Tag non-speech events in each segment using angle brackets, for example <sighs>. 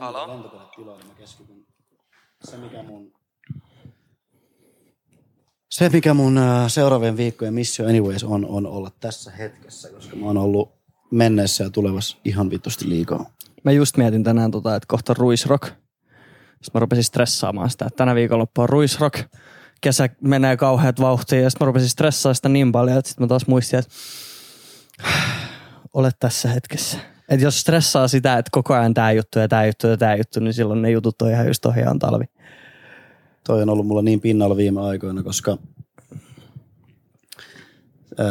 Halo? lentokonetiloille mä keskityn. Se mikä mun... Se mikä mun äh, seuraavien viikkojen missio anyways on, on olla tässä hetkessä, koska mä oon ollut menneessä ja tulevassa ihan vitusti liikaa. Mä just mietin tänään, tota, että kohta ruisrock. Sitten mä rupesin stressaamaan sitä, että tänä viikonloppu on ruisrock. Kesä menee kauheat vauhtia ja sitten mä rupesin stressaamaan sitä niin paljon, että sitten mä taas muistin, että <sighs> ole tässä hetkessä. Että jos stressaa sitä, että koko ajan tämä juttu ja tämä juttu ja tämä juttu, niin silloin ne jutut on ihan just ohjaan talvi. Toi on ollut mulla niin pinnalla viime aikoina, koska öö,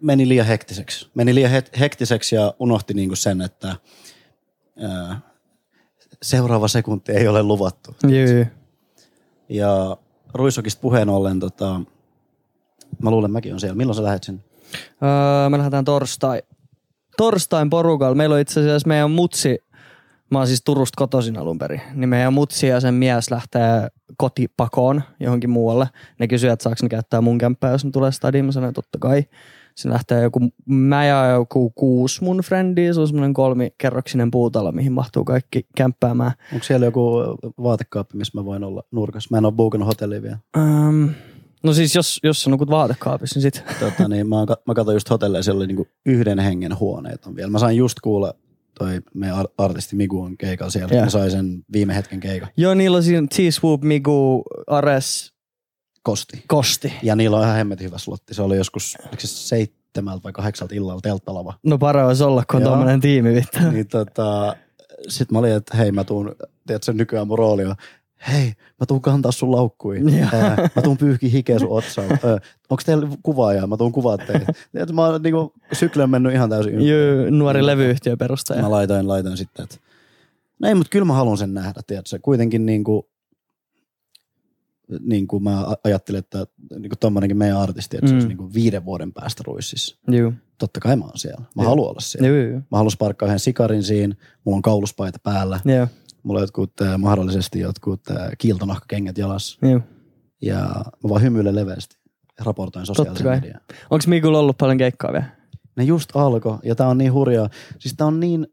meni liian hektiseksi. Meni liian he- hektiseksi ja unohti niinku sen, että öö, seuraava sekunti ei ole luvattu. Juu. Ja Ruissokista puheen ollen, tota, mä luulen mäkin on siellä. Milloin sä lähdet sinne? Öö, me lähdetään torstai. Torstain porukalla. Meillä on itse asiassa meidän mutsi, mä oon siis Turusta kotoisin alun perin, niin meidän mutsi ja sen mies lähtee kotipakoon johonkin muualle. Ne kysyy, että saako ne käyttää mun kämppää, jos ne tulee stadiin. Mä sanoin, että totta kai. Se lähtee joku, mä ja joku kuusi mun frendiä, se on semmoinen kolmikerroksinen puutalo, mihin mahtuu kaikki kämppäämään. Onko siellä joku vaatekaappi, missä mä voin olla nurkassa? Mä en ole buukannut hotellia vielä. Um, no siis jos, jos sä nukut vaatekaapissa, niin sit. Tota, niin mä, mä katsoin just hotelleja, siellä oli niinku yhden hengen huoneet on vielä. Mä sain just kuulla, toi meidän ar- artisti Migu on keikalla siellä. Yeah. Mä sain sen viime hetken keikan. Joo, niillä on siinä T-Swoop, Migu, Ares, Kosti. Kosti. Ja niillä on ihan hemmetin hyvä slotti. Se oli joskus, oliko se seitsemältä vai kahdeksalta illalla telttalava. No paras olla, kun on tommonen tiimi vittu. niin tota, sit mä olin, että hei mä tuun, tiedätkö nykyään mun rooli on, hei mä tuun kantaa sun laukkuihin. Ää, mä tuun pyyhki hikeä sun otsaan. Ää, onks teillä kuvaajaa? Mä tuun kuvaa teitä. <laughs> Mä oon niinku, sykli on mennyt ihan täysin. Joo, nuori levyyhtiö perustaja. Mä laitoin, laitoin sitten, että no ei, mutta kyllä mä haluan sen nähdä, tiedätkö? Kuitenkin niin kuin, niin kuin mä ajattelin, että niin kuin tommonenkin meidän artisti, että mm. se olisi Mm. niin kuin viiden vuoden päästä ruississa. Joo. Totta kai mä oon siellä. Mä haluan olla siellä. Joo, joo. Mä haluan sparkkaa yhden sikarin siinä, mulla on kauluspaita päällä, Joo, mulla on jotkut äh, mahdollisesti jotkut äh, kiiltonahkakengät jalassa joo. ja mä vaan hymyilen leveästi ja raportoin sosiaaliseen kai. mediaan. Onks Mikulla ollut paljon keikkaa vielä? Ne just alkoi ja tää on niin hurjaa. Siis tää on niin,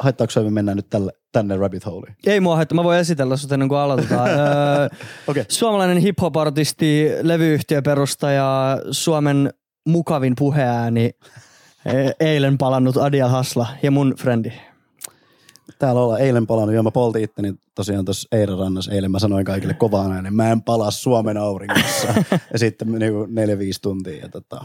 haittaako sua, me mennään nyt tälle, tänne rabbit holeiin? Ei mua haittaa, mä voin esitellä sut ennen kuin aloitetaan. <laughs> Öö, Okei. Suomalainen hip-hop-artisti, levyyhtiö perustaja, Suomen mukavin puheääni, e- eilen palannut Adia Hasla ja mun frendi. Täällä ollaan eilen palannut ja mä poltin itteni tosiaan tuossa Eiran rannassa. Eilen mä sanoin kaikille kovaan ääneen, mä en palaa Suomen auringossa. <laughs> ja sitten niinku neljä, viisi tuntia ja tota,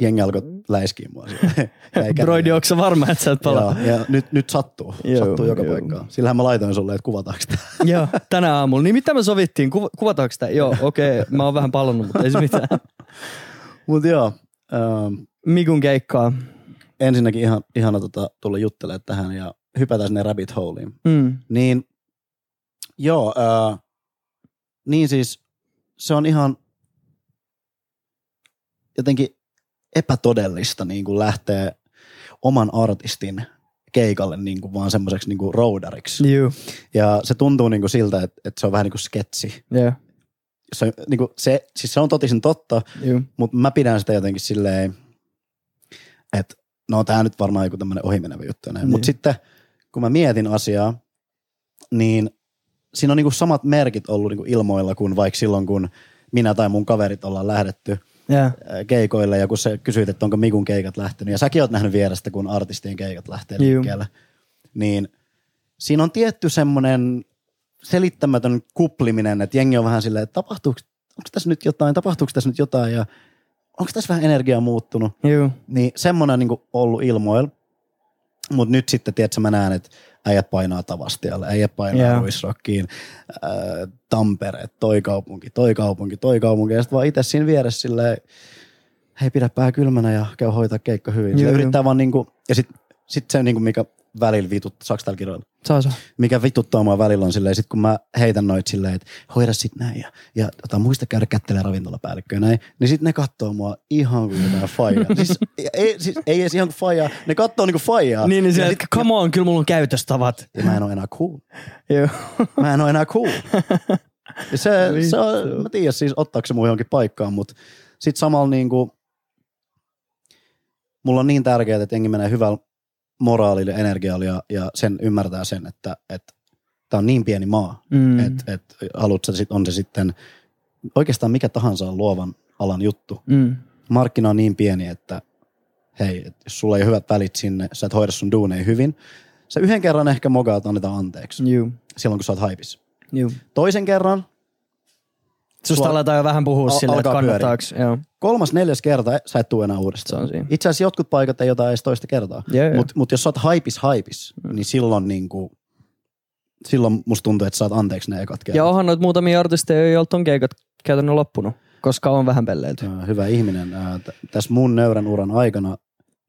jengi alkoi läiskiä mua. <laughs> Broidi, onko sä varma, että sä et palaa? Joo, ja nyt, nyt sattuu. Joo, sattuu joka joo. paikkaan. Sillähän mä laitoin sulle, että kuvataanko sitä. <laughs> Joo, tänä aamulla. Niin mitä me sovittiin? Kuva, kuvataanko sitä? Joo, okei. Okay. Mä oon vähän palannut, mutta ei se mitään. Mutta joo, ähm, Mikun keikkaa. ensinnäkin ihan, ihana tota, tulla juttelemaan tähän ja hypätään sinne rabbit holeiin. Mm. Niin, joo, ää, niin siis se on ihan jotenkin epätodellista niin kuin lähteä oman artistin keikalle niin kuin vaan semmoiseksi niin kuin roudariksi. Joo. Ja se tuntuu niin kuin siltä, että, että se on vähän niin kuin sketsi. Joo. Se, niin kuin se, siis se on totisen totta, Joo. mutta mä pidän sitä jotenkin silleen, että no tää nyt varmaan joku tämmöinen ohimenevä juttu. Niin. Mutta sitten kun mä mietin asiaa, niin siinä on niinku samat merkit ollut niinku ilmoilla kuin vaikka silloin, kun minä tai mun kaverit ollaan lähdetty ää, keikoille ja kun sä kysyit, että onko Mikun keikat lähtenyt ja säkin oot nähnyt vierestä, kun artistien keikat lähtee Juu. liikkeelle, niin siinä on tietty semmoinen selittämätön kupliminen, että jengi on vähän silleen, että tapahtuuko, onko tässä nyt jotain, tapahtuuko tässä nyt jotain ja onko tässä vähän energiaa muuttunut. Joo. Niin semmoinen niin ollut ilmoilla. Mutta nyt sitten, tiedätkö, mä näen, että äijät painaa Tavastialle, äijät painaa yeah. Ruisrockiin, äh, Tampere, toi kaupunki, toi kaupunki, toi kaupunki. Ja sitten vaan itse siinä vieressä silleen, hei pidä pää kylmänä ja käy hoitaa keikka hyvin. Joo. yrittää vaan niinku, ja sitten sit se niinku, mikä välillä vitut, saaks täällä kirjoilla? Saa saa. mikä vituttaa mua välillä on silleen, sit kun mä heitän noit silleen, että hoida sit näin ja, ja tota, muista käydä kättelee ravintolapäällikköä näin, niin sit ne kattoo mua ihan kuin jotain faijaa. siis, ei, siis, ei edes ihan kuin faijaa, ne kattoo niinku faijaa. Niin, niin että come on, kyllä mulla on käytöstavat. ja mä en ole enää cool. Joo. Mä en ole enää cool. Ja se, <laughs> se on, mä tiedän siis ottaako se mun johonkin paikkaan, mutta sit samalla niinku, mulla on niin tärkeää, että jengi menee hyvällä moraalille, energialle ja, ja sen ymmärtää sen, että että tämä on niin pieni maa, Mm. että et, haluat sä sit, on se sitten oikeastaan mikä tahansa on luovan alan juttu. Mm. Markkina on niin pieni, että hei, et jos sulla ei ole hyvät välit sinne, sä et hoida sun duuneja hyvin, sä yhden kerran ehkä mogaat annetaan anteeksi Juu. silloin, kun sä oot haipis. Juu. Toisen kerran, Susta Sulla- aletaan jo vähän puhua Al- silleen, että kannattaako. Joo, kolmas, neljäs kerta sä et tuu enää uudestaan. Itse asiassa jotkut paikat ei ota edes toista kertaa. Mutta mut jos sä oot haipis haipis, niin silloin niinku, silloin musta tuntuu, että saat anteeksi ne ekat kerrat. Ja onhan noita muutamia artisteja, joilta on keikat käytännön loppunut, koska on vähän pelleilty. Hyvä ihminen. Tässä mun nöyrän uran aikana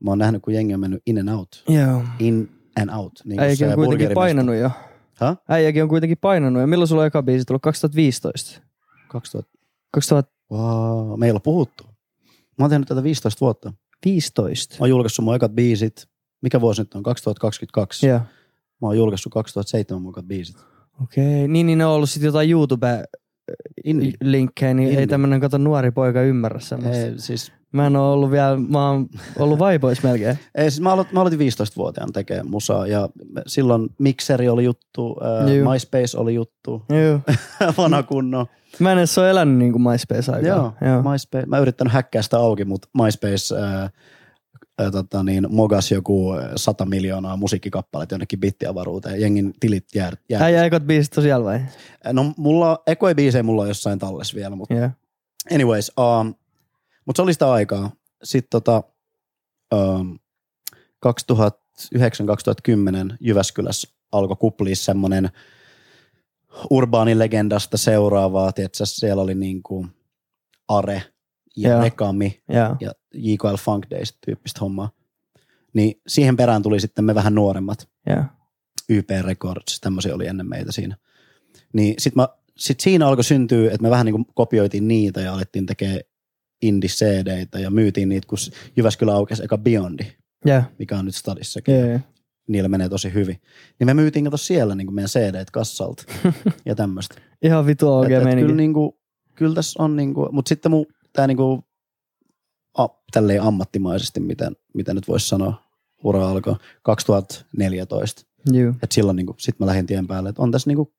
mä oon nähnyt, kun jengi on mennyt in and out. Joo. In and out. Niin Äijäkin on kuitenkin painanut jo. Häh? Äijäkin on kuitenkin painanut. Ja milloin sulla on eka biisi tullut? 2015? 2000. 2015? Wow, meillä on puhuttu. Mä oon tehnyt tätä 15 vuotta. Mä oon julkaissut mun ekat biisit. Mikä vuosi nyt on? 2022. Joo. Mä oon julkaissut 2007 mun ekat biisit. Okei. Niin, niin ne on ollut sitten jotain. YouTube-linkkejä, niin Indie. ei tämmönen kato nuori poika ymmärrä semmoista. Ei, siis, Mä en oo ollut vielä, mä oon ollut vaipois melkein. <laughs> ei, siis mä, aloitin, mä aloitin 15-vuotiaan tekemään musaa ja silloin Mixeri oli juttu, Juu. MySpace oli juttu, Joo. <laughs> vanha kunno. Mä en edes oo elänyt niinku MySpace-aikaa. Joo, Joo. MySpace. Mä yrittänyt häkkää sitä auki, mutta MySpace ää, ää, tota, niin, mogas joku 100 miljoonaa musiikkikappaleet jonnekin bittiavaruuteen. Jengin tilit jää. jää. Äijä ekat biisit siellä vai? No mulla, ekoi biisejä mulla on jossain talles vielä, mutta Joo. anyways. Um, mutta se oli sitä aikaa. Sitten tota, um, 2009-2010 Jyväskylässä alkoi kuplia semmonen urbaanilegendasta seuraavaa. Tiedätkö, siellä oli niinku Are ja Joo. Rekami Joo. ja JKL Funk Days tyyppistä hommaa. Niin siihen perään tuli sitten me vähän nuoremmat. Joo. YP Records, tämmöisiä oli ennen meitä siinä. Niin sit, mä, sit siinä alkoi syntyä, että me vähän niin kuin kopioitiin niitä ja alettiin tekemään indie cd ja myytiin niitä, kun Jyväskylä aukesi eka Beyond, Joo. mikä on nyt stadissakin. Joo. joo. Niillä menee tosi hyvin. Niin me myytiin kato siellä niin kuin meidän cd kassalta <laughs> ja tämmöistä. Ihan vitu et meininki. kyllä, niin kuin, kyllä tässä on, niin kuin, mutta sitten mun, tää niin kuin, a, tälleen ammattimaisesti, miten, miten nyt voisi sanoa, ura alkoi 2014. Joo. Et silloin niin sitten mä lähdin tien päälle, että on tässä niin kuin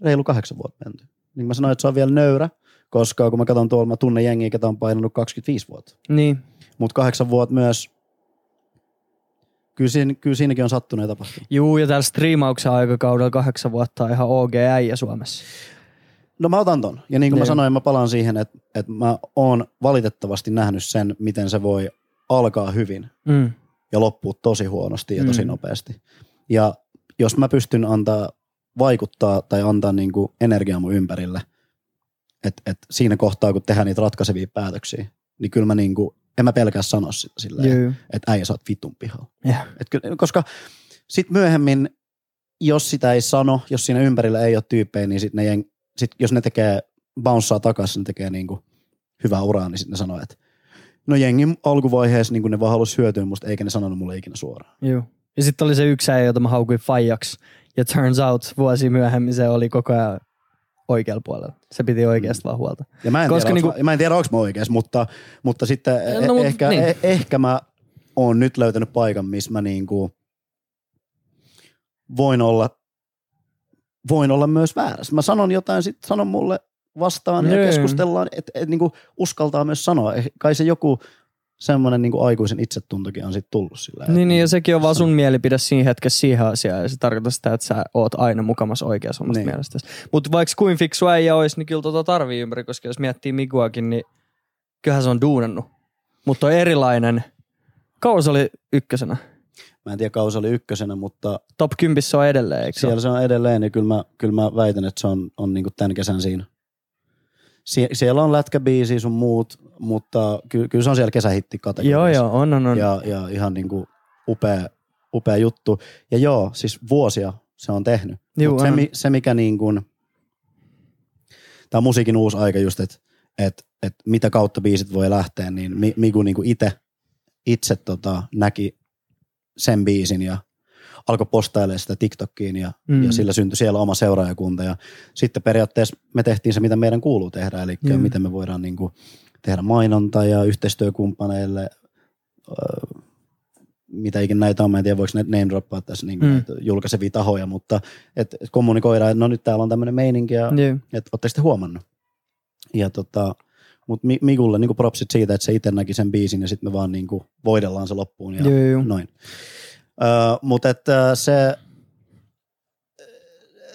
reilu kahdeksan vuotta menty. Niin mä sanoin, että se on vielä nöyrä, koska kun mä katson tuolla, mä tunnen jengiä, ketä on painanut 25 vuotta. Niin. Mutta kahdeksan vuotta myös, kyllä, siinä, kyllä siinäkin on sattunut ja tapahtunut. Juu, ja täällä striimauksen aikakaudella kahdeksan vuotta on ihan OG äijä Suomessa. No mä otan ton. Ja niin kuin mä Niin. sanoin, mä palaan siihen, että, että mä oon valitettavasti nähnyt sen, miten se voi alkaa hyvin Mm. ja loppua tosi huonosti ja tosi Mm. nopeasti. Ja jos mä pystyn antaa vaikuttaa tai antaa niin kuin energiaa mun ympärille, että et siinä kohtaa, kun tehdään niitä ratkaisevia päätöksiä, niin kyllä mä niin kuin, en mä pelkää sanoa sitä silleen, että äijä sä oot vitun pihalla. Et kyllä, koska sitten myöhemmin, jos sitä ei sano, jos siinä ympärillä ei ole tyyppejä, niin sit ne jeng, sit jos ne tekee bouncea takaisin, ne tekee niinku hyvää uraa, niin sitten ne sanoo, että no jengi alkuvaiheessa niin ne vaan halusi hyötyä musta, eikä ne sanonut mulle ikinä suoraan. Joo. Ja sitten oli se yksi äijä, jota mä haukuin faijaksi. Ja turns out vuosi myöhemmin se oli koko ajan oikealla puolella. Se piti oikeasti vaan huolta. Ja mä en, Koska tiedä, niinku- niinku, mä en tiedä, onko mä oikeassa, mutta, mutta sitten No, no, mut ehkä, niin. niin. ehkä mä oon nyt löytänyt paikan, missä mä niinku voin olla, voin olla myös väärässä. Mä sanon jotain, sit sanon mulle vastaan ja Joo. keskustellaan, että et, niinku uskaltaa myös sanoa. Eh, Kai se joku semmoinen niinku aikuisen itsetuntokin on sitten tullut sillä. Niin, niin, ja sekin on vaan sun mielipide siinä hetkessä siihen asiaan. Ja se tarkoittaa sitä, että sä oot aina mukamassa oikeassa omasta Niin. niin. mielestäsi. Mutta vaikka kuin fiksu äijä olisi, niin kyllä tota tarvii ympäri, koska jos miettii Miguakin, niin kyllähän se on duunannut. Mutta on erilainen. Kauan se oli ykkösenä. Mä en tiedä, kausi oli ykkösenä, mutta Top 10 on edelleen, eikö siellä se on edelleen, ja kyllä mä, kyllä mä väitän, että se on, on niinku tämän kesän siinä. Sie- siellä on lätkäbiisi sun muut, mutta ky- kyllä se on siellä kesähitti Joo, joo, on, on, on. Ja, ja ihan niinku upea, upea juttu. Ja joo, siis vuosia se on tehnyt. Juu, Mut se, on. mi- se, mikä niin kuin, tämä musiikin uusi aika just, että et, et mitä kautta biisit voi lähteä, niin Mi- Miku niin itse itse tota, näki sen biisin ja alkoi postailemaan sitä TikTokkiin ja, Mm. mm. ja sillä syntyi siellä oma seuraajakunta ja sitten periaatteessa me tehtiin se, mitä meidän kuuluu tehdä, eli Joo. miten me voidaan niin kuin tehdä mainonta ja yhteistyökumppaneille ö, mitä ikinä näitä on, mä en tiedä voiko ne name droppaa tässä niin Mm. mm. julkaisevia tahoja, mutta et kommunikoidaan, että no nyt täällä on tämmöinen meininki ja Joo. että ootte sitten huomannut. Ja tota, mutta Mikulle niin propsit siitä, että se itse näki sen biisin ja sitten me vaan niin kuin voidellaan se loppuun ja Joo, joo. noin. Mutta että se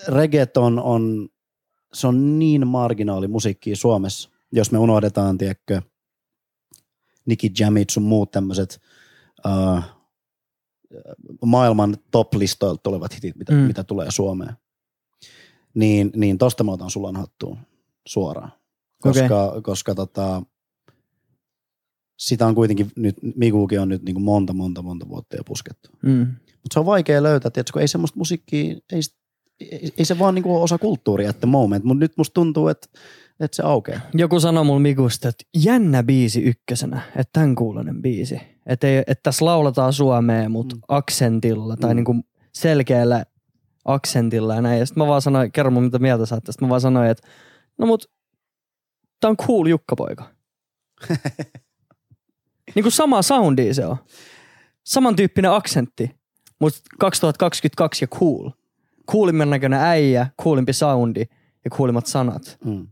reggaeton on, se on niin marginaali musiikkia Suomessa, jos me unohdetaan, tiedätkö, Nicky Jamit sun muut tämmöiset uh, maailman top-listoilta tulevat hitit, mitä, mm. mitä tulee Suomeen. Niin, niin tosta mä otan sulan hattuun suoraan. Koska, okay. koska tota, sitä on kuitenkin nyt, Mikuukin on nyt niin kuin monta, monta, monta vuotta jo puskettu. Mm. Mutta se on vaikea löytää, tiedätkö, kun ei semmoista musiikkia, ei, ei, ei se vaan niinku ole osa kulttuuria at the moment, mutta nyt musta tuntuu, että, että se aukeaa. Joku sanoi mulle Mikusta, että jännä biisi ykkösenä, että tämän kuulonen biisi. Että, ei, että tässä lauletaan suomea, mutta Mm. aksentilla tai Mm. niinku selkeällä aksentilla ja näin. Ja sit mä vaan sanoin, kerro mun mitä mieltä sä. Mä vaan sanoin, että no mut tää on cool Jukka-poika. <laughs> niinku sama soundi se on. Samantyyppinen aksentti, mutta 2022 ja cool. Coolimman näköinen äijä, coolimpi soundi ja coolimmat sanat. Mm.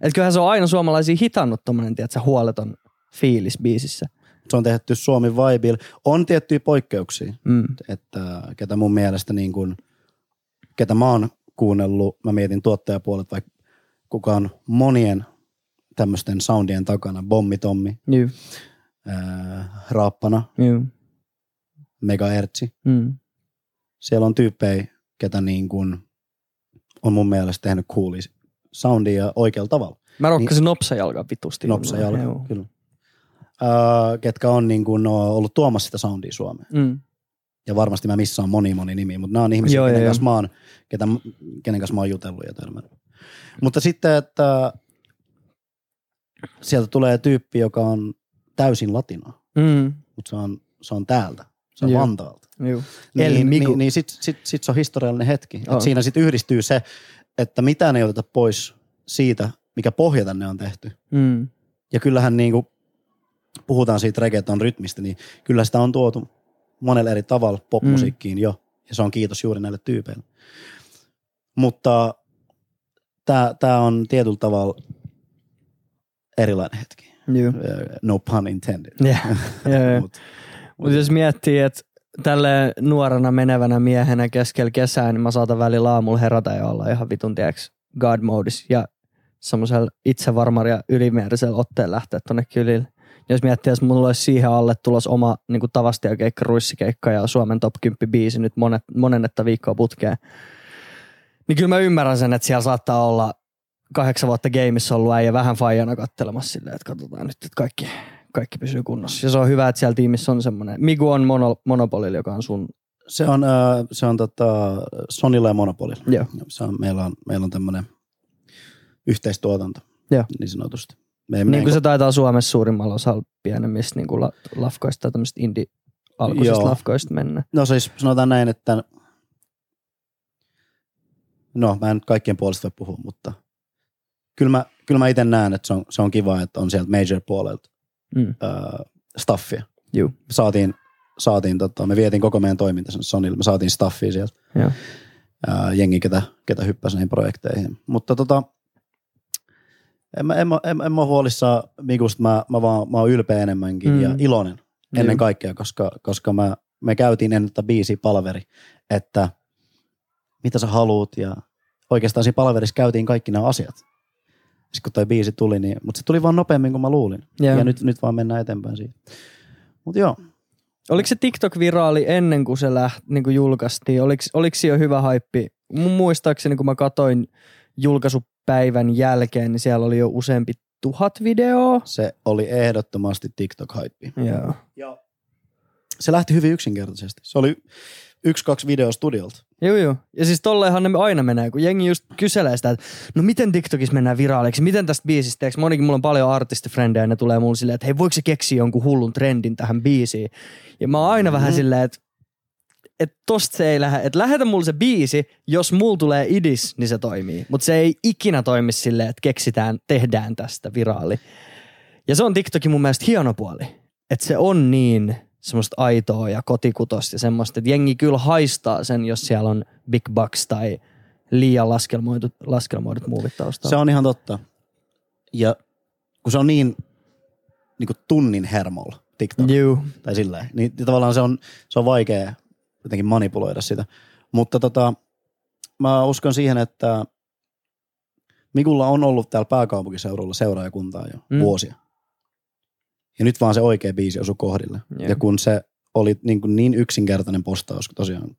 Et kyllähän se on aina suomalaisia hitannut tommonen, tiedätkö, huoleton fiilis biisissä. Se on tehty Suomi Vibeilla. On tiettyjä poikkeuksia, Mm. että ketä mun mielestä niin kuin, ketä mä oon kuunnellut, mä mietin tuottajapuolet, vaikka kuka on monien tämmöisten soundien takana, Bommi Tommi, Juu, ää, Raappana, juu. Megahertsi. Mm. Siellä on tyyppejä, ketä niin kuin on mun mielestä tehnyt coolia soundia oikealla tavalla. Mä rokkasin niin, nopsajalkaa vitusti. Nopsa jalka, Joo. kyllä. Öö, ketkä on niin kuin, no, ollut tuomassa sitä soundia Suomeen. Mm. Ja varmasti mä missaan moni moni nimi, mutta nämä on ihmisiä, Joo, kenen, joo, kanssa mä oon, ketä, kenen kanssa mä oon jutellut ja törmännyt. Mutta sitten, että sieltä tulee tyyppi, joka on täysin latinoa, Mm. mutta se on, se on täältä. Se on Joo. Vantaalta. El Niin, Migu. niin, niin sitten sit, sit se on historiallinen hetki. Et siinä sitten yhdistyy se, että mitään ei oteta pois siitä, mikä pohja tänne on tehty. Mm. Ja kyllähän niin kuin puhutaan siitä reggaeton rytmistä, niin kyllä sitä on tuotu monella eri tavalla popmusiikkiin mm. jo. Ja se on kiitos juuri näille tyypeille. Mutta tämä on tietyllä tavalla erilainen hetki. Juu. No pun intended. Yeah. yeah, yeah. Mut, Mutta jos miettii, että tälle nuorena menevänä miehenä keskellä kesää, niin mä saatan välillä aamulla herätä ja olla ihan vitun tieks God modis ja semmoisella itsevarmalla ja ylimääräisellä otteen lähteä tonne kylille. Jos miettii, jos mulla olisi siihen alle tulos oma niin tavastiakeikka, ruissikeikka ja Suomen top 10 biisi nyt monet, monennetta viikkoa putkeen, niin kyllä mä ymmärrän sen, että siellä saattaa olla kahdeksan vuotta gameissa ollut äijä vähän faijana kattelemassa silleen, että katsotaan nyt, että kaikki, kaikki pysyy kunnossa. Ja se on hyvä, että siellä tiimissä on semmoinen. Migu on mono, Monopolilla, joka on sun. se on, äh, se on tota Sonilla ja Monopolilla. Joo. Se on, meillä on, meillä on tämmöinen yhteistuotanto Joo. niin sanotusti. Me Niin mene- kuin se taitaa Suomessa suurimmalla osalla pienemmistä niin kuin la, lafkoista tai tämmöistä indie alkuisista Joo. lafkoista mennä. No siis sanotaan näin, että no mä en nyt kaikkien puolesta voi puhua, mutta kyllä mä, kyllä mä itse näen, että se on, se on kiva, että on sieltä major-puolelta Mm. äh, staffia. Juu. Saatiin, saatiin tota, me vietiin koko meidän toiminta sen Sonille, me saatiin staffia sieltä, Joo. äh, jengi, ketä, ketä hyppäsi näihin projekteihin. Mutta tota, en mä, en, mä, en, en mä huolissaan Mikusta, mä, mä, vaan, mä oon ylpeä enemmänkin Mm. ja iloinen ennen Juu. kaikkea, koska, koska mä, me käytiin ennen tätä biisiä palaveri, että mitä sä haluut ja oikeastaan siinä palaverissa käytiin kaikki nämä asiat. Sitten kun toi biisi tuli, niin, mutta se tuli vaan nopeammin kuin mä luulin. Joo. Ja nyt, nyt vaan mennään eteenpäin siitä. Mutta joo, Oliko se TikTok-viraali ennen kuin se läht, niin kuin julkaistiin? Oliko, oliko siinä jo hyvä haippi? Mun muistaakseni, kun mä katoin julkaisupäivän jälkeen, niin siellä oli jo useampi tuhat videoa. se oli ehdottomasti TikTok-haippi. Joo. Ja se lähti hyvin yksinkertaisesti. Se oli yksi, kaksi videoa studiolta. Joo, joo. Ja siis tolleenhan ne aina menee, kun jengi just kyselee sitä, että no miten TikTokissa mennään viraaliksi, miten tästä biisistä teeks? Monikin mulla on paljon artistifrendejä ne tulee mulle silleen, että hei voiko se keksiä jonkun hullun trendin tähän biisiin? Ja mä oon aina vähän Mhm. silleen, että että tosta se ei lähde, että lähetä mulle se biisi, jos mulla tulee idis, niin se toimii. Mutta se ei ikinä toimi silleen, että keksitään, tehdään tästä viraali. Ja se on TikTokin mun mielestä hieno puoli, että se on niin semmoista aitoa ja kotikutosta ja semmoista, että jengi kyllä haistaa sen, jos siellä on big bucks tai liian laskelmoidut, laskelmoidut muuvit taustalla. Se on ihan totta. Ja kun se on niin, niin kuin tunnin hermolla TikTok, Juu. tai sillä niin tavallaan se on, se on vaikea jotenkin manipuloida sitä. Mutta tota, mä uskon siihen, että Mikulla on ollut täällä pääkaupunkiseudulla seuraajakuntaa jo Mm. vuosia. Ja nyt vaan se oikea biisi osui kohdille. Joo. Ja kun se oli niin, kuin niin yksinkertainen postaus, kun tosiaan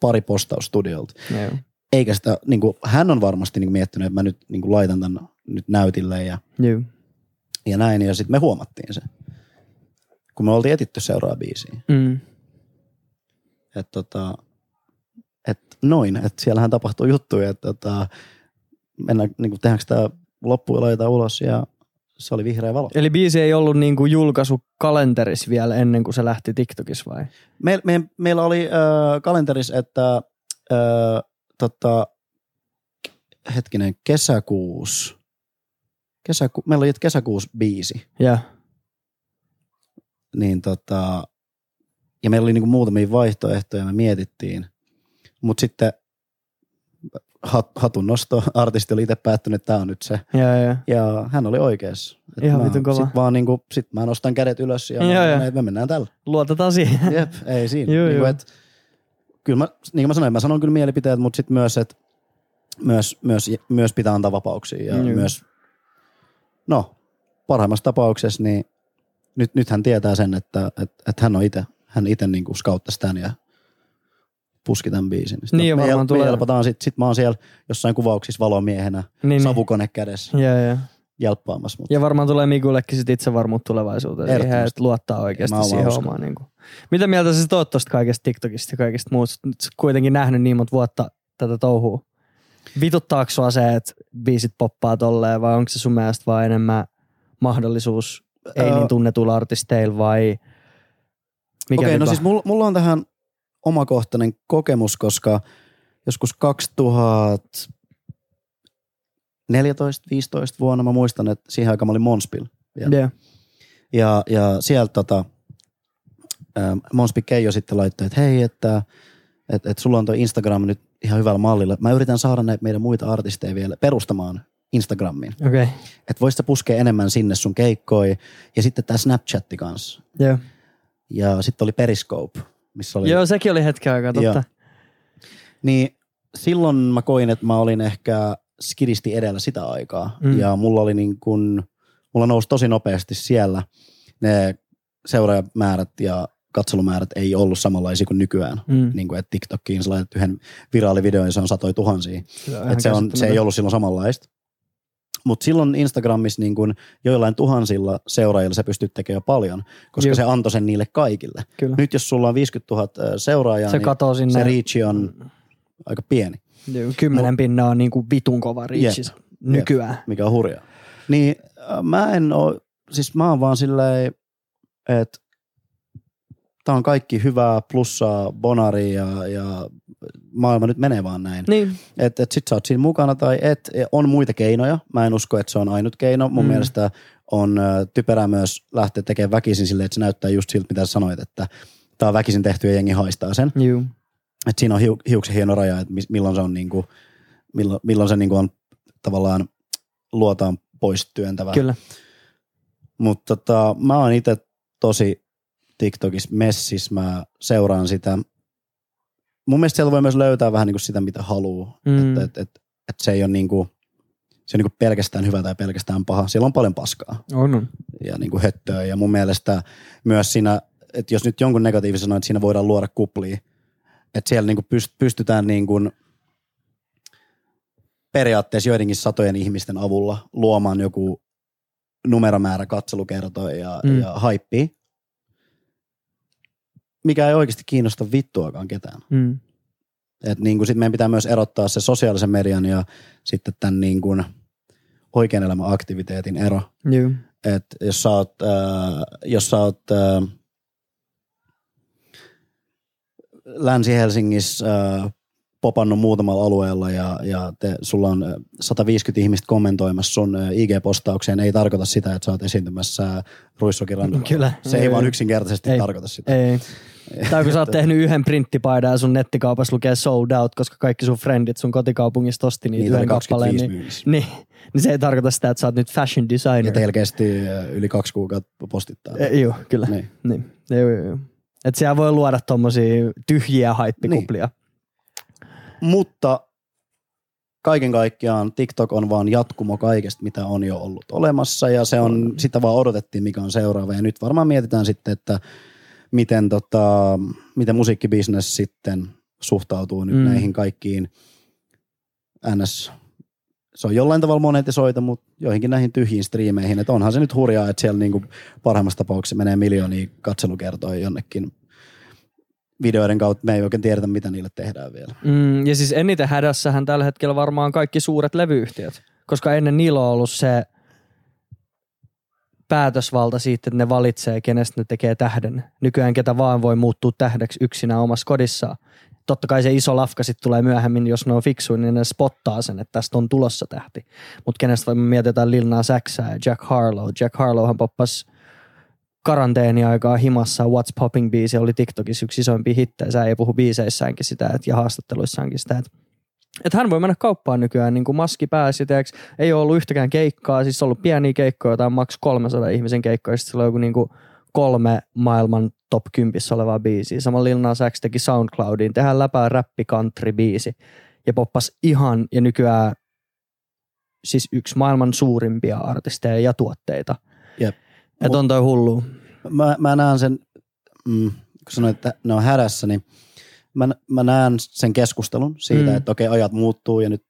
pari postaus studiolta, Joo. eikä sitä, niin kuin, hän on varmasti niin kuin miettinyt, että mä nyt niin kuin laitan tämän nyt näytille ja, Juu. ja näin, ja sitten me huomattiin se, kun me oltiin etitty seuraava biisiä. Mm. Että tota, et noin, että siellähän tapahtuu juttuja, että tota, mennään, niin kuin tehdäänkö tämä laitetaan ulos ja se oli vihreä valo. Eli biisi ei ollut niinku julkaisu kalenterissa vielä ennen kuin se lähti TikTokissa vai? Me, me, meillä oli äh, kalenterissa, että äh, tota, hetkinen, kesäkuus, kesäku, meillä oli kesäkuus biisi, Ja. niin tota, ja meillä oli niinku muutamia vaihtoehtoja, me mietittiin, mutta sitten hat, hatun nosto, artisti oli itse päättänyt, että tämä on nyt se, Ja, ja. ja hän oli oikeassa. Et Ihan vitun kova. Sit vaan niinku, sit mä nostan kädet ylös ja mä, joo. me, me mennään tällä. Luotetaan siihen. Jep, ei siinä. Joo, niin joo. kuin, et, kyllä mä, niin kuin mä sanoin, mä sanon kyllä mielipiteet, mutta sitten myös, että myös, myös, myös pitää antaa vapauksia. Ja Joo. myös, no, parhaimmassa tapauksessa, niin nyt, nyt hän tietää sen, että, että, että hän on itse, hän itse niin kuin scouttasi tämän ja puski tämän biisin. Sitten Niin, me, varmaan me tulee- helpotaan, sit, sit mä oon siellä jossain kuvauksissa valomiehenä, Niin, niin. savukone kädessä, Ja, ja. jälppaamassa. Mutta ja varmaan tulee Mikullekin sit itsevarmuutta tulevaisuuteen. Siihen, että luottaa oikeasti siihen uskon. omaan. Niin kuin. Mitä mieltä sä oot tosta kaikesta TikTokista ja kaikesta muusta? Nyt kuitenkin nähnyt niin monta vuotta tätä touhua. Vituttaako sua se, että biisit poppaa tolleen vai onko se sun mielestä vaan enemmän mahdollisuus ei Öö. niin tunnetuilla artisteilla vai mikä Okei, no vika? siis mulla, mulla on tähän omakohtainen kokemus, koska joskus 2014-15 vuonna mä muistan, että siihen aikaan mä olin Monspil. Ja, Yeah. ja, ja sieltä tota, ähm, Monspi Keijo sitten laittoi, että hei, että et, et sulla on toi Instagram nyt ihan hyvällä mallilla. Mä yritän saada näitä meidän muita artisteja vielä perustamaan Instagramiin. Okay. Että voisit sä puskea enemmän sinne sun keikkoi. Ja sitten tämä Snapchatti kanssa. Yeah. Ja sitten oli Periscope, missä oli... Joo, sekin oli hetken aikaa, totta. Joo. Niin silloin mä koin, että mä olin ehkä skidisti edellä sitä aikaa. Mm. Ja mulla oli niin kun, mulla nousi tosi nopeasti siellä. Ne seuraajamäärät ja katselumäärät ei ollut samanlaisia kuin nykyään. Mm. Niin kuin, että TikTokiin sä laitat yhden viraalivideon ja se on satoi tuhansia. Se on, Et se, on, se ei ollut silloin samanlaista. Mutta silloin Instagramissa niin kun joillain tuhansilla seuraajilla se pystyt tekemään jo paljon, koska Juu. se antoi sen niille kaikille. Kyllä. Nyt jos sulla on 50 000 seuraajaa, se niin sinne. se reach on aika pieni, Joo, Kymmenen pinnaa on niinku vitun kova reachis nykyään. mikä on hurjaa. Niin äh, mä en oo, siis mä oon vaan silleen, että tää on kaikki hyvää, plussaa, bonari ja, ja maailma nyt menee vaan näin. Niin, Että et sit sä oot siinä mukana tai et. On muita keinoja. Mä en usko, että se on ainut keino. Mun Mm. mielestä on typerää myös lähteä tekemään väkisin silleen, että se näyttää just siltä, mitä sä sanoit, että tää on väkisin tehty ja jengi haistaa sen. juu. Et siinä on hiu, hiuksen hieno raja, että milloin se on niinku, milloin, milloin se niinku on tavallaan luotaan pois työntävä. Kyllä. Mutta tota, mä oon itse tosi TikTokissa messissä, mä seuraan sitä. Mun mielestä siellä voi myös löytää vähän niinku sitä, mitä haluaa. Mm. Että et, et, et se ei ole niinku, se on niinku pelkästään hyvä tai pelkästään paha. Siellä on paljon paskaa On, on. ja niinku höttöä. Ja mun mielestä myös siinä, että jos nyt jonkun negatiivisen sanoo, että siinä voidaan luoda kuplia, että siellä niinku pyst- pystytään niinku periaatteessa joidenkin satojen ihmisten avulla luomaan joku numeromäärä katselukertoja ja, Mm. ja haippia, mikä ei oikeasti kiinnosta vittuakaan ketään. Mm. Et niin kuin sit meidän pitää myös erottaa se sosiaalisen median ja sitten tämän niin kuin oikean elämän aktiviteetin ero. Juu. Et jos sä oot, äh, jos sä oot äh, Länsi-Helsingissä äh, popannut muutamalla alueella ja, ja te, sulla on 150 ihmistä kommentoimassa sun IG-postaukseen, ei tarkoita sitä, että sä oot esiintymässä Ruissokin Kyllä. Se ei, ei vaan yksinkertaisesti ei, tarkoita sitä. Ei. Tai kun sä oot tehnyt yhden printtipaidan ja sun nettikaupassa lukee sold out, koska kaikki sun friendit sun kotikaupungista osti niitä Niitä yhden kappaleen. Niin, niin, niin se ei tarkoita sitä, että sä oot nyt fashion designer. Ja teillä kesti yli kaksi kuukautta postittaa. E, joo, kyllä. Niin. niin. Joo, joo, joo. Että siellä voi luoda tommosia tyhjiä haippikuplia. Mutta kaiken kaikkiaan TikTok on vaan jatkumo kaikesta, mitä on jo ollut olemassa ja se on, sitä vaan odotettiin, mikä on seuraava. Ja nyt varmaan mietitään sitten, että miten, tota, miten musiikkibisnes sitten suhtautuu nyt Mm. näihin kaikkiin NS se on jollain tavalla monetisoita, mutta joihinkin näihin tyhjiin striimeihin. Että onhan se nyt hurjaa, että siellä niinku parhaimmassa tapauksessa menee miljoonia katselukertoja jonnekin videoiden kautta. Me ei oikein tiedetä, mitä niille tehdään vielä. Mm, ja siis eniten hädässähän tällä hetkellä varmaan kaikki suuret levyyhtiöt, koska ennen niillä on ollut se päätösvalta siitä, että ne valitsee, kenestä ne tekee tähden. Nykyään ketä vaan voi muuttua tähdeksi yksinään omassa kodissaan. Totta kai se iso lafka sitten tulee myöhemmin, jos ne on fiksuja, niin ne spottaa sen, että tästä on tulossa tähti. Mutta kenestä me mietitään Lil Nas Xää ja Jack Harlow. Jack Harlowhan poppasi karanteeniaikaa himassa What's Popping biisi oli TikTokissa yksi isoimpia hittejä. Sä ei puhu biiseissäänkin sitä et, ja haastatteluissaankin sitä, että et hän voi mennä kauppaan nykyään niin kuin maski pääsi, teeks, ei ole ollut yhtäkään keikkaa, siis on ollut pieniä keikkoja, jotain maks 300 ihmisen keikkoja, sitten sillä on joku niin kuin kolme maailman top 10 olevaa biisiä. Sama Lil Nas X teki SoundCloudiin, tehdään läpää räppi country biisi ja poppas ihan ja nykyään siis yksi maailman suurimpia artisteja ja tuotteita. Jep. Et on toi hullu. Mä, mä näen sen, mm, kun sanoit, että ne on hädässä, niin mä, mä näen sen keskustelun siitä, Mm. että okei, ajat muuttuu ja nyt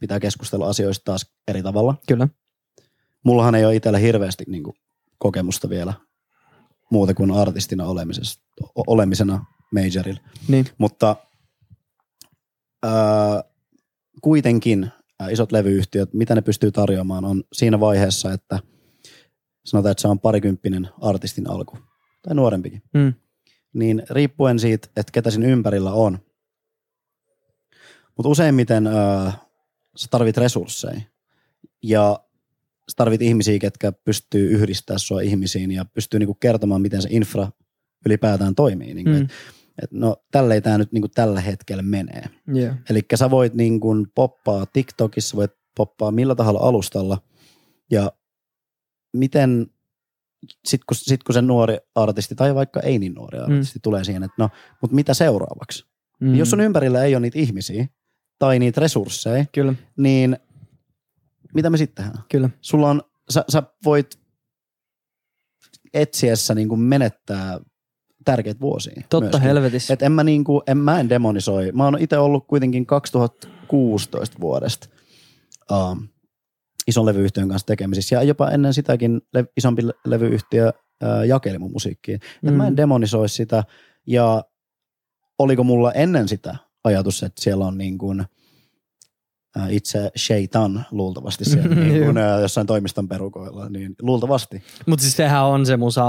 pitää keskustella asioista taas eri tavalla. Kyllä. Mullahan ei ole itsellä hirveästi niin kuin, kokemusta vielä muuta kuin artistina olemisesta, olemisena majorilla. Niin. Mutta ää, kuitenkin ää, isot levyyhtiöt, mitä ne pystyy tarjoamaan, on siinä vaiheessa, että sanotaan, että se on parikymppinen artistin alku tai nuorempikin. Mm. Niin riippuen siitä, että ketä siinä ympärillä on. Mutta useimmiten ää, sä tarvit resursseja ja sä tarvit ihmisiä, ketkä pystyy yhdistää sua ihmisiin ja pystyy niinku kertomaan, miten se infra ylipäätään toimii. Niinku, Mm. et, et no tälleen tämä nyt niinku tällä hetkellä menee. Yeah. Eli sä voit niin kuin poppaa TikTokissa, voit poppaa millä tahansa alustalla ja miten sit kun, sit kun se nuori artisti tai vaikka ei niin nuori artisti mm. tulee siihen, että no, mutta mitä seuraavaksi? Mm. Mm. Jos sun ympärillä ei ole niitä ihmisiä tai niitä resursseja, Kyllä, niin mitä me sitten tehdään? kyllä. Sulla on, sä, sä voit etsiessä niin kuin menettää tärkeitä vuosia. Totta myöskin. helvetissä. Et en mä, niinku, en mä en demonisoi. Mä oon itse ollut kuitenkin 2016 vuodesta um, ison levyyhtiön kanssa tekemisissä. Ja jopa ennen sitäkin le- isompi le- levyyhtiö jakeli mun musiikkia. Mm. Et mä en demonisoi sitä. Ja oliko mulla ennen sitä ajatus, että siellä on niin kuin, itse Shaitan luultavasti siellä niin kuin, uh, jossain toimiston perukoilla. Niin luultavasti. Mutta siis sehän on se musa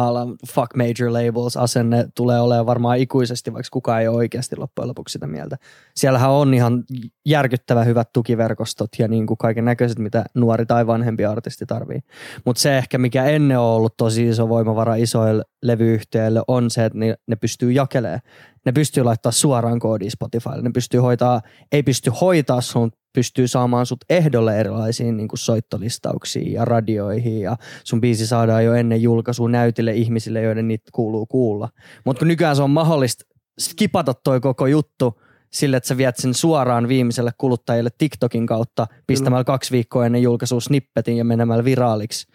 fuck major labels asenne tulee olemaan varmaan ikuisesti, vaikka kukaan ei ole oikeasti loppujen lopuksi sitä mieltä. Siellähän on ihan järkyttävä hyvät tukiverkostot ja niin kuin kaiken näköiset, mitä nuori tai vanhempi artisti tarvii. Mutta se ehkä, mikä ennen on ollut tosi iso voimavara isoille levyyhtiöille, on se, että ne, ne pystyy jakelemaan. Ne pystyy laittaa suoraan koodiin Spotifylle. Ne pystyy hoitaa, ei pysty hoitaa sun, pystyy saamaan sut ehdolle erilaisiin niin kuin soittolistauksiin ja radioihin ja sun biisi saadaan jo ennen julkaisua näytille ihmisille, joiden niitä kuuluu kuulla. Mutta kun nykyään se on mahdollista skipata toi koko juttu sille, että sä viet sen suoraan viimeiselle kuluttajille TikTokin kautta pistämällä kaksi viikkoa ennen julkaisua snippetin ja menemällä viraaliksi.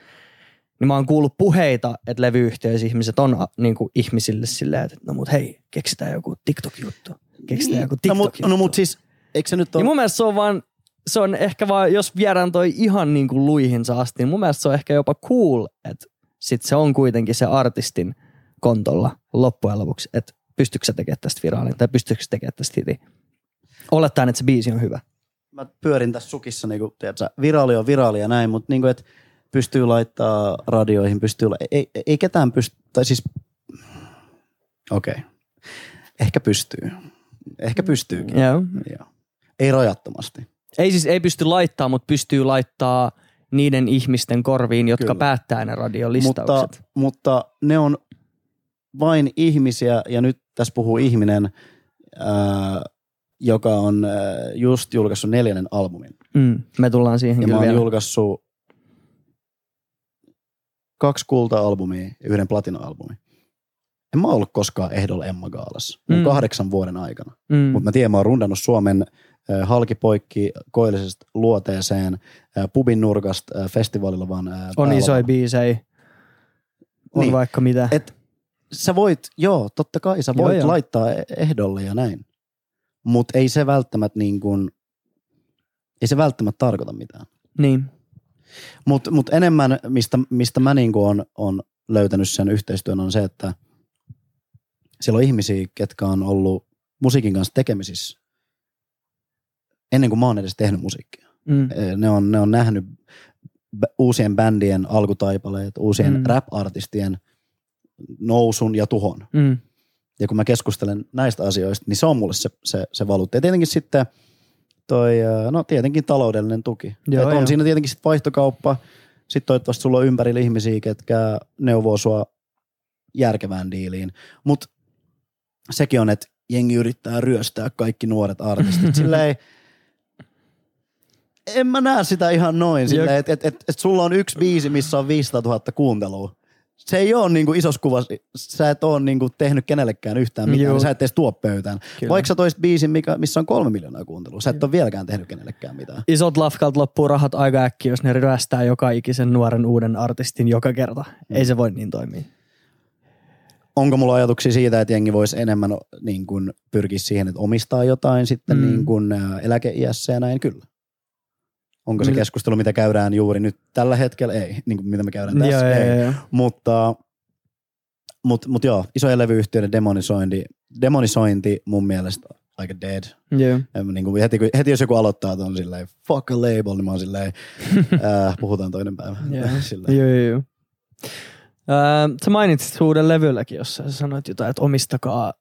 Niin mä oon kuullut puheita, että levyyhtiöissä ihmiset on a, niin kuin ihmisille silleen, että no mut hei, keksitään joku TikTok-juttu. Keksitään joku no, TikTok-juttu. mut, no mut siis, eikö se nyt ole... Niin mun mielestä se on vaan, se on ehkä vaan, jos viedään toi ihan niin kuin luihinsa asti, niin mun mielestä se on ehkä jopa cool, että sit se on kuitenkin se artistin kontolla loppujen lopuksi, että pystyykö sä tekemään tästä viraalin tai pystyykö sä tekemään tästä hitin. Olettaen, että se biisi on hyvä. mä pyörin tässä sukissa, niin kuin, tiedätkö, viraali on viraali ja näin, mutta niin kuin, että pystyy laittaa radioihin, pystyy, la- ei, ei, ei ketään pysty, tai siis, okei, okay. ehkä pystyy. Ehkä pystyykin. Joo. Joo. Ei rajattomasti. Ei siis ei pysty laittaa, mutta pystyy laittaa niiden ihmisten korviin, jotka Kyllä. päättää ne Mutta, radiolistaukset. mutta ne on vain ihmisiä, ja nyt tässä puhuu ihminen, ää, joka on ää, just julkaissut neljännen albumin. Mm, me tullaan siihen Ja kyllä mä oon vielä. julkaissut kaksi kulta-albumia ja yhden platina-albumin. En mä ollut koskaan ehdolla Emma Gaalassa Mm. mm. kahdeksan vuoden aikana. Mm. Mutta mä tiedän, mä oon rundannut Suomen äh, halkipoikki koillisesta luoteeseen, pubin nurkasta festivaalilla vaan on isoja biisejä. On Niin. vaikka mitä. Et sä voit, joo, totta kai sä Joo, voit joo. laittaa e- ehdolle ja näin. Mutta ei se välttämättä niin kuin, ei se välttämättä tarkoita mitään. Niin. Mutta mut enemmän, mistä, mistä mä niin on, on löytänyt sen yhteistyön, on se, että siellä on ihmisiä, ketkä on ollut musiikin kanssa tekemisissä ennen kuin mä oon edes tehnyt musiikkia. Mm. Ne on, ne on nähnyt uusien bändien alkutaipaleet, uusien Mm. rap-artistien nousun ja tuhon. Mm. Ja kun mä keskustelen näistä asioista, niin se on mulle se, se, se valuutta. Ja tietenkin sitten toi, no tietenkin taloudellinen tuki. Joo, Et on joo. siinä tietenkin sitten vaihtokauppa. Sitten toivottavasti sulla on ympärillä ihmisiä, ketkä neuvoo sua järkevään diiliin. Mutta sekin on, että jengi yrittää ryöstää kaikki nuoret artistit. <laughs> Silleen, en mä näe sitä ihan noin. Silleen, että et, et, et sulla on yksi biisi, missä on 500 000 kuuntelua. Se ei ole niinku isossa kuvassa, sä et ole niinku tehnyt kenellekään yhtään mitään, Joo. niin sä et edes tuo pöytään. Kyllä. Vaikka sä toisit biisin, mikä, missä on kolme miljoonaa kuuntelua, sä et ole vieläkään tehnyt kenellekään mitään. Isot lafkalta loppuu rahat aika äkkiä, jos ne ryöstää joka ikisen nuoren uuden artistin joka kerta. Ei se voi niin toimia. Onko mulla ajatuksia siitä, että jengi voisi enemmän niin kuin, pyrkiä siihen, että omistaa jotain sitten Mm. mm. niin kuin, eläkeiässä ja näin? Kyllä. Onko se Mil- keskustelu, mitä käydään juuri nyt tällä hetkellä? Ei. Niin kuin, mitä me käydään Joo, tässä? joo, ei. joo. Mutta, mutta, mutta joo, isojen levyyhtiöiden demonisointi, demonisointi mun mielestä aika dead. Joo. Mä Niin kuin heti, heti jos joku aloittaa ton silleen, fuck a label, niin mä oon silleen, <laughs> äh, puhutaan toinen päivä. Joo. <laughs> Silleen. Joo, joo, joo. Öö, sä mainitsit uuden levylläkin, jossa sä sanoit jotain, että omistakaa,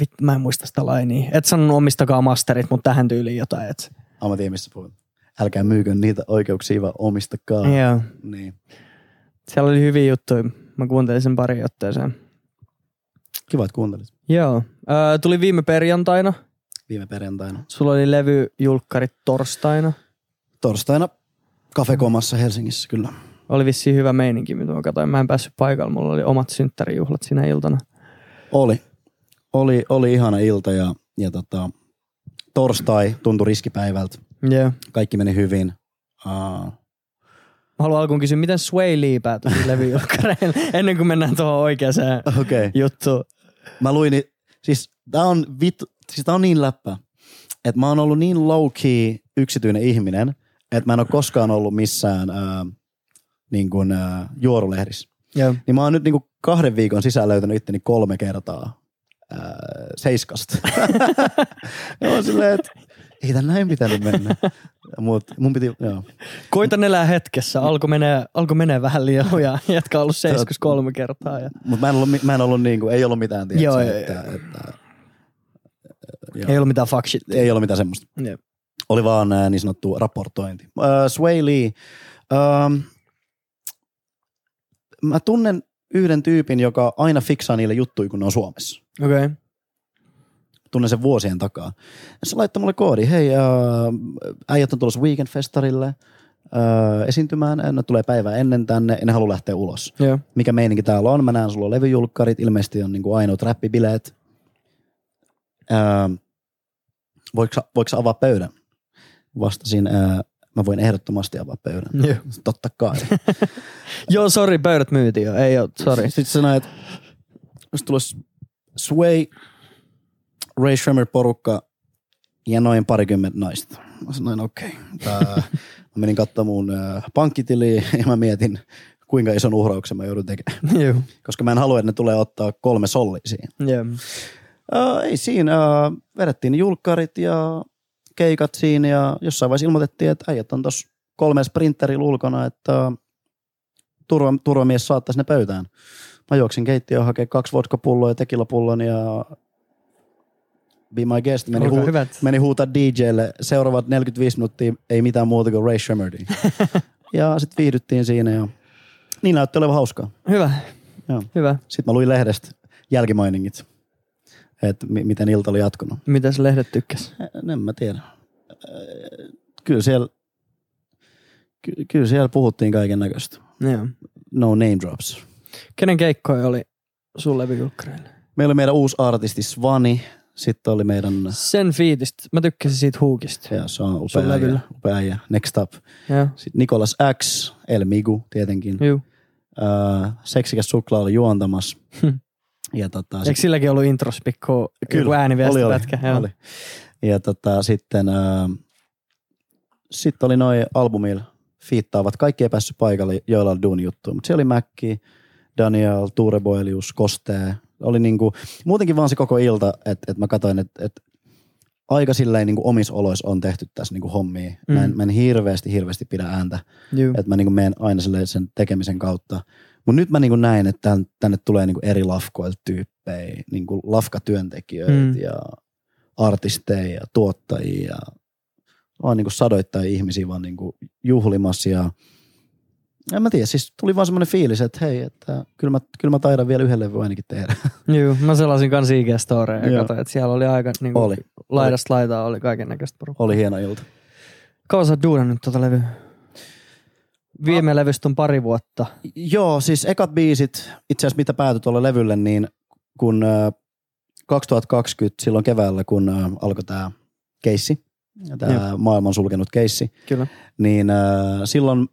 vit, mä en muista sitä lainia. Et sanonut omistakaa masterit, mutta tähän tyyliin jotain. Et, missä puhut. Älkää myykö niitä oikeuksia, vaan omistakaa. joo. Niin. Siellä oli hyviä juttuja. Mä kuuntelin sen pari otteeseen. Kiva, että kuuntelit Joo. Öö, tuli viime perjantaina. viime perjantaina. Sulla oli levyjulkkarit torstaina. Torstaina kafekomassa Helsingissä, kyllä. Oli vissiin hyvä meininki, mitä mä katsoin. Mä en päässyt paikalle. Mulla oli omat synttärijuhlat sinä iltana. Oli. Oli, oli ihana ilta ja, ja tota, torstai tuntui riskipäivältä. Joo. Kaikki meni hyvin. Uh, Mä haluan alkuun kysyä, miten Sway Lee päätyi <laughs> levyjulkkareille, ennen kuin mennään tuohon oikeaan. Okay. juttuun. Mä luin, siis tää on, vittu, siis tää on niin läppä, että mä oon ollut niin low key yksityinen ihminen, että mä en ole koskaan ollut missään ää, niin kuin, ää, juorulehdissä. Joo. Niin mä oon nyt niin kuin kahden viikon sisään löytänyt itteni kolme kertaa ää, seiskasta. <laughs> mä oon silleen, että ei tän näin pitänyt mennä. <laughs> Mut mun piti, joo. Koitan elää hetkessä. Alko menee, alko menee vähän liian. <laughs> Jätkä on ollut seiskus kolme kertaa. Ja... Mut mä en ollut, mä en ollut niin kuin, ei ollut mitään, tiedätkö, Joo, että, joo. että, joo. Ei ollut mitään fuck shit. ei ollut mitään semmoista. Jep. Oli vaan ää, niin sanottu raportointi. Uh, Sway Lee. Um, mä tunnen yhden tyypin, joka aina fiksaa niille juttuja, kun ne on Suomessa. Okei. Okay. Tunnen sen vuosien takaa. Ja se laittoi mulle koodi, hei, uh, äijät on tulossa Weekend-festarille uh, esiintymään, ne tulee päivää ennen tänne ja ne haluaa lähteä ulos. Joo. Mikä meininki täällä on? Mä näen, sulla on levyjulkkarit, ilmeisesti on niinku ainoat räppibileet. Uh, voiko, voiko avaa pöydän? Vastasin, uh, mä voin ehdottomasti avaa pöydän. Joo. Totta kai. <laughs> Joo, sori, pöydät myytiin jo. Ei oo, sori. Sitten sanoi, että jos tulisi Sway, Ray Shremmer porukka ja noin parikymmentä naista. Mä sanoin, okei. Okay. mä menin katsomaan mun pankkitiliä ja mä mietin, kuinka ison uhrauksen mä joudun tekemään. Joo. Koska mä en halua, että ne tulee ottaa kolme sollia siihen. Uh, ei siinä. Uh, vedettiin julkkarit ja keikat siinä ja jossain vaiheessa ilmoitettiin, että äijät on tuossa kolme sprinterillä ulkona, että uh, turva, turvamies saattaisi ne pöytään. Mä juoksin keittiöön hakemaan kaksi vodkapulloa ja tekilapullon ja Be My Guest. Meni, Olkaa hu- hyvät. meni huutaa DJlle. Seuraavat 45 minuuttia ei mitään muuta kuin Ray Shremmerdin. <laughs> ja sitten viihdyttiin siinä ja niin näytti olevan hauskaa. Hyvä, Joo. hyvä. Sitten mä luin lehdestä jälkimainingit, että mi- miten ilta oli jatkunut. Mitäs lehdet tykkäs? En, en mä tiedä. Kyllä siellä, ky- kyllä siellä puhuttiin kaiken näköistä. Joo. No name drops. Kenen keikkoja oli sun levykylkkäreillä? Meillä oli meidän uusi artisti Svani. Sitten oli meidän, Sen fiitistä. Mä tykkäsin siitä huukista. ja se on upea levyllä. äijä, upea äijä. Next up. Joo. Sitten Nikolas X, El Migu tietenkin. Juu. Äh, seksikäs suklaa oli juontamassa. Hmm. ja tota, Eikö silläkin ollut intros pikku joku ääniviestipätkä? oli, Joo. oli. Ja tota, sitten äh, sit oli noin albumilla fiittaavat. Kaikki ei päässyt paikalle, joilla oli duuni juttu. Mutta siellä oli Mäkki, Daniel, Tuure Boelius, Kostee. Oli niinku, muutenkin vaan se koko ilta, että et mä katsoin, että et aika silleen niinku omissa oloissa on tehty tässä niinku hommia. Mm. Mä, en, Mm. mä en hirveästi, hirveästi pidä ääntä. Että mä niinku menen aina sen tekemisen kautta. Mutta nyt mä niinku näin, että tän, tänne tulee niinku eri lafkoilta tyyppejä, niinku lafkatyöntekijöitä Mm. ja artisteja ja tuottajia vaan niinku sadoittain ihmisiä vaan niinku juhlimassa ja en mä tiedä, siis tuli vaan semmoinen fiilis, että hei, että kyllä mä, kyllä mä taidan vielä yhden levyn ainakin tehdä. <laughs> Juu. Mä selasin kans IG-storeja ja Joo. katsoin, että siellä oli aika niinku, Oli. laidasta laitaa oli kaiken näköistä porukkaa. Oli hieno ilta. Kauan sä oot duunannut tuota levyä? Viime levystä on pari vuotta. Joo, siis ekat biisit, itse asiassa mitä päätyi tuolle levylle, niin kun äh, 2020 silloin keväällä, kun äh, alkoi tämä keissi, tämä maailman sulkenut keissi, Kyllä. niin äh, silloin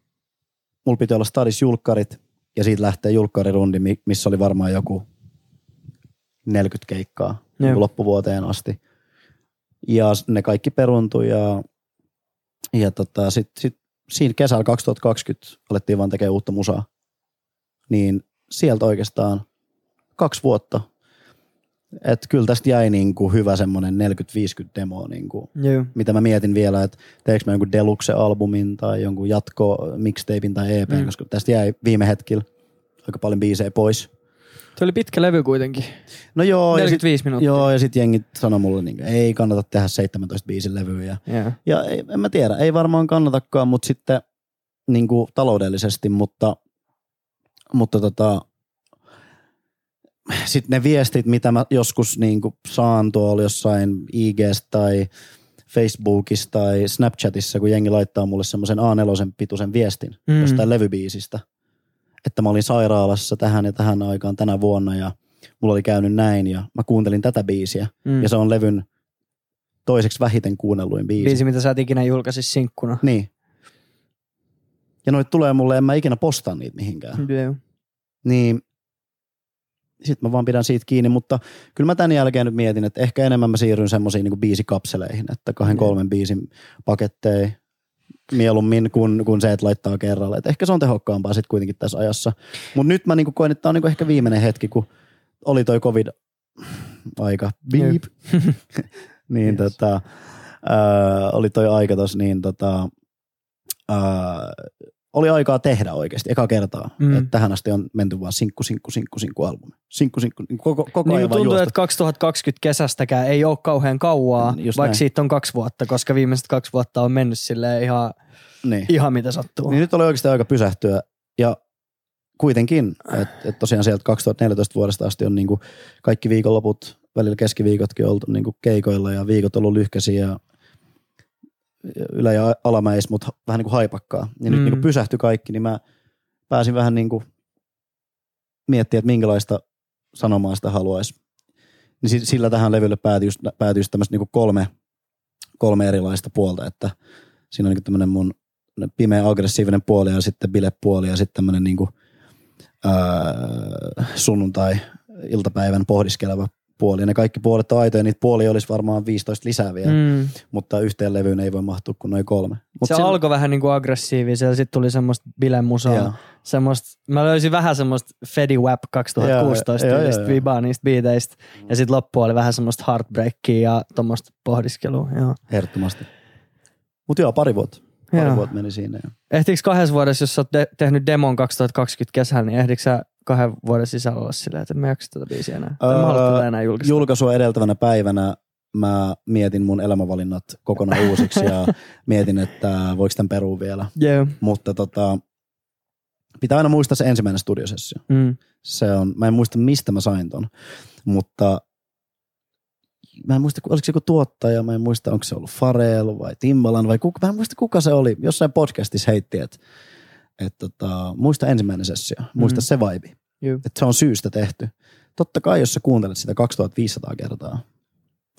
mulla piti olla stadis julkkarit ja siitä lähtee julkkarirundi, mi- missä oli varmaan joku 40 keikkaa niin Joo. loppuvuoteen asti. Ja ne kaikki peruntui ja, ja tota, sitten sit, siinä kesällä 2020 alettiin vaan tekemään uutta musaa. Niin sieltä oikeastaan kaksi vuotta. Että kyllä tästä jäi niinku hyvä semmoinen 40-50 demoa niinku Joo. mitä mä mietin vielä, että teekö mä jonkun Deluxe-albumin tai jonkun jatko mixtapein tai EP, Mm. koska tästä jäi viime hetkillä aika paljon biisejä pois. Tuo oli pitkä levy kuitenkin. No joo, ja sit, 45 minuuttia. joo, ja sitten jengi sanoi mulle, niin, ei kannata tehdä 17 biisin levyä. Ja, Joo. ja ei, en mä tiedä, ei varmaan kannatakaan, mutta sitten niin kuin taloudellisesti, mutta, mutta tota, sitten ne viestit, mitä mä joskus niin kuin saan tuolla jossain IGstä tai Facebookissa tai Snapchatissa, kun jengi laittaa mulle semmoisen A4 pituisen viestin Mm. jostain levybiisistä, että mä olin sairaalassa tähän ja tähän aikaan tänä vuonna ja mulla oli käynyt näin ja mä kuuntelin tätä biisiä Mm. ja se on levyn toiseksi vähiten kuunnelluin biisi. Biisi, mitä sä et ikinä julkaisis sinkkuna. Niin. Ja noit tulee mulle, en mä ikinä postaa niitä mihinkään. Joo. Niin sit mä vaan pidän siitä kiinni, mutta kyllä mä tämän jälkeen nyt mietin, että ehkä enemmän mä siirryn semmoisiin niin biisikapseleihin, että kahden Niin. kolmen biisin paketteihin mieluummin kuin, kuin se, että laittaa kerralla. Et ehkä se on tehokkaampaa sitten kuitenkin tässä ajassa. Mutta nyt mä niinku koen, että tämä on niinku ehkä viimeinen hetki, kun oli toi covid-aika. Beep. <laughs> niin Yes. tota, ää, oli toi aika tos, niin tota, ää, oli aikaa tehdä oikeasti, eka kertaa. Mm. Että tähän asti on menty vaan sinkku, sinkku, sinkku, sinkku albumi. Sinkku, sinkku, niin koko, koko Niin ajan tuntuu, juosta. että 2020 kesästäkään ei ole kauhean kauaa, Mm, just vaikka näin. siitä on kaksi vuotta, koska viimeiset kaksi vuotta on mennyt silleen ihan, Niin. ihan mitä sattuu. Niin nyt oli oikeasti aika pysähtyä ja kuitenkin, että et tosiaan sieltä 2014 vuodesta asti on niinku kaikki viikonloput, välillä keskiviikotkin oltu niinku keikoilla ja viikot ollut lyhkäisiä ja ylä- ja alamäis, mutta vähän niinku haipakkaa. Ja nyt Mm. niinku pysähtyi kaikki, niin mä pääsin vähän niinku miettimään, että minkälaista sanomaa sitä haluaisi. Niin si- sillä tähän levylle päätyi just, päätyi just tämmöistä niinku kolme, kolme erilaista puolta, että siinä on niinku tämmöinen mun pimeä aggressiivinen puoli ja sitten bilepuoli ja sitten tämmöinen niinku, ää, sunnuntai-iltapäivän pohdiskeleva puoli. Ne kaikki puolet on aitoja, niitä puolia olisi varmaan 15 lisää vielä, mm. Mutta yhteen levyyn ei voi mahtua kuin noin kolme. Mut Se sen- alkoi vähän niin kuin aggressiivisia, sitten tuli semmoista bilemusaa. Semmoista, mä löysin vähän semmoista Fedi Wap 2016 Joo, joo, joo, vibaa niistä biiteistä. Ja sitten loppu oli vähän semmoista heartbreakia ja tuommoista pohdiskelua. Joo. Ehdottomasti. Mutta joo, pari vuotta. Pari Joo. vuotta meni siinä. Jo. Ehtiikö kahdessa vuodessa, jos sä oot de- tehnyt demon 2020 kesällä, niin ehditkö sä kahden vuoden sisällä olla silleen, että en mä jaksa tätä biisiä enää? Tai mä haluan tätä enää julkaista. Julkaisua edeltävänä päivänä mä mietin mun elämänvalinnat kokonaan uusiksi ja <laughs> mietin, että voiko tämän perua vielä. Yeah. Mutta tota, pitää aina muistaa se ensimmäinen studiosessio. Mm. Se on, mä en muista mistä mä sain ton, mutta mä en muista, oliko se joku tuottaja, mä en muista, onko se ollut Farel vai Timbalan vai kuka, mä en muista kuka se oli. Jossain podcastissa heitti, että et tota, muista ensimmäinen sessio, muista Mm. se vibe, että se on syystä tehty. Totta kai, jos sä kuuntelet sitä 2500 kertaa,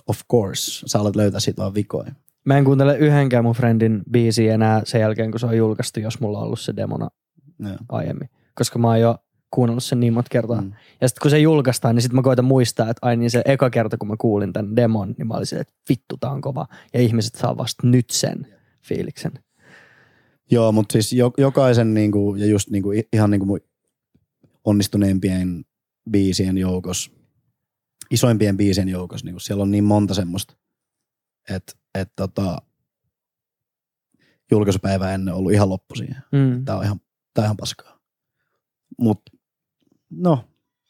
of course, sä alat löytää siitä vaan vikoja. Mä en kuuntele yhdenkään mun friendin biisiä enää sen jälkeen, kun se on julkaistu, jos mulla on ollut se demona Joo. aiemmin. Koska mä oon jo kuunnellut sen niin monta kertaa. Mm. Mm. Ja sitten kun se julkaistaan, niin sitten mä koitan muistaa, että ai niin se eka kerta, kun mä kuulin tämän demon, niin mä olin silleen, että vittu, tää on kova. Ja ihmiset saa vasta nyt sen fiiliksen. Joo, mutta siis jo, jokaisen niinku, ja just niinku, i- ihan niinku mun onnistuneimpien biisien joukossa, isoimpien biisien joukossa, niinku, siellä on niin monta semmoista, että et, tota, julkaisupäivää ennen ollut ihan loppu siihen. Mm. Tää on ihan, tää on ihan paskaa. Mut no,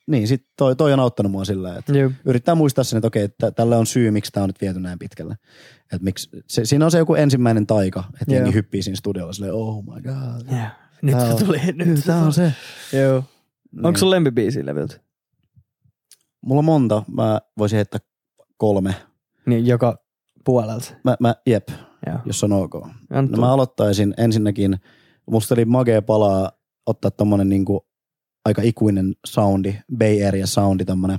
niin sit toi, toi on auttanut mua sillä, että Juu. yrittää muistaa sen, että okei, tällä on syy, miksi tämä on nyt viety näin pitkälle. Et miksi, se, siinä on se joku ensimmäinen taika, että jengi hyppii siinä studiolla silleen, oh my god. Yeah. Nyt Tää se on- tuli. <laughs> Nyt Tämä on se. Joo. Niin. Onko sun lempibiisi levyltä? Mulla on monta. Mä voisin heittää kolme. Niin, joka puolelta. Mä, mä jep, Joo. jos on ok. No mä aloittaisin ensinnäkin, musta oli magea palaa ottaa tommonen niinku aika ikuinen soundi, Bay Area soundi, tommonen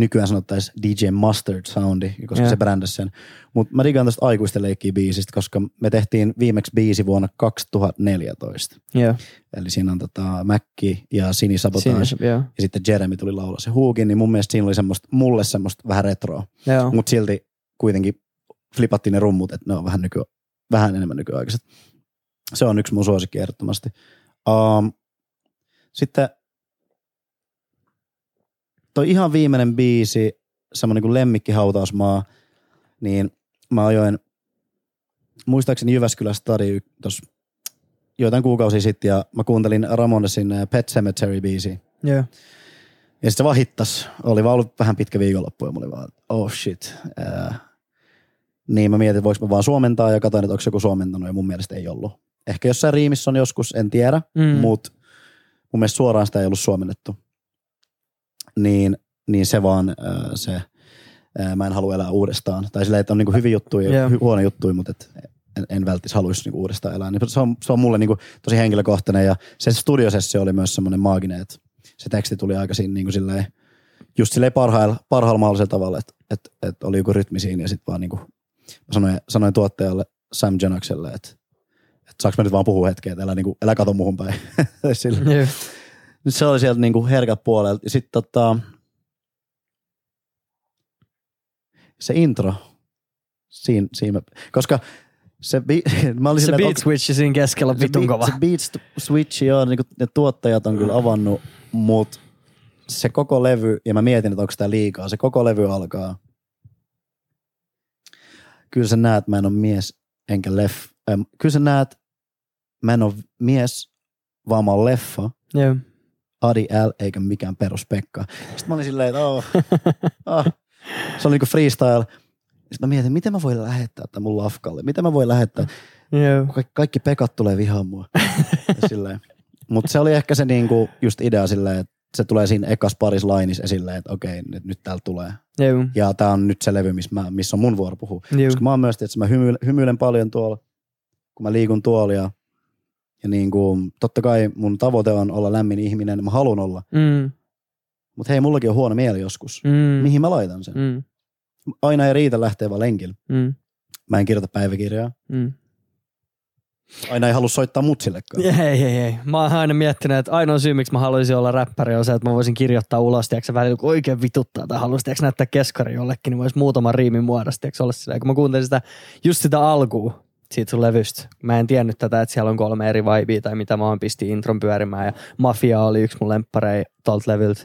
nykyään sanottaisiin DJ Mustard soundi, koska Joo. se brändäsi sen. Mutta mä digaan tästä aikuisten leikkiä biisistä, koska me tehtiin viimeksi biisi vuonna 2014. Joo. Eli siinä on tota Mäkki ja Sini Sabotage. Siinä, joo. ja sitten Jeremy tuli laulaa se huukin, niin mun mielestä siinä oli semmoista, mulle semmoista vähän retroa. Joo. Mutta silti kuitenkin flipattiin ne rummut, että ne on vähän, nyky, vähän enemmän nykyaikaiset. Se on yksi mun suosikki ehdottomasti. Um, sitten toi ihan viimeinen biisi, semmoinen kuin Lemmikkihautausmaa, niin mä ajoin muistaakseni Jyväskylä Stadi tuossa joitain kuukausia sitten ja mä kuuntelin Ramonesin Pet Cemetery-biisiä. Joo. Ja sitten se vaan hittas. Oli vaan ollut vähän pitkä viikonloppu ja mä olin vaan, oh shit. Ää, niin mä mietin, että voiko mä vaan suomentaa ja katsoin, että onko joku suomentanut ja mun mielestä ei ollut. Ehkä jossain riimissä on joskus, en tiedä, mm. mutta mun mielestä suoraan sitä ei ollut suomennettu. Niin, niin se vaan se, mä en halua elää uudestaan. Tai silleen, että on niinku hyviä juttuja ja hy- huono juttuja, mutta et en, en välttis haluaisi niinku uudestaan elää. Niin se, on, se on mulle niinku tosi henkilökohtainen ja se studiosessio oli myös semmoinen maaginen, että se teksti tuli aika siinä niinku silleen, just silleen parhailla, parhailla mahdollisella tavalla, että et, et oli joku rytmi siinä ja sitten vaan niinku, mä sanoin, sanoin tuottajalle Sam Janakselle, että et saaks mä nyt vaan puhua hetkeä, että älä, niinku, älä kato muuhun päin. <laughs> Sillä. Joo. Se oli sieltä niinku herkät puolelta. Ja sitten tota, se intro, siinä, siinä koska se, bi, <laughs> mä olin Se beat että switch siinä keskellä vitun kova. Se beat st- switch, joo, niin ne tuottajat on kyllä avannut, mutta se koko levy, ja mä mietin, että onko tämä liikaa, se koko levy alkaa. Kyllä sä näet, mä en ole mies enkä leff. Ähm, kyllä sä näet, mä en ole mies, vaan mä oon leffa. Joo. Adi L eikä mikään perus Pekka. Sitten mä olin silleen, että oh, oh. se oli niinku freestyle. Sitten mä mietin, miten mä voin lähettää tämän mun lafkalle? Miten mä voin lähettää? Joo. Ka- kaikki pekat tulee vihaan mua. Mutta se oli ehkä se niinku just idea silleen, että se tulee siinä ekas paris lainis esille, että okei, nyt, nyt täältä tulee. Joo. Ja tää on nyt se levy, missä, mä, missä on mun vuoro puhua. Koska mä oon myös, että mä hymyilen, hymyilen paljon tuolla, kun mä liikun tuolla ja, ja niin kuin, totta kai mun tavoite on olla lämmin ihminen, mä haluan olla. Mm. Mutta hei, mullakin on huono mieli joskus. Mm. Mihin mä laitan sen? Mm. Aina ei riitä lähteä vaan lenkillä. Mm. Mä en kirjoita päiväkirjaa. Mm. Aina ei halua soittaa mutsillekaan. <laughs> Ei, ei, ei. Mä oon aina miettinyt, että ainoa syy, miksi mä haluaisin olla räppäri on se, että mä voisin kirjoittaa ulos, tiedätkö, välillä kun oikein vituttaa tai haluaisin tiedätkö, näyttää keskari jollekin, niin voisi muutaman riimin muodossa, tiedätkö, olla silleen. Kun mä kuuntelin sitä, just sitä alkua siitä sun levystä. Mä en tiennyt tätä, että siellä on kolme eri vibea tai mitä mä oon pisti intron pyörimään ja Mafia oli yksi mun lempparei tolta levyltä.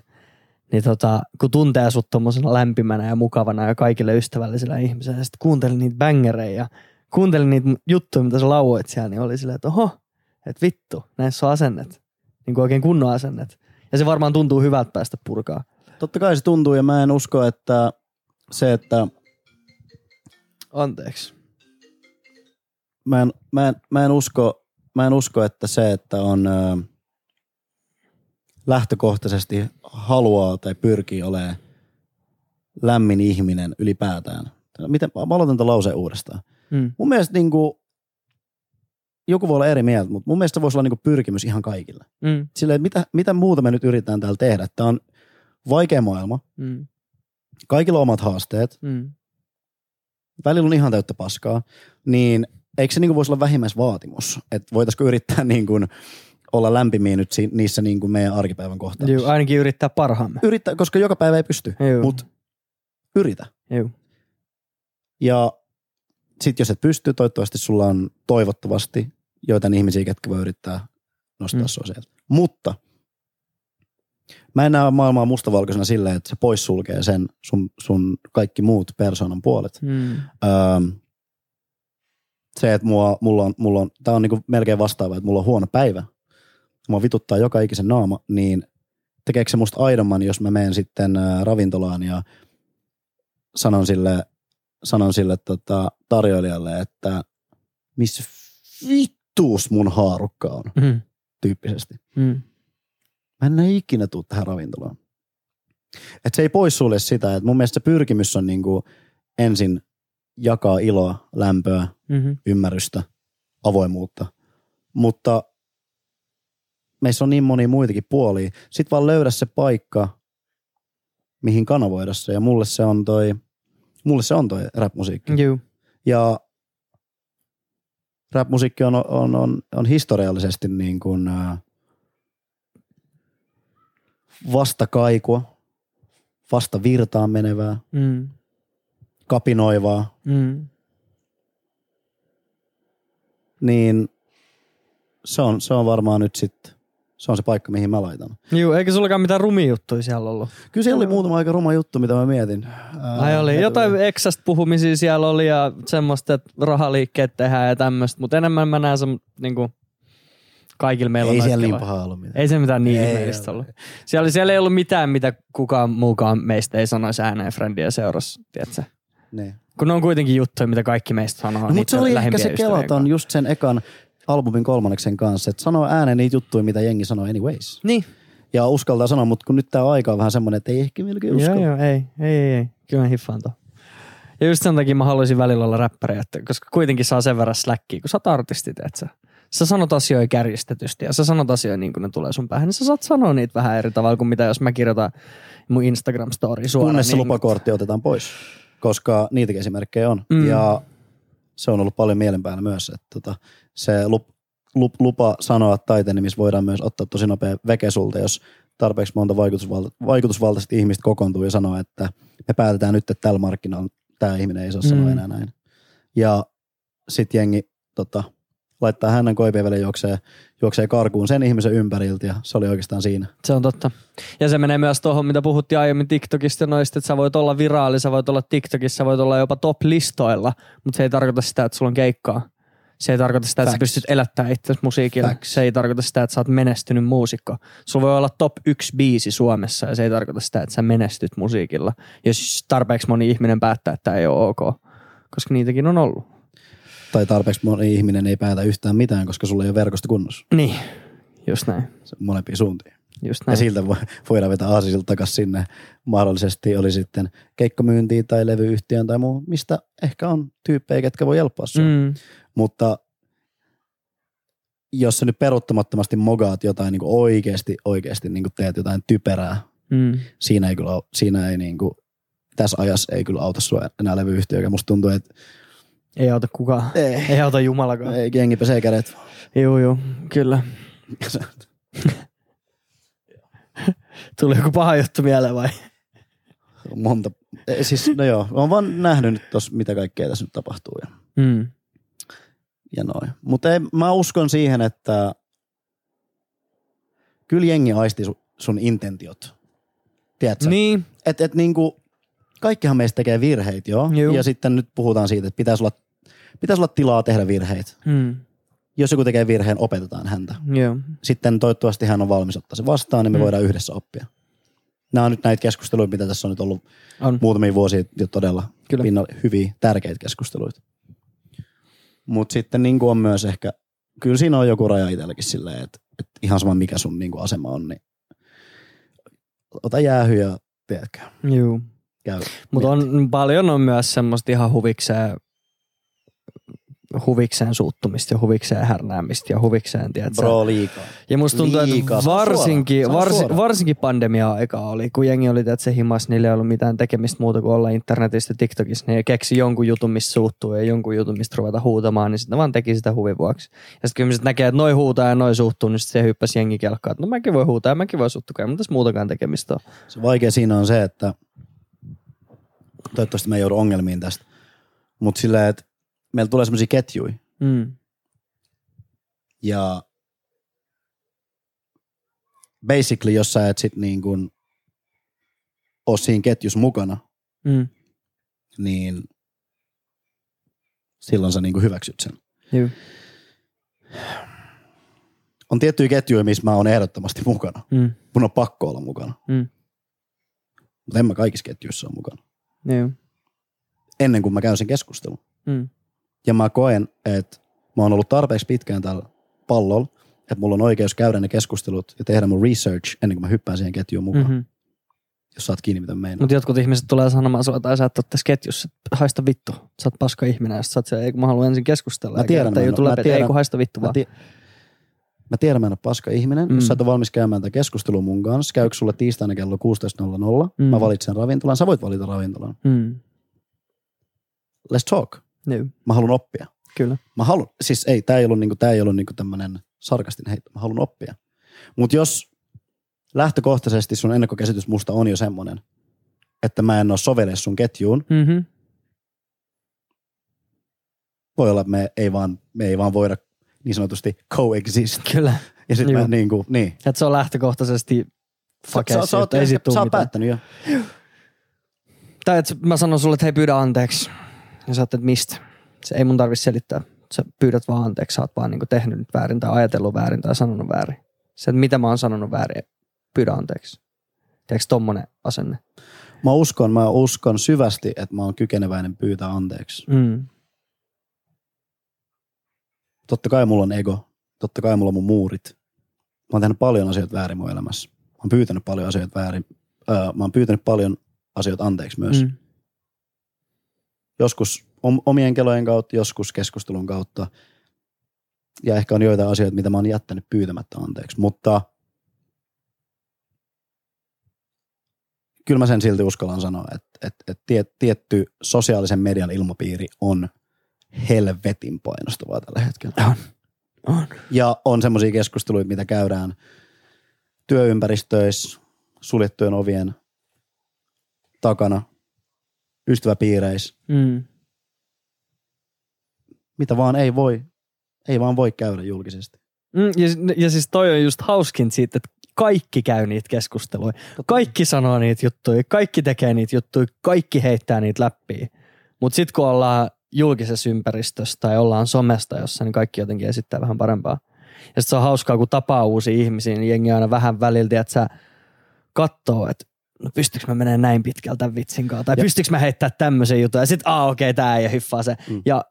Niin tota, kun tuntee sut tommosena lämpimänä ja mukavana ja kaikille ystävällisellä ihmisenä, ja sitten kuuntelin niitä bängerejä ja kuuntelin niitä juttuja, mitä sä lauoit siellä, niin oli silleen, että oho, että vittu, näissä on asennet. Niin kuin oikein kunnon asennet. Ja se varmaan tuntuu hyvältä päästä purkaa. Totta kai se tuntuu ja mä en usko, että se, että Anteeksi. Mä en, mä en, mä en, usko, mä en usko, että se, että on ö, lähtökohtaisesti haluaa tai pyrkii olemaan lämmin ihminen ylipäätään. Miten, mä aloitan tämän lauseen uudestaan. Mm. Mun mielestä niin kuin, joku voi olla eri mieltä, mutta mun mielestä se voisi olla niin kuin pyrkimys ihan kaikille. Mm. Silleen, mitä, mitä muuta me nyt yritetään täällä tehdä. Tämä on vaikea maailma. Mm. Kaikilla on omat haasteet. Mm. Välillä on ihan täyttä paskaa. Niin eikö se niin kuin voisi olla vähimmäisvaatimus? Että voitaisiko yrittää <laughs> niin kuin olla lämpimiä nyt niissä niin kuin meidän arkipäivän kohtaamissa? Juu, ainakin yrittää parhaamme. Yritä, koska joka päivä ei pysty, mutta yritä. Juu. Ja sitten jos et pysty, toivottavasti sulla on toivottavasti joitain ihmisiä, ketkä voi yrittää nostaa Mm. mm. sua sieltä. Mutta mä en näe maailmaa mustavalkoisena silleen, että se poissulkee sen sun, sun kaikki muut persoonan puolet. Mm. Öö, se, että mua, mulla on, mulla on tää on niinku melkein vastaava, että mulla on huono päivä. Mua vituttaa joka ikisen naama, niin tekeekö se musta aidomman, jos mä menen sitten ravintolaan ja sanon sille, sanon sille tota, tarjoilijalle, että missä vittuus mun haarukka on, Mm. tyyppisesti. Mm. Mä en ikinä tuu tähän ravintolaan. Et se ei poissulje sitä, että mun mielestä se pyrkimys on niinku ensin jakaa iloa, lämpöä, Mm-hmm. ymmärrystä, avoimuutta. Mutta meissä on niin monia muitakin puolia. Sitten vaan löydä se paikka, mihin kanavoida se. Ja mulle se on toi, mulle se on toi rap-musiikki. Juu. Ja rap-musiikki on, on, on, on historiallisesti niin kuin, vastakaikua, vasta virtaan menevää, Mm. Kapinoivaa, Mm. niin se on, se on varmaan nyt sitten, se on se paikka, mihin mä laitan. Juu, eikä sullakaan mitään rumia juttuja siellä ollut? Kyllä siellä oli muutama aika ruma juttu, mitä mä mietin. Ää, Ai oli, jotain eksästä puhumisia siellä oli ja semmoista, että rahaliikkeet tehdään ja tämmöistä, mutta enemmän mä näen se niinku kaikilla meillä Ei on siellä niin pahaa ollut mitään. Ei se mitään niin Ei ihmeellistä ollut. Siellä, siellä ei ollut mitään, mitä kukaan muukaan meistä ei sanoisi ääneen friendien seurassa, tiedätkö? Niin. Kun ne on kuitenkin juttuja, mitä kaikki meistä sanoo. No, mutta se oli ehkä se kelaton just sen ekan albumin kolmanneksen kanssa, että sanoo ääneen niitä juttuja, mitä jengi sanoo anyways. Niin. Ja uskaltaa sanoa, mutta kun nyt tämä aika on vähän semmoinen, että ei ehkä melkein usko. Joo, joo, ei, ei, ei, ei. Kyllä mä hiffaan tuon. Ja just sen takia mä haluaisin välillä olla räppäri, että, koska kuitenkin saa sen verran släkkiä, kun sä oot artisti, et sä. Sä sanot asioita kärjistetysti ja sä sanot asioita niin kuin ne tulee sun päähän, niin sä saat sanoa niitä vähän eri tavalla kuin mitä jos mä kirjoitan mun Instagram-story suoraan. Kunnes se niin, lupakortti otetaan pois, koska niitäkin esimerkkejä on. Mm. Ja se on ollut paljon mielen päällä myös, että tota, se lup, lup, lupa sanoa taiteen nimissä voidaan myös ottaa tosi nopea veke sulta, jos tarpeeksi monta vaikutusvalta, vaikutusvaltaista ihmistä kokoontuu ja sanoo, että me päätetään nyt, että tällä markkinalla tämä ihminen ei saa Mm. sanoa enää näin. Ja sitten jengi tota, laittaa hänen koipien välillä juoksee, juoksee karkuun sen ihmisen ympäriltä ja se oli oikeastaan siinä. Se on totta. Ja se menee myös tuohon, mitä puhuttiin aiemmin TikTokista noista, että sä voit olla viraali, sä voit olla TikTokissa, sä voit olla jopa top-listoilla, mutta se ei tarkoita sitä, että sulla on keikkaa. Se ei tarkoita sitä, että sä Facts. pystyt elättämään itsesi musiikilla. Facts. Se ei tarkoita sitä, että sä oot menestynyt muusikko. Sulla voi olla top yksi biisi Suomessa ja se ei tarkoita sitä, että sä menestyt musiikilla. Jos tarpeeksi moni ihminen päättää, että tämä ei ole ok. Koska niitäkin on ollut. Tai tarpeeksi moni ihminen ei päätä yhtään mitään, koska sulla ei ole verkosto kunnossa. Niin, just näin. Se on molempiin suuntiin. Just Ja näin. siltä vo- voidaan vetää aasisilta takaisin sinne. Mahdollisesti oli sitten keikkamyyntiin tai levyyhtiön tai muu, mistä ehkä on tyyppejä, ketkä voi helppoa sua. Mm. Mutta jos sä nyt peruuttamattomasti mogaat jotain niin oikeasti, oikeasti niin teet jotain typerää, mm. siinä ei kyllä, siinä ei niin kuin, tässä ajassa ei kyllä auta sua enää levyyhtiö. Musta tuntuu, että Ei auta kukaan. ei, Ei auta jumalakaan. ei jengi pesee kädet. Joo, joo, kyllä. <laughs> Tuli joku paha juttu mieleen vai? Monta. Eh, Siis, no joo, olen vaan nähnyt nyt tos, mitä kaikkea tässä nyt tapahtuu. Ja Mm. ja noin. Mutta ei, mä uskon siihen, että kyllä jengi aisti sun, sun intentiot. Tiedätkö? Niin, Et, et niinku, kaikkihan meistä tekee virheitä, joo. Juu. Ja sitten nyt puhutaan siitä, että pitäisi olla, pitäisi olla tilaa tehdä virheitä. mm. Jos joku tekee virheen, opetetaan häntä. joo. Sitten toivottavasti hän on valmis ottaa se vastaan, niin me Mm. voidaan yhdessä oppia. nämä on nyt näitä keskusteluja, mitä tässä on nyt ollut On. muutamia vuosia jo todella Kyllä. pinnalla hyviä, tärkeitä keskusteluita. Mutta sitten niin on myös ehkä, kyllä siinä on joku raja itselläkin silleen, että, että ihan sama mikä sun niin asema on, niin ota jäähy ja tiedätkö, käy. Mutta on, paljon on myös semmoista ihan huvikseen, huvikseen suuttumista ja huvikseen härnäämistä ja huvikseen, tiedätkö? Bro, liikaa. Ja musta tuntuu, Liikaa. että varsinkin, varsi, varsinkin pandemia-aika oli, kun jengi oli, että se himas, niillä ei ollut mitään tekemistä muuta kuin olla internetissä ja TikTokissa. Ne keksi jonkun jutun, missä suuttuu ja jonkun jutun, mistä ruveta huutamaan, niin sitten vaan teki sitä huvin vuoksi. Ja sitten kun ihmiset näkee, että noi huutaa ja noi suuttuu, niin sitten se hyppäsi jengi kelkkaan, että no mäkin voi huutaa ja mäkin voi suuttua, mutta tässä muutakaan tekemistä on. Se vaikea siinä on se, että toivottavasti ei joudu ongelmiin tästä, mutta silleen, että meillä tulee semmoisia ketjuja Mm. ja basically, jos sä et sit niin kuin ole siinä ketjussa mukana, Mm. niin silloin sä niin kuin hyväksyt sen. Juu. On tiettyjä ketjuja, missä mä oon ehdottomasti mukana. Mm. Mun on pakko olla mukana, Mm. mutta en mä kaikissa ketjuissa ole mukana. Juu. Ennen kuin mä käyn sen keskustelun. Mm. Ja mä koen, että mä oon ollut tarpeeksi pitkään tällä pallolla, että mulla on oikeus käydä ne keskustelut ja tehdä mun research ennen kuin mä hyppään siihen ketjuun mukaan. Mm-hmm. Jos saat kiinni, mitä meinaa. Mutta jotkut ihmiset tulee sanomaan sulle, tai sä et ole tässä ketjussa, että haista vittu, sä oot paska ihminen, ja sit sä oot siellä, ei kun mä haluan ensin keskustella. Mä ja tiedän, mä juttu mä läpi, että ei tiedän- kun haista vittu Mä, vaan. mä tiedän, mä en ole paska ihminen. Mm. Jos sä et ole valmis käymään tätä keskustelua mun kanssa, käykö sulle tiistaina kello 16.00. Mm. Mm. Mä valitsen ravintolan, sä voit valita ravintolan. Mm. Let's talk. Juu, Mä haluan oppia. kyllä. Mä haluan, siis ei, tää ei ollut, niinku, tää ei ollut niinku tämmönen sarkastinen heitto. Mä haluan oppia. Mutta jos lähtökohtaisesti sun ennakkokäsitys musta on jo semmonen, että mä en ole sovelle sun ketjuun, Mm-hmm. voi olla, että me ei vaan, me ei vaan voida niin sanotusti coexist. Kyllä. <laughs> Ja sitten mä Joo. niinku, niin. Että se on lähtökohtaisesti Sä, sä, oot, ei sit tuu sä oot mitään. päättänyt jo. Tai että mä sanon sulle, että hei pyydä anteeksi. Ja sä että mistä? Se ei mun tarvi selittää. Sä pyydät vaan anteeksi, sä oot vaan niinku tehnyt nyt väärin tai ajatellut väärin tai sanonut väärin. Se, että mitä mä oon sanonut väärin, pyydä anteeksi. Tiedätkö tommonen asenne? Mä uskon, mä uskon syvästi, että mä oon kykeneväinen pyytää anteeksi. Mm. Totta kai mulla on ego. Totta kai mulla on mun muurit. Mä oon tehnyt paljon asioita väärin mun elämässä. Mä oon pyytänyt paljon asioita väärin. Öö, mä oon pyytänyt paljon asioita anteeksi myös. Mm. Joskus om- omien kelojen kautta, joskus keskustelun kautta. Ja ehkä on joitain asioita, mitä mä oon jättänyt pyytämättä anteeksi. Mutta kyllä mä sen silti uskallan sanoa, että, että, että tie- tietty sosiaalisen median ilmapiiri on helvetin painostavaa tällä hetkellä. On. On. Ja on semmoisia keskusteluita, mitä käydään työympäristöissä, suljettujen ovien takana, ystäväpiireissä, Mm. mitä vaan ei voi, ei vaan voi käydä julkisesti. Mm, ja, ja siis toi on just hauskin siitä, että kaikki käy niitä keskusteluja. Kaikki sanoo niitä juttuja, kaikki tekee niitä juttuja, kaikki heittää niitä läpi. Mutta sitten kun ollaan julkisessa ympäristössä tai ollaan somesta jossa, niin kaikki jotenkin esittää vähän parempaa. Ja sitten se on hauskaa, kun tapaa uusia ihmisiä, niin jengi aina vähän väliltä, että sä katsoo, että no pystyykö mä menemään näin pitkältä tämän vitsin kanssa, tai Ja- pystyykö mä heittää tämmöisen jutun, ja sitten aa okei, okay, tää ei hiffaa se. Mm. Mm. Ja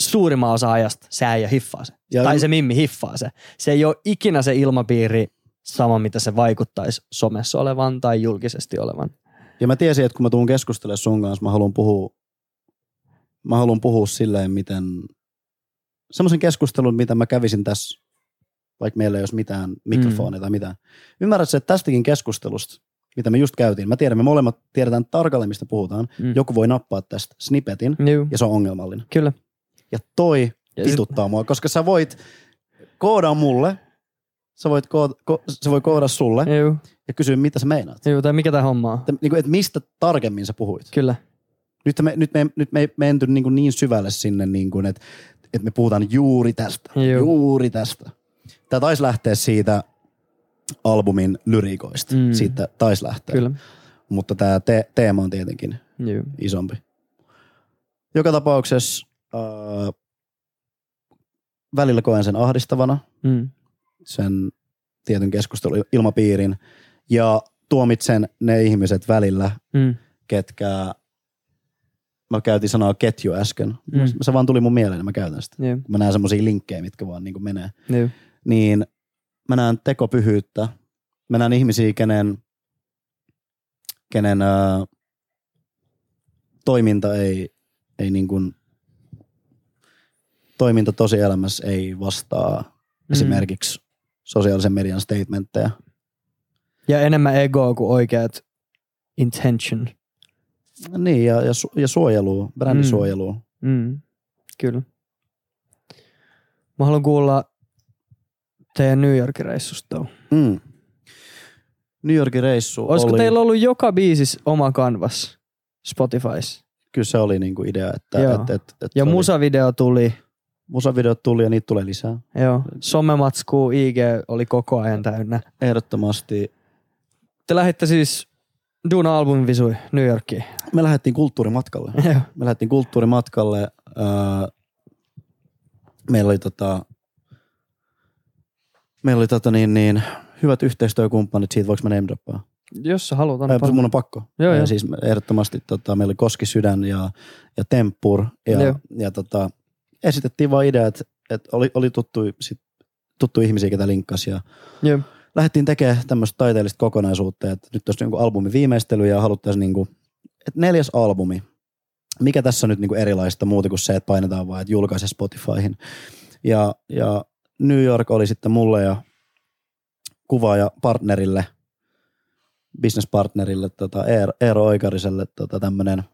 suurimman osa ajasta se ei hiffaa se. Ja tai se mimmi hiffaa se. Se ei ole ikinä se ilmapiiri sama, mitä se vaikuttaisi somessa olevan tai julkisesti olevan. Ja mä tiesin, että kun mä tuun keskustelemaan sun kanssa, mä haluan puhua, mä haluan puhua silleen, miten, semmoisen keskustelun, mitä mä kävisin tässä, vaikka meillä ei olisi mitään mikrofonia mm. tai mitään. Ymmärrät että tästäkin keskustelusta, mitä me just käytiin, mä tiedän, me molemmat tiedetään tarkalleen, mistä puhutaan. Mm. Joku voi nappaa tästä snippetin, Juu, ja se on ongelmallinen. kyllä. Ja toi Ja sit- vituttaa mua, koska sä voit koodaa mulle, sä voit kood, ko, se voi koodata sulle Juu, ja kysyä, mitä sä meinaat. juu, tai mikä tämä homma on. Että, niin kuin, että mistä tarkemmin sä puhuit. Kyllä. Nyt me, nyt me, nyt me ei menty niin, kuin niin syvälle sinne, niin kuin, että, että me puhutaan juuri tästä. Joo. Juuri tästä. Tämä taisi lähteä siitä albumin lyriikoista. Mm. Siitä taisi lähteä. Kyllä. Mutta tämä te- teema on tietenkin Juu. isompi. Joka tapauksessa äh, välillä koen sen ahdistavana, Mm. sen tietyn keskustelun ilmapiirin. Ja tuomitsen ne ihmiset välillä, Mm. ketkä, mä käytin sanaa ketju äsken. Mm. Se vaan tuli mun mieleen, niin mä käytän sitä. Joo. Mä näen semmosia linkkejä, mitkä vaan niin menee. Joo. Niin mä näen tekopyhyyttä. Mä näen ihmisiä, kenen, kenen ää, toiminta ei, ei niin kuin, toiminta tosielämässä ei vastaa Mm. esimerkiksi sosiaalisen median statementteja. Ja enemmän egoa kuin oikeat intention. Niin, ja, ja, su- ja suojelua, brändisuojelua. Mm. Kyllä. Mä haluan kuulla teidän New Yorkin reissusta. Mm. New Yorkin reissu Olisiko oli, teillä ollut joka biisis oma kanvas Spotifys? kyllä se oli niinku idea, että Joo. et, et, et Ja oli- musavideo tuli. musavideot tuli ja niitä tulee lisää. Joo. Somematskuu IG oli koko ajan täynnä. Ehdottomasti. Te lähditte siis Duna albumin visui New Yorkiin. Me lähdettiin kulttuurimatkalle. Joo. Me lähdettiin kulttuurimatkalle. Öö, meillä oli tota, meillä oli tota niin, niin, hyvät yhteistyökumppanit siitä, voiko mä name droppaa? Jos sä haluat, anna mun on pakko. Joo, Ää, joo. Siis ehdottomasti tota, meillä oli Koskisydän ja, ja Temppur. Ja, Joo. ja tota, esitettiin vaan idea, että, että oli, oli tuttu, sit, tuttu ihmisiä, ketä linkkasi. Ja Joo. lähdettiin tekemään tämmöistä taiteellista kokonaisuutta, että nyt olisi niin albumin viimeistely ja haluttaisiin niin kuin, että neljäs albumi. Mikä tässä on nyt niin kuin erilaista muuta kuin se, että painetaan vaan, että julkaise Spotifyhin. Ja, ja New York oli sitten mulle ja kuvaaja partnerille, businesspartnerille, tota Eero, Oikariselle tota tämmöinen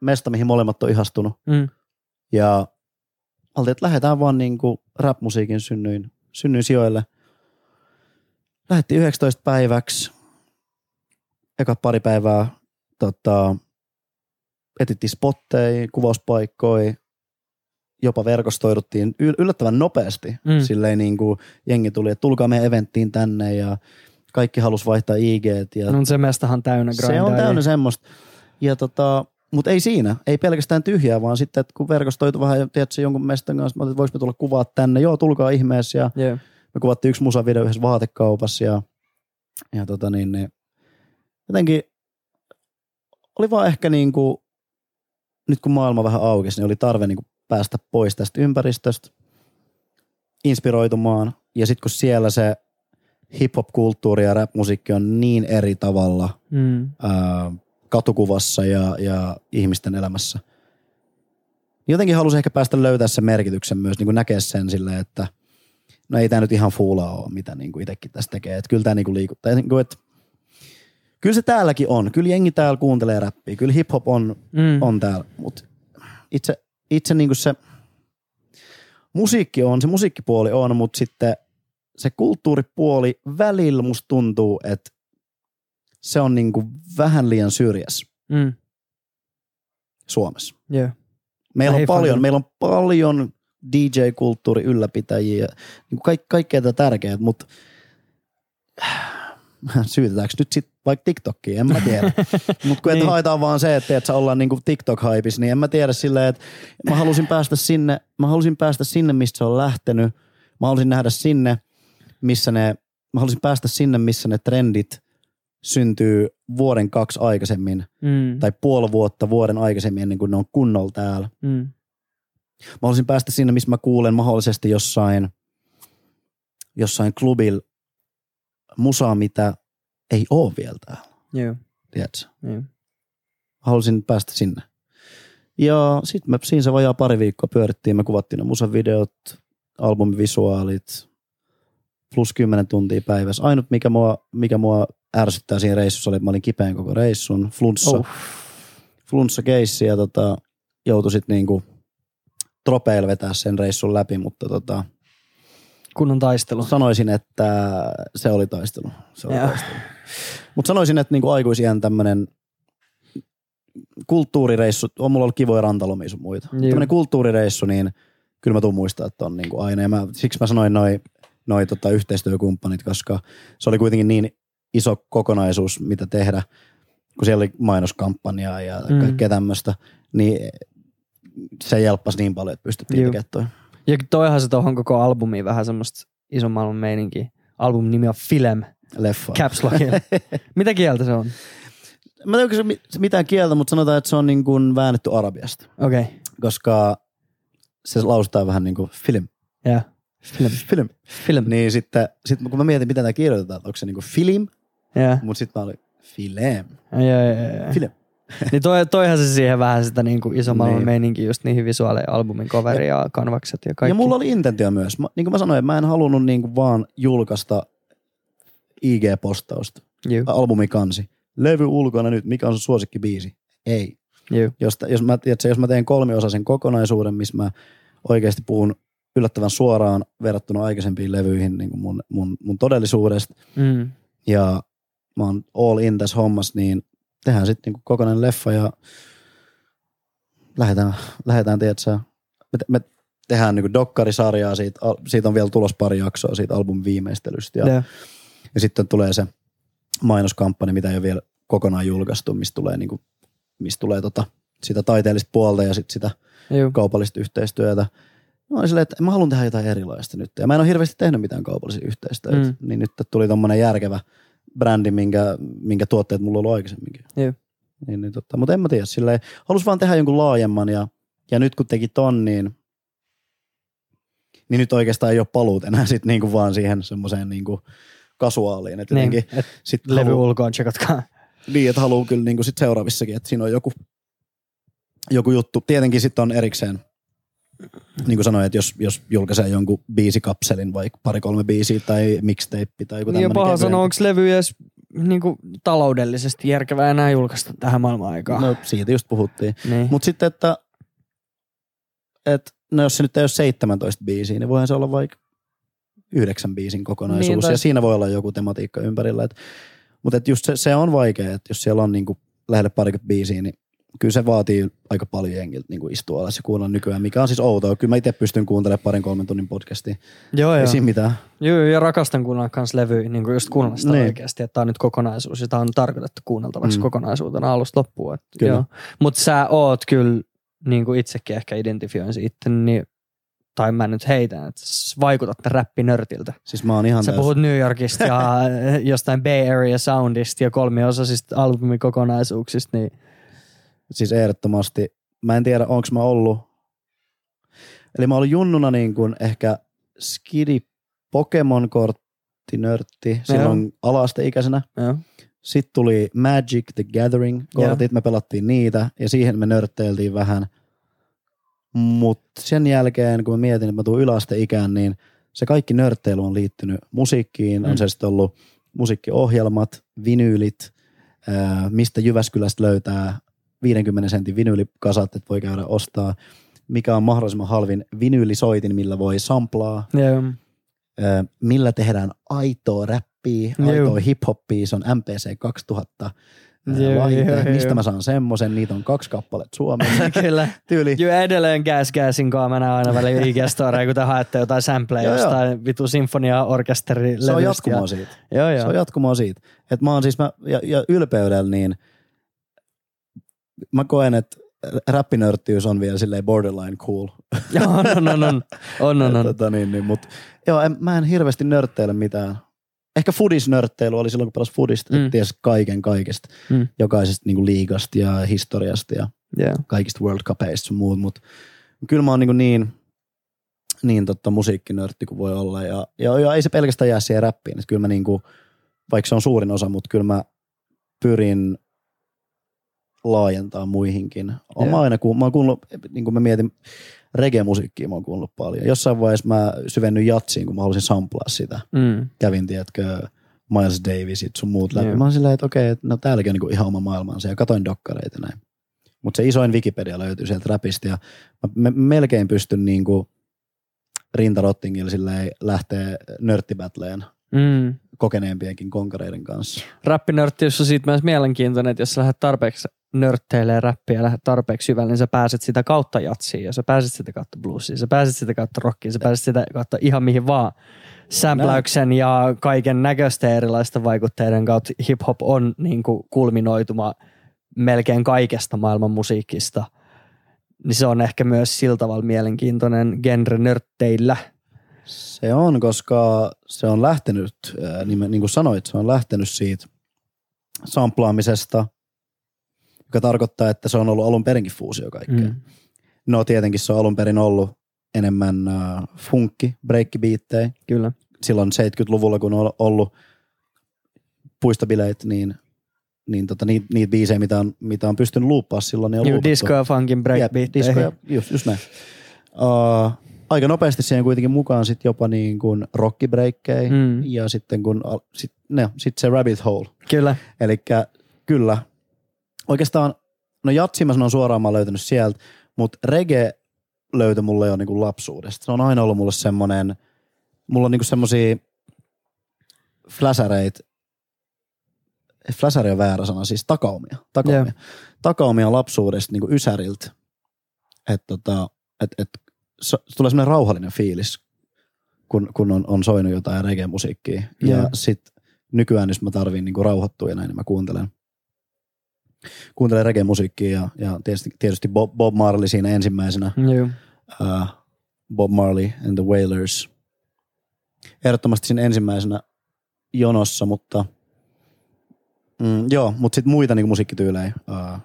mesta, mihin molemmat on ihastunut. Mm. Ja oltiin, että lähdetään vaan niin kuin rap-musiikin synnyin, synnyin sijoille. Lähdettiin 19 päiväksi. Eka pari päivää tota, etittiin spotteja, kuvauspaikkoja, jopa verkostoiduttiin yl- yllättävän nopeasti. Mm. Silleen niin kuin jengi tuli, että tulkaa meidän eventtiin tänne ja kaikki halus vaihtaa IG. Ja On se mestahan täynnä se on grindaa. täynnä semmoista. Ja tota, mutta ei siinä, ei pelkästään tyhjää, vaan sitten, että kun verkostoitu vähän, ja tiedätkö, jonkun mestan kanssa, mä että voiko me tulla kuvaa tänne, joo, tulkaa ihmeessä, ja Joo. me kuvattiin yksi musavideo yhdessä vaatekaupassa, ja, ja tota niin, niin, jotenkin oli vaan ehkä niin kuin, nyt kun maailma vähän aukesi, niin oli tarve niin kuin päästä pois tästä ympäristöstä, inspiroitumaan, ja sitten kun siellä se hip-hop-kulttuuri ja rap-musiikki on niin eri tavalla – Mm. ää, katukuvassa ja, ja ihmisten elämässä. Jotenkin halusin ehkä päästä löytää sen merkityksen myös, niin kuin näkee sen silleen, että no ei tämä nyt ihan fuulaa ole, mitä niin kuin itsekin tässä tekee. Että kyllä tämä niin kuin liikuttaa. Niin kuin, että kyllä se täälläkin on. Kyllä jengi täällä kuuntelee räppiä. Kyllä hip-hop on, Mm. on täällä. Mutta itse, itse niin kuin se musiikki on, se musiikkipuoli on, mutta sitten se kulttuuripuoli välillä musta tuntuu, että se on niin kuin vähän liian syrjäs Mm. Suomessa. Joo. Meillä on, paljon, meillä on paljon DJ-kulttuuri ylläpitäjiä, ja niin kuin kaik, kaikkea tätä tärkeää, mutta <sighs> syytetäänkö nyt sitten vaikka TikTokia, en mä tiedä. <laughs> mutta kun niin. Niin. haetaan vaan se, että, että ollaan niinku TikTok-haipis, niin en mä tiedä silleen, että mä halusin päästä sinne, mä halusin päästä sinne, mistä se on lähtenyt. Mä halusin nähdä sinne, missä ne, mä halusin päästä sinne, missä ne trendit syntyy vuoden kaksi aikaisemmin Mm. tai puoli vuotta vuoden aikaisemmin ennen kuin ne on kunnolla täällä. Mm. Mä haluaisin päästä sinne, missä mä kuulen mahdollisesti jossain, jossain klubil musaa, mitä ei ole vielä täällä, Joo. tiedätkö? Joo. Halusin päästä sinne. Ja sitten me siinä se vajaa pari viikkoa pyörittiin, me kuvattiin ne musavideot, albumivisuaalit, plus 10 tuntia päivässä. Ainut, mikä mua, mikä mua ärsyttää siinä reissussa oli, että mä olin kipeän koko reissun, flunssa, Oh. oh. flunssa keissi ja tota, joutui sitten niinku tropeilla vetää sen reissun läpi, mutta tota, Kunnon taistelu. sanoisin, että se oli taistelu. Se oli Joo. taistelu. Mutta sanoisin, että niinku aikuisien tämmöinen kulttuurireissu, on mulla ollut kivoja rantalomia sun muita. Joo. Tämmöinen kulttuurireissu, niin kyllä mä tuun muistaa, että on niinku aina. Ja mä, siksi mä sanoin noin noi tota yhteistyökumppanit, koska se oli kuitenkin niin iso kokonaisuus, mitä tehdä, kun siellä oli mainoskampanjaa ja Mm. kaikkea tämmöistä, niin se jelppasi niin paljon, että pystyttiin tekemään toi. Ja toihan se tuohon koko albumiin vähän semmoista ison maailman meininkiä. Albumin nimi on Film. leffaa. Caps lockilla. <laughs> Mitä kieltä se on? Mä en tiedä, mitään kieltä, mutta sanotaan, että se on niin kuin väännetty arabiasta. Okei. Okay. Koska se lausutaan vähän niin kuin film. Yeah. Film. Film. Film. Niin sitten, sit kun mä mietin, miten tämä kirjoitetaan, onko se niin kuin film, Yeah. mutta sitten mä olin film. Joo, joo, joo, joo. Film. Niin toi, toihan se siihen vähän sitä niin kuin iso maailman Niin. meininki, just niihin visuaaleja, albumin coveri ja kanvakset ja kaikki. Ja mulla oli intentio myös. Mä, niin kuin mä sanoin, että mä en halunnut niin kuin vaan julkaista IG-postausta, Juu, albumikansi. Levy ulkona nyt, mikä on sun suosikkibiisi? Ei. juu. Jos, jos, mä, tiedätkö, jos mä teen kolmiosaisen kokonaisuuden, missä mä oikeasti puhun yllättävän suoraan verrattuna aikaisempiin levyihin niin kuin mun, mun, mun todellisuudesta, Mm. ja mä oon all in tässä hommassa, niin tehdään sitten niin kokonainen leffa ja lähdetään, lähdetään tiedätkö, me, me tehdään niin dokkarisarjaa, siitä, siitä on vielä tulos pari jaksoa siitä albumin viimeistelystä ja, Yeah. ja sitten tulee se mainoskampanja, mitä ei ole vielä kokonaan julkaistu, mistä tulee, niin kuin, mistä tulee tota, sitä taiteellista puolta ja sitten sitä Juu. kaupallista yhteistyötä. Mä olin silleen, että mä haluan tehdä jotain erilaista nyt. Ja mä en ole hirveästi tehnyt mitään kaupallisia yhteistyötä. Mm. Niin nyt tuli tommonen järkevä brändi, minkä, minkä tuotteet mulla on ollut aikaisemminkin. Juu. Niin, niin totta. Mutta en mä tiedä. Silleen, halus vaan tehdä jonkun laajemman ja, ja nyt kun teki ton, niin, niin nyt oikeastaan ei ole paluut enää <laughs> sit niinku vaan siihen semmoiseen niinku kasuaaliin. Että Niin, jotenkin et sit levy haluu- ulkoon, tsekatkaa. niin, että haluaa kyllä niin sit seuraavissakin, että siinä on joku, joku juttu. Tietenkin sitten on erikseen, niin kuin sanoin, että jos, jos julkaisee jonkun biisikapselin, vaikka pari-kolme biisiä tai mixtape tai joku Niin tämmöinen paha sanoa, onko levy edes niinku, taloudellisesti järkevää enää julkaista tähän maailman aikaan. No siitä just puhuttiin. niin. Mutta sitten, että, että no jos se nyt ei ole 17 biisiä, niin voihan se olla vaikka yhdeksän biisin kokonaisuus. Niin, Niin, tai- ja siinä voi olla joku tematiikka ympärillä. Et, mutta et just se, se, on vaikea, että jos siellä on niinku lähelle parikymmentä biisiä, niin kyllä se vaatii aika paljon jengiltä niinku istua alas ja kuunnella nykyään, mikä on siis outoa. Kyllä mä itse pystyn kuuntelemaan parin kolmen tunnin podcastia. Joo, Ei joo. siinä mitään. Joo, ja rakastan kuunnella kans levyä, niin kuin just kuunnella sitä Niin. oikeasti, että tämä on nyt kokonaisuus ja tämä on tarkoitettu kuunneltavaksi Mm. kokonaisuutena alusta loppuun. Mutta sä oot kyllä, niin kuin itsekin ehkä identifioin siitä, niin, tai mä nyt heitän, että s- vaikutat räppinörtiltä. Siis mä oon ihan Sä täys- puhut New Yorkista ja <laughs> jostain Bay Area Soundista ja kolmiosaisista albumikokonaisuuksista, niin Siis ehdottomasti. Mä en tiedä, onko mä ollut. Eli mä olin junnuna niin kuin ehkä skidi Pokemon korttinörtti silloin ala-asteikäisenä. joo. Sitten tuli Magic the Gathering kortit, me pelattiin niitä ja siihen me nörtteiltiin vähän. Mutta sen jälkeen, kun mä mietin, että mä tuun yläasteikään, niin se kaikki nörtteily on liittynyt musiikkiin. Mm. On se sitten ollut musiikkiohjelmat, vinyylit, ää, mistä Jyväskylästä löytää 50 sentin vinyylikasat, että voi käydä ostaa. Mikä on mahdollisimman halvin vinyylisoitin, millä voi samplaa Joo. Ö, millä tehdään aitoa räppiä, Juu. aitoa hiphoppia, se on MPC 2000 ö, Joo, laite. joo, Mistä joo. mä saan semmosen? Niitä on kaksi kappaletta Suomessa. <laughs> Kyllä. Tyyli. Joo, edelleen gas gasin kaamana aina välillä IG-storeja, kun te haette jotain sampleja Joo, joo. jostain vitu sinfonia-orkesteri Se on jatkumoa siitä. Joo, Se joo. on jatkumoa siitä. Et mä oon siis, mä, ja, ja ylpeydellä niin mä koen, että räppinörttiys on vielä silleen borderline cool. <laughs> Joo, on, on, on, on, on, <laughs> on. Tota, niin, niin, mut, joo, en, mä en hirveästi nörtteile mitään. Ehkä fudisnörtteily oli silloin, kun pelas fudista, Mm. ties kaiken kaikesta, Mm. jokaisesta niin liigasta ja historiasta ja Joo. kaikista World Cupeista sun muut, mutta kyllä mä oon niin, niin, niin totta, musiikkinörtti kuin voi olla. Ja, ja, ja, ei se pelkästään jää siihen räppiin. Että kyllä mä niin kuin, vaikka se on suurin osa, mutta kyllä mä pyrin laajentaa muihinkin. Mä Joo. aina kuullut, mä oon kuullut, niin kuin mä mietin, reggae-musiikkia mä oon kuullut paljon. Jossain vaiheessa mä syvennyin jatsiin, kun mä halusin samplaa sitä. Mm. Kävin, tiedätkö, Miles Davisit sun muut läpi. Joo. Mä oon silleen, että okei, no täälläkin on niinku ihan oma maailmansa ja katoin dokkareita näin. Mutta se isoin Wikipedia löytyy sieltä räpistä ja mä me, melkein pystyn niinku rintarottingilla silleen lähtee nörttibattleen Mm. kokeneempienkin konkareiden kanssa. Räppinörttiys on siitä myös mielenkiintoinen, että jos sä lähdet tarpeeksi nörtteilee räppiä tarpeeksi syvälle, niin sä pääset sitä kautta jatsiin ja sä pääset sitä kautta bluesiin, sä pääset sitä kautta rockiin, sä pääset sitä kautta ihan mihin vaan. Sämpläyksen ja kaiken näköisten erilaisten vaikutteiden kautta hip-hop on niin kuin kulminoituma melkein kaikesta maailman musiikista. Niin se on ehkä myös sillä tavalla mielenkiintoinen genre nörtteillä. Se on, koska se on lähtenyt, ää, niin, niin kuin sanoit, se on lähtenyt siitä samplaamisesta, joka tarkoittaa, että se on ollut alun perinkin fuusio kaikkea. Mm. No tietenkin se on alun perin ollut enemmän äh, funkki, breakkibiittejä. Kyllä. Silloin 70-luvulla, kun on ollut puistobileet, niin, niin tota, niitä, niitä biisejä, mitä on, mitä on pystynyt luuppaa silloin, niin on luupattu. disco ja funkin breakbeatteihin. disco ja, just, just näin. Uh, aika nopeasti siihen kuitenkin mukaan sit jopa niin kuin rockibreikkejä Mm. ja sitten kun, sit, ne, sit se rabbit hole. Kyllä. Eli kyllä, oikeastaan, no jatsi mä sanon suoraan, mä oon löytänyt sieltä, mutta reggae löytyi mulle jo niinku lapsuudesta. Se on aina ollut mulle semmonen, mulla on niinku semmosia fläsäreit, fläsäri on väärä sana, siis takaumia. Takaumia, yeah. takaumia lapsuudesta niinku ysäriltä. Että tota, et, et, se, tulee semmoinen rauhallinen fiilis, kun, kun on, on soinut jotain reggae-musiikkia. Ja Joo. sit nykyään, jos mä tarviin niinku rauhoittua ja näin, niin mä kuuntelen, kuuntelen reggae-musiikkia ja, ja tietysti, tietysti Bob, Bob Marley siinä ensimmäisenä. Joo. Uh, Bob Marley and the Wailers. Ehdottomasti siinä ensimmäisenä jonossa, mutta mm, joo, mutta sitten muita niinku musiikkityylejä uh,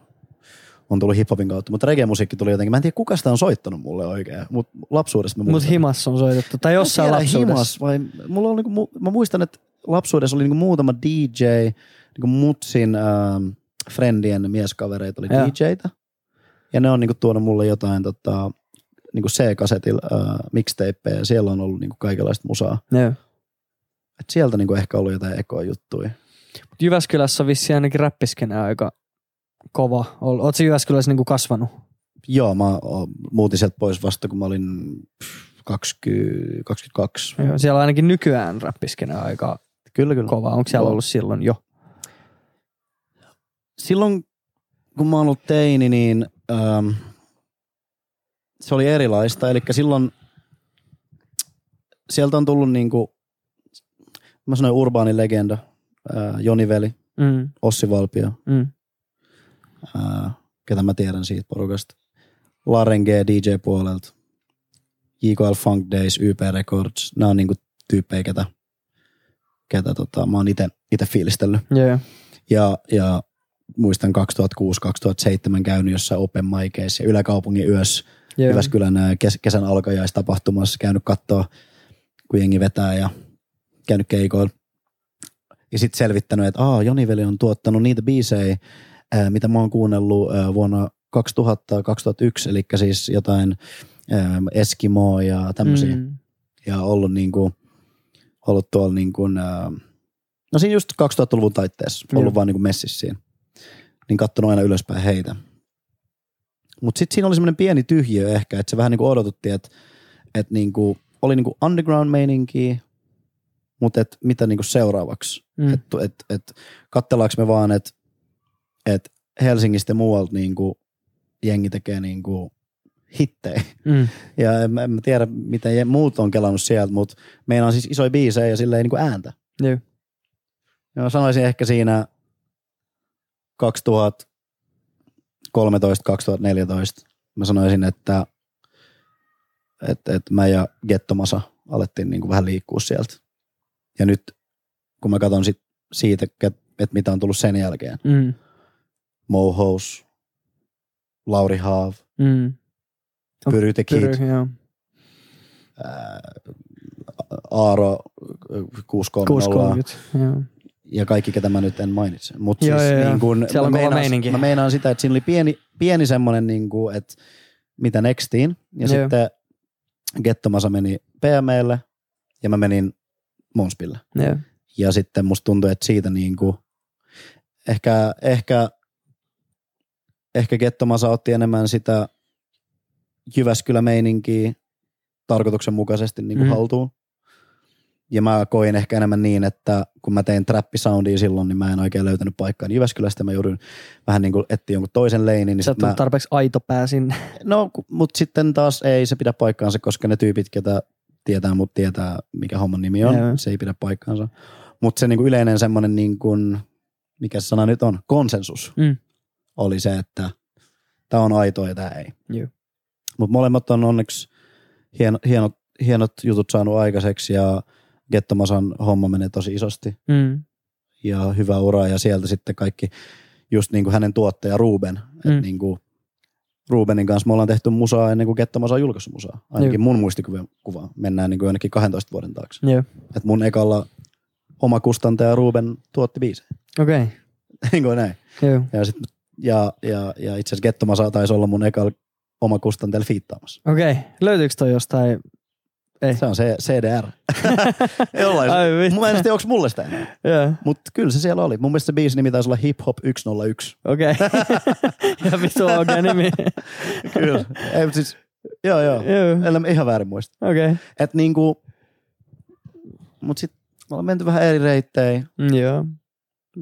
on tullut hiphopin kautta. Mutta reggae-musiikki tuli jotenkin, mä en tiedä kuka sitä on soittanut mulle oikein, mutta lapsuudesta mä Mut muistan. himassa on soitettu. Tai jossain tiedä, lapsuudessa. Himas, vai, mulla on niinku, mä muistan, että lapsuudessa oli niinku muutama DJ, niinku mutsin ähm, friendien mieskavereita oli Joo. DJitä. Ja ne on niinku tuonut mulle jotain tota, niinku C-kasetilla äh, mixtapeja ja siellä on ollut niinku kaikenlaista musaa. Joo. Et sieltä niinku ehkä ollut jotain ekoa juttuja. Mut Jyväskylässä on vissiin ainakin räppiskene aika kova. Ol- Ootko Jyväskylässä niinku kasvanut? Joo, mä muutin sieltä pois vasta kun mä olin pff, 20, 22. Joo. Siellä on ainakin nykyään räppiskene aika Kyllä, kyllä. kova. Onko siellä Joo. ollut silloin jo? Silloin kun mä oon ollut teini, niin ähm, se oli erilaista. Eli silloin sieltä on tullut niinku, mä sanoin urbaani legenda, äh, Joni Veli, Mm. Ossi Valpio, Mm. äh, ketä mä tiedän siitä porukasta. Laren G DJ-puolelta, JKL Funk Days, YP Records, nämä on niinku tyyppejä, ketä, ketä tota, mä oon ite, ite fiilistellyt. Joo. Ja, ja muistan 2006-2007 käynyt jossain Open Mikeissa ja Yläkaupungin yössä Joo. Jyväskylän kes- kesän alkajaistapahtumassa käynyt katsoa, kun jengi vetää ja käynyt keikoilla. Ja sitten selvittänyt, että Aa, Joni Veli on tuottanut niitä biisejä, ää, mitä mä oon kuunnellut ää, vuonna 2000-2001, eli siis jotain ää, Eskimoa ja tämmöisiä. Mm. Ja ollut, niinku, ollut tuolla niin kuin, ää, no siinä just 2000-luvun taitteessa, Joo. ollut vaan niin kuin messissä siinä. Niin kattonut aina ylöspäin heitä. Mutta sitten siinä oli semmoinen pieni tyhjiö ehkä, että se vähän niin kuin odotutti, että, että niin kuin, oli niin kuin underground-meininkiä, mutta et mitä niin kuin seuraavaksi. Mm. Että et, et, kattellaanko me vaan, että et Helsingistä ja muualta niin kuin, jengi tekee niin kuin, hittejä. Mm. <laughs> Ja en, en mä tiedä, miten muut on kelannut sieltä, mutta meillä on siis isoja biisejä ja silleen niin kuin ääntä. Joo. Ja mä sanoisin ehkä siinä 2013-2014, mä sanoisin, että et, et mä ja Gettomasa alettiin niin kuin vähän liikkua sieltä. Ja nyt kun mä katson sit siitä, että et mitä on tullut sen jälkeen, Mm. Mohous, Lauri Haav, Mm. Pyry the Kid, Pyry, joo. Aaro 630, 630. Joo. Ja kaikki, ketä mä nyt en mainitse. Mutta siis joo, niin kun, Siellä on mä, meinaan, mä meinaan sitä, että siinä oli pieni, pieni semmoinen, niin kuin, että mitä nextiin. Ja Joo. sitten Gettomasa meni PMlle ja mä menin Monspille. Joo. Ja sitten musta tuntui, että siitä niin kuin, ehkä, ehkä, ehkä Gettomasa otti enemmän sitä Jyväskylä-meininkiä tarkoituksenmukaisesti niin kuin mm. haltuun. Ja mä koin ehkä enemmän niin, että kun mä tein trappisoundia silloin, niin mä en oikein löytänyt paikkaa Jyväskylästä. Mä joudun vähän niin kuin etsiä jonkun toisen leinin. Niin Sä mä, tarpeeksi aito pää sinne. no, mutta sitten taas ei se pidä paikkaansa, koska ne tyypit, ketä tietää mut tietää, mikä homman nimi on, Joo. se ei pidä paikkaansa. Mutta se niin kuin yleinen semmoinen, niin kuin, mikä se sana nyt on, konsensus Mm. oli se, että tämä on aitoa ja tämä ei. Mutta molemmat on onneksi hieno, hienot, hienot jutut saanut aikaiseksi ja Gettomasan homma menee tosi isosti Mm. ja hyvä ura ja sieltä sitten kaikki just niin kuin hänen tuottaja Ruben. Mm. Mm. Et niin kuin Rubenin kanssa me ollaan tehty musaa ennen kuin Gettomasa on julkaissut musaa. Ainakin Joo. mun muistikuva kuva. mennään niin kuin jonnekin 12 vuoden taakse. Et mun ekalla oma kustantaja Ruben tuotti biisejä. Okei. Okay. <laughs> niin kuin näin. Joo. Ja, sit, ja, ja, ja itse asiassa Gettomasa taisi olla mun ekalla oma kustantaja fiittaamassa. Okei. Okay. Löytyykö toi jostain? Ei. Se on se CDR. <laughs> Jollain. Ai vittu. Mä en tiedä, onko mulle sitä enää. Joo. Mutta kyllä se siellä oli. Mun mielestä se biisi nimi taisi olla Hip Hop 101. Okei. <laughs> ja vittu on oikein nimi. Kyllä. Ei, mutta siis, joo joo. Joo. Ellei mä ihan väärin muista. Okei. Okay. Et niinku, mut sit me ollaan menty vähän eri reittejä, Mm, Joo.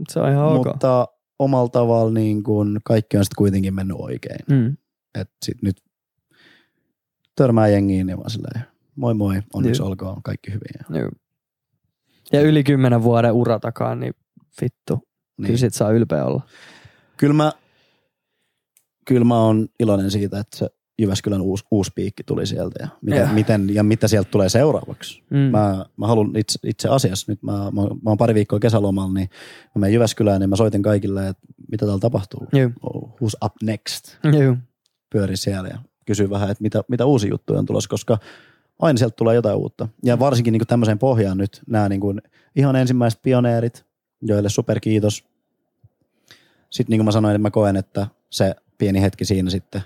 Se on ihan ok. mutta omalla tavalla niin kun kaikki on sitten kuitenkin mennyt oikein. Mm. Et sit nyt törmää jengiin ja vaan silleen, moi moi, onneksi Joo. olkoon, kaikki hyvin. Ja, Joo. Ja yli kymmenen vuoden ura takaa, niin vittu. Niin. Kyllä niin. sit saa ylpeä olla. Kyllä mä, kyllä mä oon iloinen siitä, että se Jyväskylän uusi, uusi piikki tuli sieltä ja, miten, Joo. miten, ja mitä sieltä tulee seuraavaksi. Mm. Mä, mä haluan itse, itse asiassa, nyt mä, mä, mä oon pari viikkoa kesälomalla, niin mä menen Jyväskylään, niin mä soitin kaikille, että mitä täällä tapahtuu. Joo. Oh, who's up next? Joo. Pyöri siellä ja kysyin vähän, että mitä, mitä uusia juttuja on tulossa, koska aina sieltä tulee jotain uutta. Ja varsinkin niin tämmöiseen pohjaan nyt nämä niin kuin ihan ensimmäiset pioneerit, joille superkiitos. Sitten niin kuin mä sanoin, että mä koen, että se pieni hetki siinä sitten,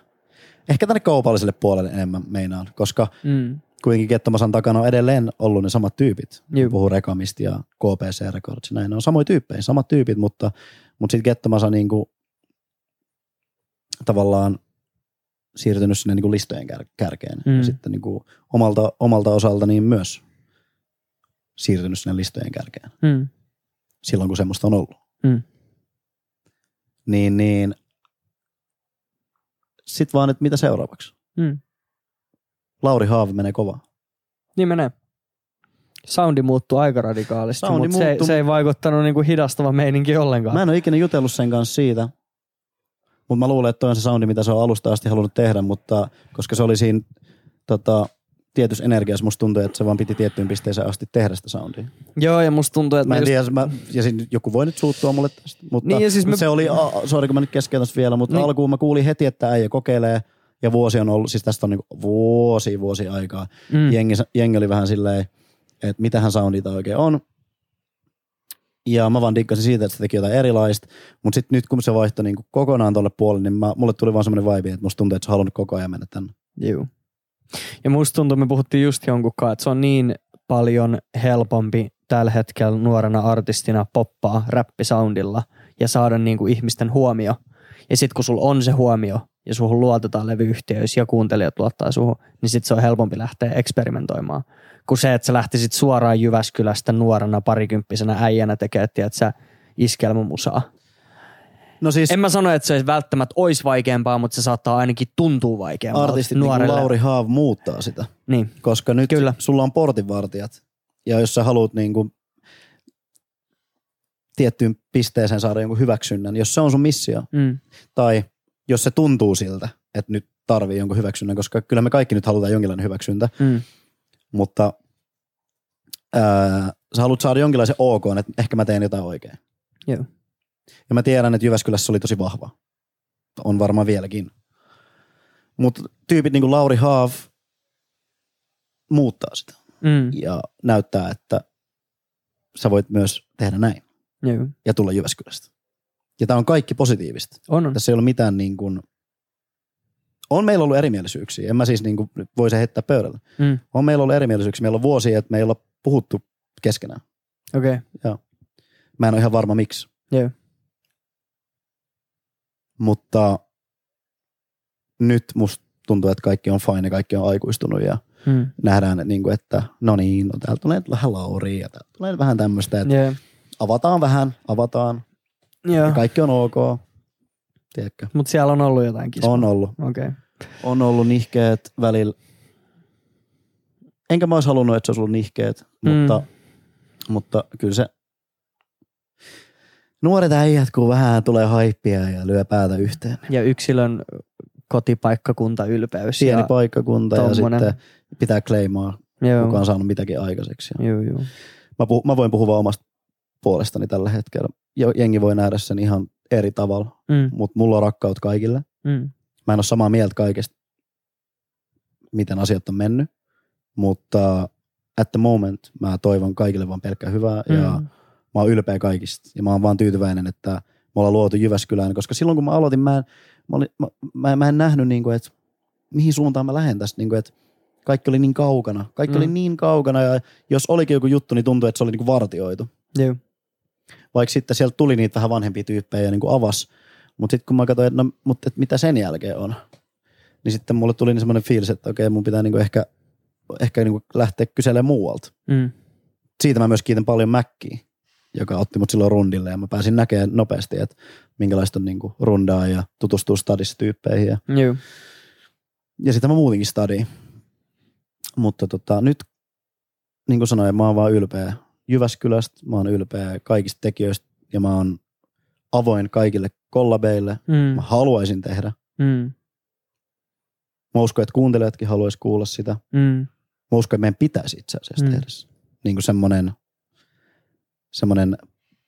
ehkä tänne kaupalliselle puolelle enemmän meinaan, koska Mm. kuitenkin Kettomasan takana on edelleen ollut ne samat tyypit. Juu. Puhuu Rekamista ja KPC Records. Näin ne on samoja tyyppejä, samat tyypit, mutta, mutta sitten Kettomasa niinku, tavallaan siirtynyt sinne niinku listojen kär, kärkeen. Mm. Ja sitten niinku omalta, omalta osalta niin myös siirtynyt sinne listojen kärkeen Mm. silloin, kun semmoista on ollut. Mm. Niin, niin sitten vaan, että mitä seuraavaksi? Mm. Lauri Haavi menee kovaa. Niin menee. Soundi muuttuu aika radikaalisti, Soundi mutta se, muuttuu. se, ei vaikuttanut niinku hidastava meininki ollenkaan. Mä en ole ikinä jutellut sen kanssa siitä, mutta mä luulen, että toi on se soundi, mitä se on alusta asti halunnut tehdä, mutta koska se oli siinä tota, tietyssä energiassa, musta tuntui, että se vaan piti tiettyyn pisteeseen asti tehdä sitä soundia. Joo, ja musta tuntuu, että Mä en just- tiedä, mä, ja siinä joku voi nyt suuttua mulle tästä, mutta, Niin, ja siis mutta me- se oli, a, sori kun mä nyt keskeytän vielä, mutta Niin. niin. alkuun mä kuulin heti, että äijä kokeilee, ja vuosi on ollut, siis tästä on niinku vuosi, vuosi aikaa. mm. Jengi, jengi oli vähän silleen, että mitähän soundita oikein on. Ja mä vaan diggasin siitä, että se teki jotain erilaista. Mutta sitten nyt kun se vaihtoi niinku kokonaan tolle puolelle, niin mä, mulle tuli vaan semmoinen vibe, että musta tuntuu, että se on halunnut koko ajan mennä tänne. Juu. Ja musta tuntuu, me puhuttiin just jonkun kanssa, että se on niin paljon helpompi tällä hetkellä nuorena artistina poppaa räppisoundilla ja saada niinku ihmisten huomio. Ja sitten kun sulla on se huomio ja suhun luotetaan levyyhtiöissä ja kuuntelijat luottaa suhun, niin sitten se on helpompi lähteä eksperimentoimaan. Kuin se, että sä lähtisit suoraan Jyväskylästä nuorena parikymppisenä äijänä tekemään, että sä iskelmämusaa. No siis En mä sano, että se ei välttämättä olisi vaikeampaa, mutta se saattaa ainakin tuntua vaikeammalta artistit niin kuin. Lauri Haav muuttaa sitä. Niin. Koska nyt Kyllä. sulla on portinvartijat. Ja jos sä haluat niinku tiettyyn pisteeseen saada jonkun hyväksynnän, jos se on sun missio, Mm. tai jos se tuntuu siltä, että nyt tarvii jonkun hyväksynnän, koska kyllä me kaikki nyt halutaan jonkinlainen hyväksyntä, Mm. Mutta ää, sä haluat saada jonkinlaisen OK, että ehkä mä teen jotain oikein. Joo. Ja mä tiedän, että Jyväskylässä se oli tosi vahva. On varmaan vieläkin. Mutta tyypit niin kuin Lauri Haav muuttaa sitä Mm. ja näyttää, että sä voit myös tehdä näin Joo. ja tulla Jyväskylästä. Ja tämä on kaikki positiivista. On, on. Tässä ei ole mitään niin kuin, on meillä ollut erimielisyyksiä. En mä siis niin kuin voi se heittää pöydälle. Mm. On meillä ollut erimielisyyksiä. Meillä on vuosia, että me ei olla puhuttu keskenään. Okei. Okay. Mä en ole ihan varma miksi. Joo. Mutta nyt musta tuntuu, että kaikki on fine ja kaikki on aikuistunut ja Mm. nähdään, että, niin kuin, että no niin, no täältä tulee vähän Lauri ja täältä tulee vähän tämmöistä, että Joo. avataan vähän, avataan Joo. ja kaikki on ok. Tiedätkö? Mutta siellä on ollut jotain kismaa. On ollut. Okei. Okay. On ollut nihkeet välillä. Enkä mä olisi halunnut, että se olisi ollut nihkeet, Mm. mutta, mutta kyllä se nuoret äijät, kun vähän tulee haippia ja lyö päätä yhteen. Ja yksilön kotipaikkakunta ylpeys. Pieni ja, paikkakunta ja tommonen. sitten pitää kleimaa Joo. kuka on saanut mitäkin aikaiseksi. Ja Joo, joo. Mä, puh, mä voin puhua omasta puolestani tällä hetkellä. Jengi voi nähdä sen ihan eri tavalla, Mm, mutta mulla on rakkaut kaikille. mm, Mä en ole samaa mieltä kaikesta, miten asiat on mennyt, mutta at the moment mä toivon kaikille vaan pelkkää hyvää ja mm. mä oon ylpeä kaikista. Ja mä oon vaan tyytyväinen, että me ollaan luotu Jyväskylään, koska silloin kun mä aloitin, mä en, mä, olin, mä, mä, mä en nähnyt, niin kuin, että mihin suuntaan mä lähden tästä. Niin kuin, että kaikki oli niin kaukana. Kaikki mm. oli niin kaukana ja jos olikin joku juttu, niin tuntui, että se oli niin kuin vartioitu. Joo. Vaikka sitten sieltä tuli niitä vähän vanhempia tyyppejä ja niin kuin avas. Mutta sitten kun mä katsoin, että, no, mutta että mitä sen jälkeen on, niin sitten mulle tuli niin semmoinen fiilis, että okei, mun pitää niin kuin ehkä, ehkä niin kuin lähteä kyselemään muualta. Mm, Siitä mä myös kiitän paljon Mäkkiä, joka otti mut silloin rundille ja mä pääsin näkemään nopeasti, että minkälaista on niin kuin rundaa ja tutustua stadissa tyyppeihin. Ja, joo. ja sitä mä muutinkin stadiin. Mutta tota, nyt, niin kuin sanoin, mä oon vaan ylpeä Jyväskylästä, mä oon ylpeä kaikista tekijöistä ja mä oon avoin kaikille kollabeille. Mm, Mä haluaisin tehdä. mm, Mä uskon, että kuuntelijatkin haluaisi kuulla sitä. mm, Mä uskon, että meidän pitäisi itse asiassa Mm. tehdä. Niin kuin semmoinen, semmoinen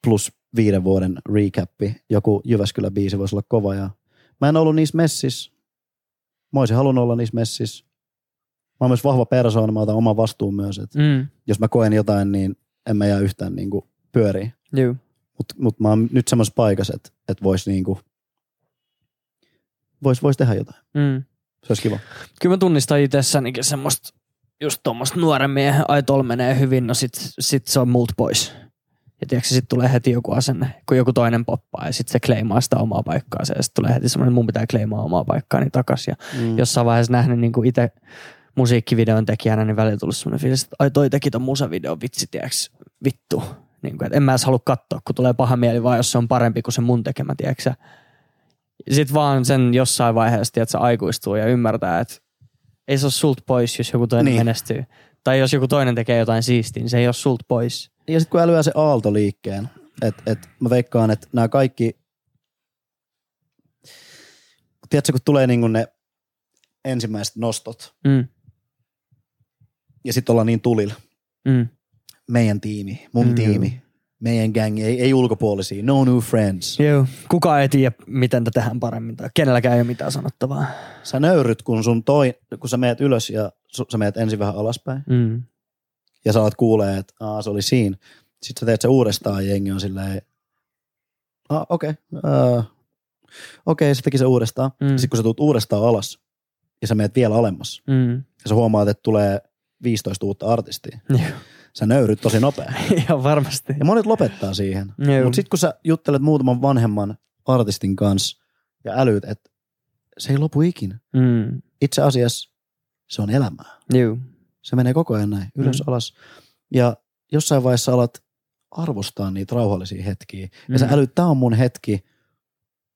plus viiden vuoden recappi. Joku Jyväskylä-biisi voisi olla kova. Ja mä en ollut niissä messissä. Mä olisin halunnut olla niissä messissä. Mä oon myös vahva persoona, mä otan oman vastuun myös. Että mm, jos mä koen jotain, niin en mä jää yhtään niin kuin pyöriin. joo. Mutta mut mä oon nyt semmoisessa paikassa, että, että vois niin kuin, vois, vois tehdä jotain. Mm. Se olisi kiva. Kyllä mä tunnistan itsessänikin semmoista, just tuommoista nuoren miehen, ai tol menee hyvin, no sit, sit se on multa pois. Ja tiedätkö, sit tulee heti joku asenne, kun joku toinen poppaa ja sit se kleimaa sitä omaa paikkaa. Ja sit tulee heti semmoinen, mun pitää kleimaa omaa paikkaani takas. Ja Mm. jossain vaiheessa nähnyt niin kuin itse musiikkivideon tekijänä, niin välillä tullut semmoinen fiilis, että ai toi teki ton musavideon, vitsi, tiedäks, vittu. Niin kuin, että en mä edes halua katsoa, kun tulee paha mieli, vaan jos se on parempi kuin se mun tekemä, tiedätkö Sitten vaan sen jossain vaiheessa, tiedätkö, aikuistuu ja ymmärtää, että ei se ole sult pois, jos joku toinen Niin. niin. menestyy. Tai jos joku toinen tekee jotain siistiä, niin se ei ole sult pois. Ja sitten kun älyää se aalto liikkeen, että et mä veikkaan, että nämä kaikki, tiedätkö, kun tulee niinku ne ensimmäiset nostot Mm. Ja sitten ollaan niin tulilla. Mm. Meidän tiimi, mun Mm, tiimi, meidän gang, ei, ei ulkopuolisia, no new friends. Joo. Kuka ei tiedä, miten tätä tehdään paremmin tai kenelläkään ei ole mitään sanottavaa. Sä nöyryt, kun, sun toi, kun sä meet ylös ja su, sä meet ensin vähän alaspäin Mm. ja sä alat kuulee, että Aa, se oli siinä. Sitten sä teet se uudestaan ja jengi on silleen, ah, okei, okay, uh, okei, se teki se uudestaan. Mm. Mm. Sitten kun sä tulet uudestaan alas ja sä meet vielä alemmas Mm. ja sä huomaat, että tulee 15 uutta artistia, sä nöyryt tosi nopea. <laughs> Ihan varmasti. Ja monet lopettaa siihen. Mutta sitten kun sä juttelet muutaman vanhemman artistin kanssa ja älyt, että se ei lopu ikinä. Mm. Itse asiassa se on elämää. Joo. Se menee koko ajan näin, ylös, Mm. mm. alas. Ja jossain vaiheessa alat arvostaa niitä rauhallisia hetkiä. Ja sä Mm. älyt, tää on mun hetki.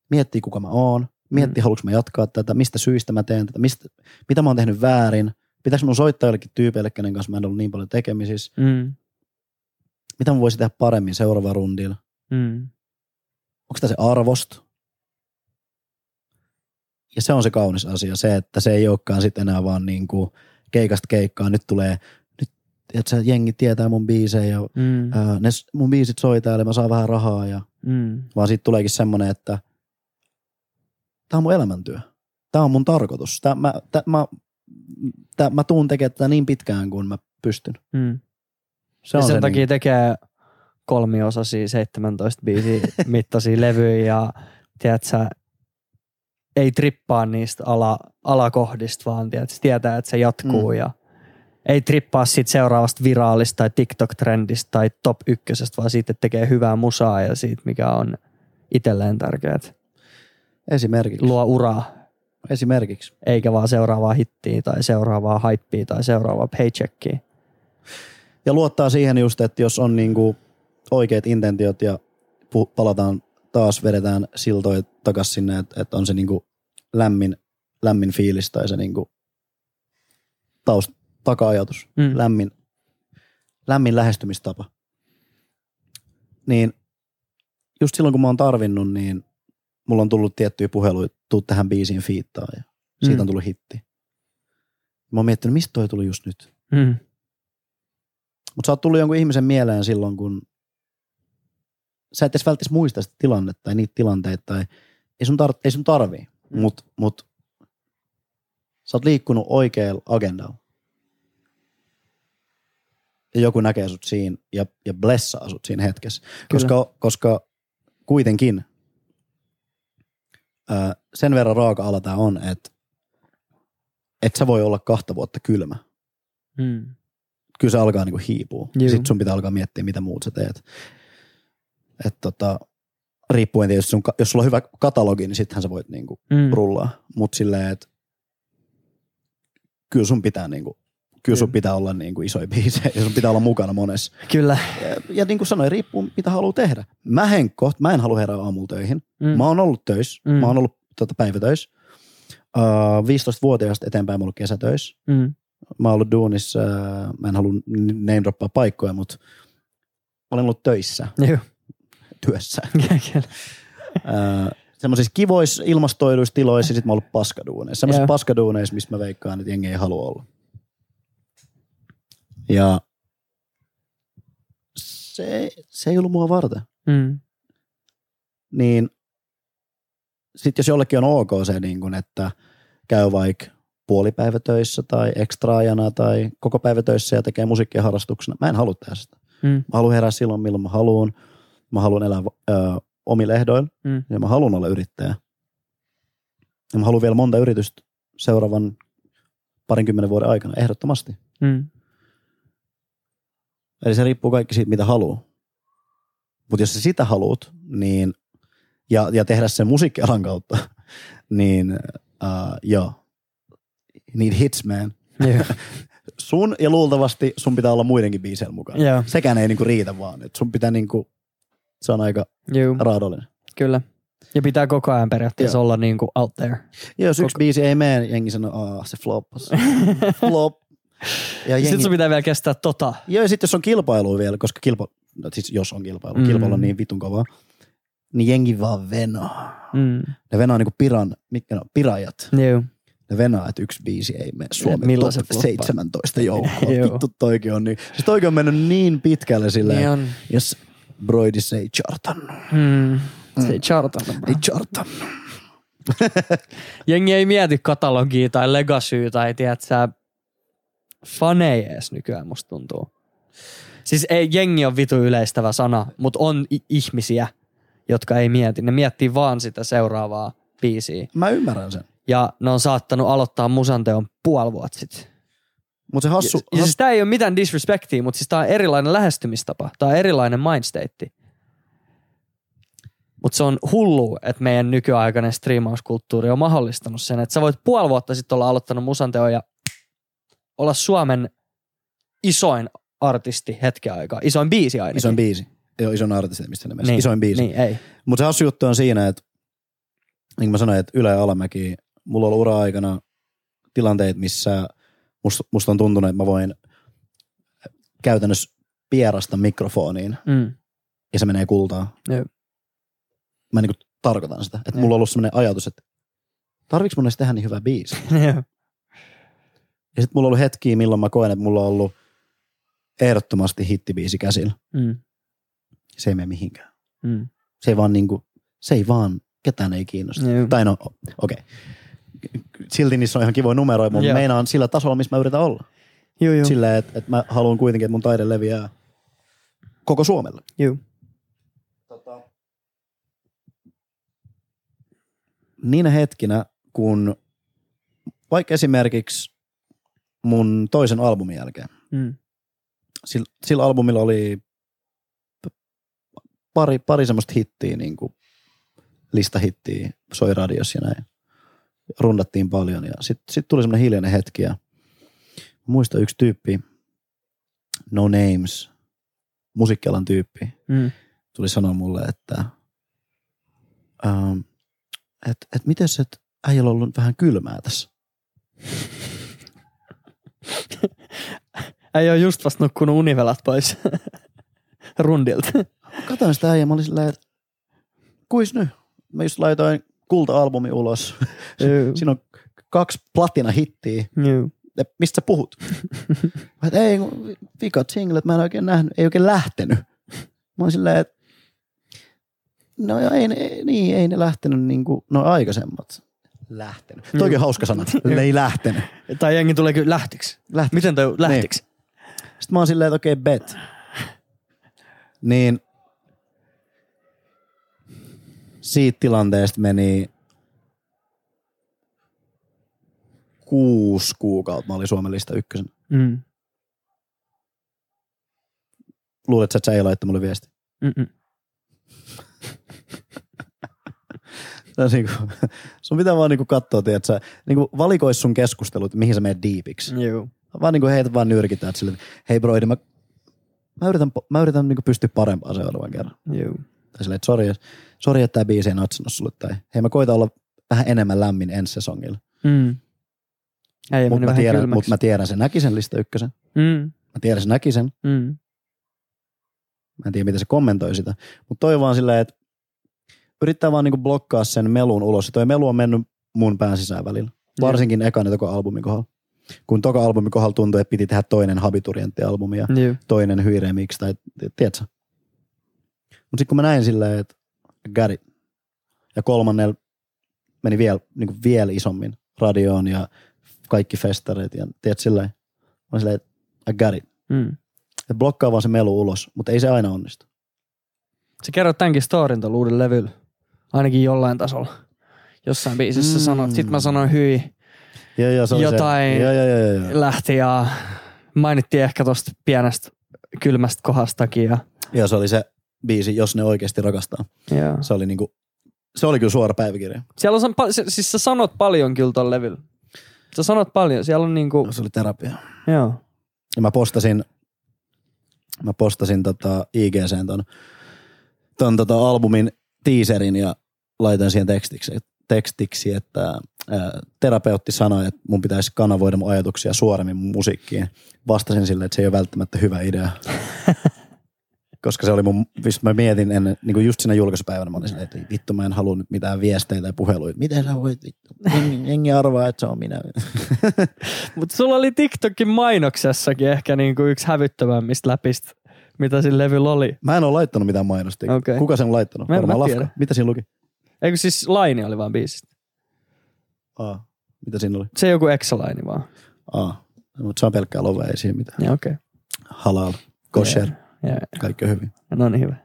Miettii, kuka mä oon. Miettii, Mm. mm. haluanko mä jatkaa tätä, mistä syistä mä teen tätä, mistä, mitä mä oon tehnyt väärin. Pitääkö mun soittaa jollekin tyypeille, kenen kanssa mä en ollut niin paljon tekemisissä. Mm. Mitä mä voisin tehdä paremmin seuraava rundilla. Mm. Onko tämä se arvost? Ja se on se kaunis asia, se, että se ei olekaan sitten enää vaan niin kuin keikasta keikkaa. Nyt tulee, nyt että se jengi tietää mun biisejä ja Mm. ää, ne, mun biisit soi täällä ja mä saan vähän rahaa. Ja, Mm. vaan siitä tuleekin semmoinen, että tämä on mun elämäntyö. Tämä on mun tarkoitus. Tää, mä, tää, mä, tää, mä tuun tekemään tätä niin pitkään kuin mä pystyn. Mm. Se ja on sen se takia niin, tekee kolmiosaisia 17 biisiä <laughs> mittaisia levyjä ja tiedät sä, ei trippaa niistä ala, alakohdista, vaan tiedät, sä, tietää, että se jatkuu Mm. ja ei trippaa siitä seuraavasta viraalista tai TikTok-trendistä tai top ykkösestä, vaan siitä, että tekee hyvää musaa ja siitä, mikä on itselleen tärkeää. esimerkiksi. Luo uraa, esimerkiksi. eikä vaan seuraavaa hittiä tai seuraavaa hypeä tai seuraavaa paycheckia. Ja luottaa siihen just, että jos on niinku oikeat intentiot ja pu- palataan taas, vedetään siltoja takas sinne, että, että on se niinku lämmin, lämmin fiilis tai se niinku taust, taka-ajatus, Mm. lämmin, lämmin lähestymistapa. Niin just silloin kun mä oon tarvinnut, niin mulla on tullut tiettyjä puheluja, tuu tähän biisiin fiittaa ja siitä Mm. on tullut hitti. Mä oon miettinyt, mistä toi tuli just nyt. Mm. Mutta sä oot tullut jonkun ihmisen mieleen silloin, kun sä et edes välttämättä muista sitä tilannetta tai niitä tilanteita tai ei sun, tar- ei sun tarvii, Mm. mut, mut sä oot liikkunut oikealla agendalla. Ja joku näkee sut siinä ja, ja blessaa sut siinä hetkessä. Koska, koska kuitenkin sen verran raaka-ala tää on, että et sä voi olla kahta vuotta kylmä. Mm. Kyllä se alkaa niinku hiipua. Juu. Sitten sun pitää alkaa miettiä, mitä muut sä teet. Et tota, riippuen tietysti, sun, jos sulla on hyvä katalogi, niin sittenhän sä voit niinku Mm. rullaa. Mutta silleen, että kyllä sun pitää niinku, kyllä sun pitää olla niinku isoja biisejä ja sun pitää olla mukana monessa. Kyllä. Ja, ja niin kuin sanoin, riippuu mitä haluaa tehdä. Mä henkko, mä en halua herää aamulla töihin. Mm. Mä oon ollut töissä, Mm. mä oon ollut tota, päivätöissä. Uh, 15-vuotiaasta eteenpäin mä oon ollut kesätöissä. Mm. Mä oon ollut duunissa, äh, mä en halua name droppaa paikkoja, mutta olen ollut töissä, Joo. työssä. <laughs> Kyllä. Äh, semmoisissa kivoissa ilmastoiduissa tiloissa ja sit mä oon ollut paskaduuneissa. Semmoisissa paskaduuneissa, mistä mä veikkaan, että jengi ei halua olla. Ja se, se ei ollut mua varten. Mm. Niin sitten jos jollekin on ok se, niin kun, että käy vaikka puolipäivätöissä tai ekstraajana tai koko päivätöissä ja tekee musiikkia harrastuksena. Mä en halua tehdä sitä. Mm. Mä haluan herää silloin, milloin mä haluan. Mä haluan elää ö, omilla ehdoilla Mm. ja mä haluan olla yrittäjä. Ja mä haluan vielä monta yritystä seuraavan parinkymmenen vuoden aikana, ehdottomasti. Mm. Eli se riippuu kaikki siitä, mitä haluaa. Mutta jos sä sitä haluat, niin, ja, ja tehdä sen musiikkialan kautta, <laughs> niin uh, joo, need hits man. Joo. <laughs> Sun ja luultavasti sun pitää olla muidenkin biiseillä mukana. Joo. Sekään ei niinku riitä vaan. Et sun pitää niinku, se on aika Joo. raadollinen. Kyllä. Ja pitää koko ajan periaatteessa Joo. olla niin kuin out there. Ja jos yksi Koko- biisi ei mene, jengi sanoo, aah se floppas. <laughs> Flop. Ja Sitten jengi, sun pitää vielä kestää tota. Joo, ja sitten jos on kilpailu vielä, koska kilpa, no siis jos on kilpailu, Mm. kilpailu on niin vitun kovaa, niin jengi vaan venoo. Mm. Ne venoo niinku piran, mitkä ne on, pirajat. Joo. Ne venoo, että yksi biisi ei mene Suomen se top floppaa? 17 joukkoon. Vittu toikin on niin. Siis toikin on mennyt niin pitkälle silleen, Niin on. jos Broidis ei chartannut. Mm. Se ei chartata, bro. Ei chartannut. Jengi ei mieti katalogia tai legacyä tai tiedät sä, faneja edes nykyään musta tuntuu. Siis ei, jengi on vitu yleistävä sana, mutta on i- ihmisiä, jotka ei mieti. Ne miettii vaan sitä seuraavaa biisiä. Mä ymmärrän sen. Ja ne on saattanut aloittaa musanteon puoli vuotta sitten. Mutta se hassu, Ja, ja siis tää ei ole mitään disrespectia, mutta siis tää on erilainen lähestymistapa. Tää on erilainen mindstate. Mutta se on hullu, että meidän nykyaikainen striimauskulttuuri on mahdollistanut sen, että sä voit puoli vuotta sitten olla aloittanut musanteon ja olla Suomen isoin artisti hetken aikaa. Isoin biisi ainakin. isoin biisi. Joo, isoin artisti, mistä ne Niin, Isoin biisi. Niin, ei. Mutta se hassu juttu on siinä, että niin kuin mä sanoin, että Yle ja Alamäki, mulla on ollut ura-aikana tilanteet, missä musta, musta on tuntunut, että mä voin käytännössä pierasta mikrofoniin Mm. ja se menee kultaan. Joo. Mä niin kuin tarkoitan sitä. Että mulla on ollut sellainen ajatus, että tarviks mun edes tehdä niin hyvä biisi? <laughs> Ja sitten mulla on ollut hetkiä, milloin mä koen, että mulla on ollut ehdottomasti hittibiisi käsillä. mm. Se ei mene mihinkään. Mm. Se ei vaan niinku, se ei vaan, ketään ei kiinnosta. Joo. Tai no, okei. Okay. Silti niissä on ihan kivoja numeroja, mutta Joo. meinaan sillä tasolla, missä mä yritän olla. Joo, joo. Silleen, että, että mä haluan kuitenkin, että mun taide leviää koko Suomelle. Joo. Tota, niinä hetkinä, kun vaikka esimerkiksi mun toisen albumin jälkeen, Mm. sillä, sillä albumilla oli pari, pari semmoista hittiä, niin kuin listahittiä, soi radiossa ja näin. Rundattiin paljon ja sitten sit tuli semmoinen hiljainen hetki ja muista yksi tyyppi, No Names, musiikkialan tyyppi, Mm. tuli sanoa mulle, että ähm, et, et miten se, että äijällä on ollut vähän kylmää tässä. <laughs> Ei ole just vasta nukkunut univelat pois <laughs> rundilta. Katoin sitä äijää, mä olin silleen, että kuis nyt? Mä just laitoin kulta-albumi ulos. <laughs> Siinä on kaksi platina-hittiä. Et Mistä sä puhut? Mä et, ei, vikat singlet mä en oikein nähnyt, ei oikein lähtenyt. Mä oon silleen, että no ei, ei, niin, ei ne lähtenyt niin kuin no aikaisemmat. Lähtenyt. Mm. Toikin hauska sana. <laughs> Ne ei lähtenyt. Tai jengi tulee kyllä, lähtiks? Lähtiks. Miten toi lähtiks? Sitten mä oon silleen, että okei, okay, bet. Niin siitä tilanteesta meni kuusi kuukautta. Mä olin Suomen lista ykkösen. Mm. Luulet, että sä ei laittaa mulle viesti? Mm-mm. <laughs> on niinku, sun pitää vaan niinku katsoa, että sä niinku valikois sun keskustelut, mihin sä menet diipiksi. Joo. Vaan niinku heitä vaan nyrkitään, että silleen, hei broidi, mä, mä yritän, mä yritän niinku pystyä parempaan seuraavan kerran. Joo. Tai silleen, että sori, sori, että tämä biisi ei natsannut sulle. Tai hei, mä koitan olla vähän enemmän lämmin ensi sesongilla. Mm. Ei Mutta mä, tiedän, kylmäksi. mut mä tiedän, se näki sen lista ykkösen. Mm. Mä tiedän, se näki sen. Mm. Mä en tiedä, miten se kommentoi sitä. Mutta toi vaan silleen, että yrittää vaan niinku blokkaa sen melun ulos. Ja toi melu on mennyt mun pään sisään välillä. Varsinkin ekan ja toka albumin kohdalla. Kun toka albumin kohdalla tuntui, että piti tehdä toinen Habiturientti-albumi ja Joo. toinen Hyi Remix tai tiedätkö? Mutta sitten kun mä näin silleen, että got it. Ja kolmannella meni vielä, niin kuin vielä isommin radioon ja kaikki festareet ja tiedät silleen. Mä silleen, että I got it. Mm. Et blokkaa vaan se melu ulos, mutta ei se aina onnistu. Sä kerrot tämänkin storin tuolla uuden levyllä. Ainakin jollain tasolla. Jossain biisissä Mm. sanoit. Sitten mä sanoin hyi, Joo, joo, se Jotain- Se. Joo, joo, joo, joo, joo. lähti ja mainittiin ehkä tosta pienestä kylmästä kohdastakin. Ja, Joo, se oli se biisi, jos ne oikeasti rakastaa. ja. Se oli niinku, se oli kyllä suora päiväkirja. Siellä on, pa- siis sä sanot paljon kyllä tuolla levyllä. Sä sanot paljon. Siellä on niinku, Se oli terapia. joo. Ja mä postasin, mä postasin tota IGCen ton, ton tota albumin teaserin ja laitan siihen tekstiksi, tekstiksi että ää, terapeutti sanoi, että mun pitäisi kanavoida mun ajatuksia suoremmin mun musiikkiin. Vastasin sille, että se ei ole välttämättä hyvä idea. <laughs> Koska se oli mun, vis- mä mietin ennen, niin kuin just siinä julkaisupäivänä, mä olin silleen, että vittu mä en halua nyt mitään viestejä tai puheluita. Miten sä voit vittu? Jengi, arvaa, että se on minä. <laughs> Mutta sulla oli TikTokin mainoksessakin ehkä niinku yksi hävyttömämmistä läpistä, mitä sillä levyllä oli. Mä en ole laittanut mitään mainosta. Okei. Kuka sen on laittanut? Mä en Varmaan mä Lafka. Mitä siinä luki? Eikö siis laini oli vaan biisistä? Aa, mitä siinä oli? Se joku exalaini vaan. Aa, mutta se on pelkkää lovea, ei siinä mitään. Ja okei. Halal, kosher, Ja, ja, kaikki on hyvin. no niin hyvä.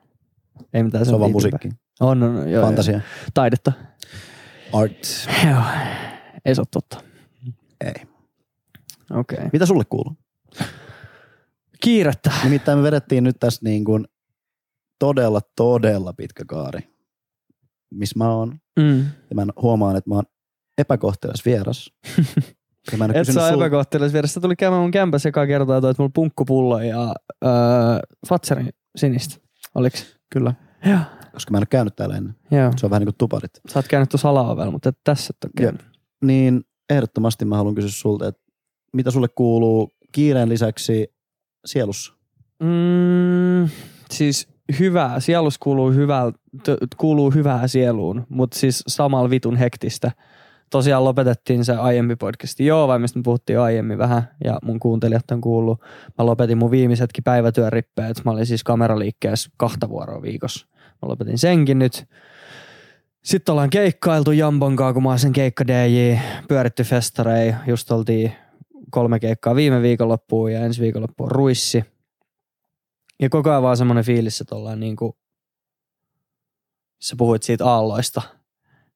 Ei mitään Se on vaan musiikki, On, on, on joo, fantasia, Joo. Taidetta. art. Joo. Ei se ole totta. Ei. Okei. Okay. Mitä sulle kuuluu? Kiirettä. Nimittäin me vedettiin nyt tässä niin kuin todella, todella pitkä kaari, missä mä oon. Mm. Ja mä huomaan, että mä oon epäkohtelas vieras. Ja mä en <laughs> Et saa sul- epäkohteellis vieressä. Tuli käymään mun kämpässä ekaa kertaa ja toit mulla punkkupullo ja öö, Fatserin sinistä. Oliks? Kyllä, Joo. koska mä en ole käynyt täällä ennen. Joo. Se on vähän niin kuin tuparit. Sä oot käynyt tuossa alaovella, mutta et tässä et ole käynyt. Niin ehdottomasti mä haluan kysyä sulta, että mitä sulle kuuluu kiireen lisäksi sielussa? Mm, siis hyvää. Sielus kuuluu, hyvää, kuuluu hyvää sieluun, mutta siis samalla vitun hektistä. Tosiaan lopetettiin se aiempi podcasti. Joo, vai mistä me puhuttiin aiemmin vähän, ja mun kuuntelijat on kuullut. Mä lopetin mun viimeisetkin päivätyörippeet. Mä olin siis kameraliikkeessä kahta vuoroa viikossa. Mä lopetin senkin nyt. Sitten ollaan keikkailtu Jambon kanssa, kun mä oon sen keikka DJ, pyöritty festarei. Just oltiin kolme keikkaa viime viikonloppuun ja ensi viikonloppu on ruissi. Ja koko ajan vaan semmoinen fiilis, että ollaan niinku, sä puhuit siitä aalloista,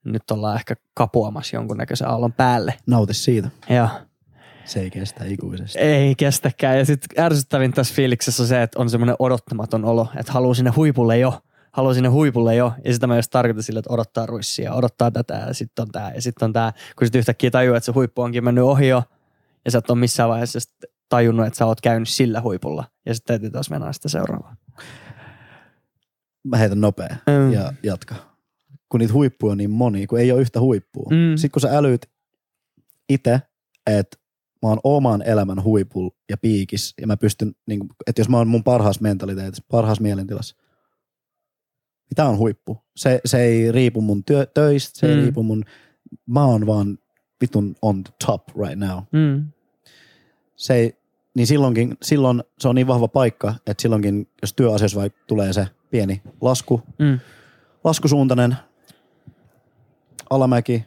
nyt ollaan ehkä kapuamassa jonkunnäköisen aallon päälle. Nauti siitä. Ja Se ei kestä ikuisesti. ei kestäkään. Ja sitten ärsyttävin tässä fiiliksessä on se, että on semmoinen odottamaton olo, että haluaa sinne huipulle jo. Haluaa sinne huipulle jo. Ja sitä mä just tarkoitan sille, että odottaa ruissia, odottaa tätä ja sitten on tää ja sitten on tää. Kun sitten yhtäkkiä tajuaa, että se huippu onkin mennyt ohi jo. Ja sä et ole missään vaiheessa tajunnut, että sä oot käynyt sillä huipulla. Ja sitten täytyy taas mennä sitä seuraavaan. Mä heitän nopea Mm. ja jatka. Kun niitä huippuja on niin moni, kun ei ole yhtä huippua. Mm. Sitten kun sä älyt itse, että mä oon oman elämän huipul ja piikis, ja mä pystyn, niin kuin, että jos mä oon mun parhaassa mentaliteetissa, parhaassa mielentilassa, niin tää on huippu. Se, se ei riipu mun työ, töistä, se mm. ei riipu mun, mä oon vaan vitun on the top right now. Mm. Se ei, niin silloinkin, silloin se on niin vahva paikka, että silloinkin, jos työasiassa vaikka tulee se pieni lasku, Mm. laskusuuntainen alamäki,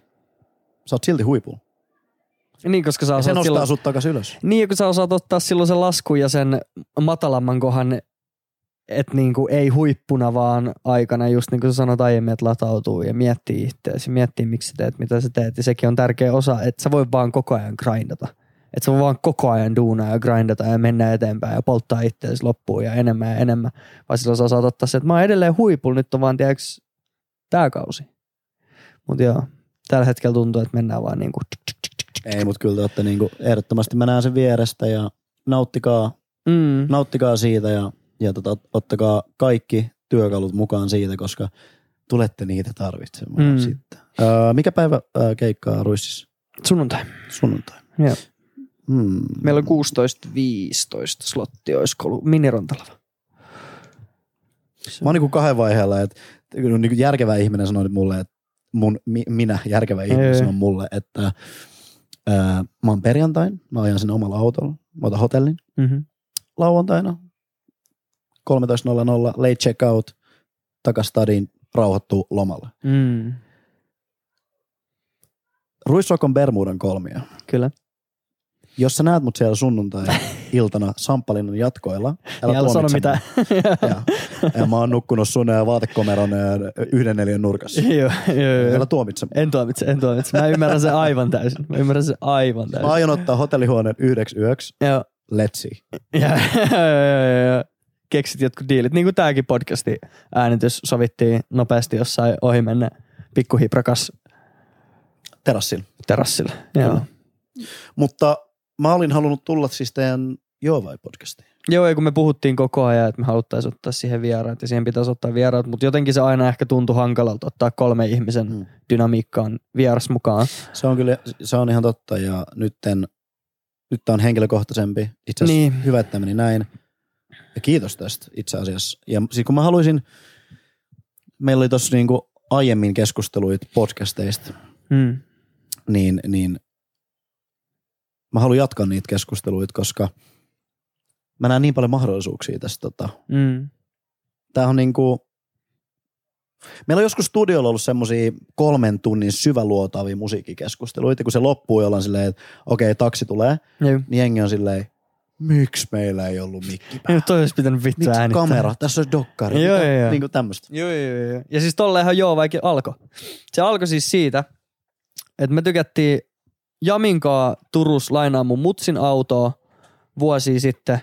sä oot silti huipulla. Niin, koska sä Ja se osaat nostaa silloin, sut takas ylös. niin, kun sä osaat ottaa silloin sen laskun ja sen matalamman kohan, että niinku ei huippuna, vaan aikana just niin kuin sä sanoit aiemmin, että latautuu ja miettii itseäsi, miettii miksi sä teet, mitä sä teet. Ja sekin on tärkeä osa, että sä voi vaan koko ajan grindata. Että sä voi vaan koko ajan duunaa ja grindata ja mennä eteenpäin ja polttaa itseäsi loppuun ja enemmän ja enemmän. Vai silloin sä osaat ottaa se, että mä oon edelleen huipulla, nyt on vaan tiedäks tää kausi. Mutta joo, tällä hetkellä tuntuu, että mennään vaan niinku Ei, mutta kyllä te olette niinku, ehdottomasti mä näen sen vierestä ja nauttikaa, mm, nauttikaa siitä ja, ja tota, ottakaa kaikki työkalut mukaan siitä, koska tulette niitä tarvitsemaan Mm. sitten. Öö, mikä päivä öö, keikkaa Ruississa? sunnuntai. Sunnuntai. Joo. Hmm. Meillä on 16-15 slotti, olisiko ollut minirontalava. Mä oon niinku kahden vaiheella, että niinku järkevä ihminen sanoi mulle, että mun, mi, minä, järkevä ihminen, Ei. sanoi mulle, että ää, mä oon perjantain, mä ajan sen omalla autolla, mä otan hotellin. Mm-hmm. Lauantaina 13.00, late checkout, takas stadiin, rauhoittuu lomalle. Mm, Ruissokon Bermudan kolmia. kyllä. Jos sä näet mut siellä sunnuntai-iltana <laughs> Samppalinnan jatkoilla, älä, älä sano mitään. mua. Ja, ja mä oon nukkunut sun ää, vaatekomeron ää, yhden neljän nurkassa. joo, joo, joo. Älä tuomitse mua. En tuomitse, en tuomitse. Mä ymmärrän sen aivan täysin. Mä ymmärrän sen aivan Mä täysin. aion ottaa hotellihuoneen yhdeksi yöksi. Joo. Let's see. Ja, ja, ja, ja, keksit jotkut diilit. Niin kuin tääkin podcasti äänitys sovittiin nopeasti jossain ohi mennä pikkuhiprakas Terassilla. terassilla. Joo. Mutta mä olin halunnut tulla siis teidän Joovai-podcastiin. Joo, ja kun me puhuttiin koko ajan, että me haluttaisiin ottaa siihen vieraat ja siihen pitäisi ottaa vieraat, mutta jotenkin se aina ehkä tuntui hankalalta ottaa kolme ihmisen Mm. dynamiikkaan vieras mukaan. Se on kyllä, se on ihan totta ja nytten, nyt tää on henkilökohtaisempi. Itse asiassa Niin. hyvä, että meni näin. Ja kiitos tästä itse asiassa. Ja siis kun mä haluaisin, meillä oli tossa niinku aiemmin keskusteluit podcasteista, Mm. niin, niin mä haluan jatkaa niitä keskusteluita, koska mä näen niin paljon mahdollisuuksia tästä. Tota. Mm. Tää on niinku, meillä on joskus studiolla ollut semmosia kolmen tunnin syväluotaavia musiikkikeskusteluita, kun se loppuu jollain silleen, että okei, taksi tulee, Joo. niin jengi on silleen, miksi meillä ei ollut mikki päällä? toi olisi pitänyt vittu Miksi äänittää. kamera? Tässä on dokkari. Joo, joo, joo. Niinku tämmöstä. Joo, joo, joo. Ja siis tolleenhan joo vaikka alkoi. Se alkoi siis siitä, että me tykättiin Jaminkaa Turus lainaa mun mutsin autoa vuosia sitten,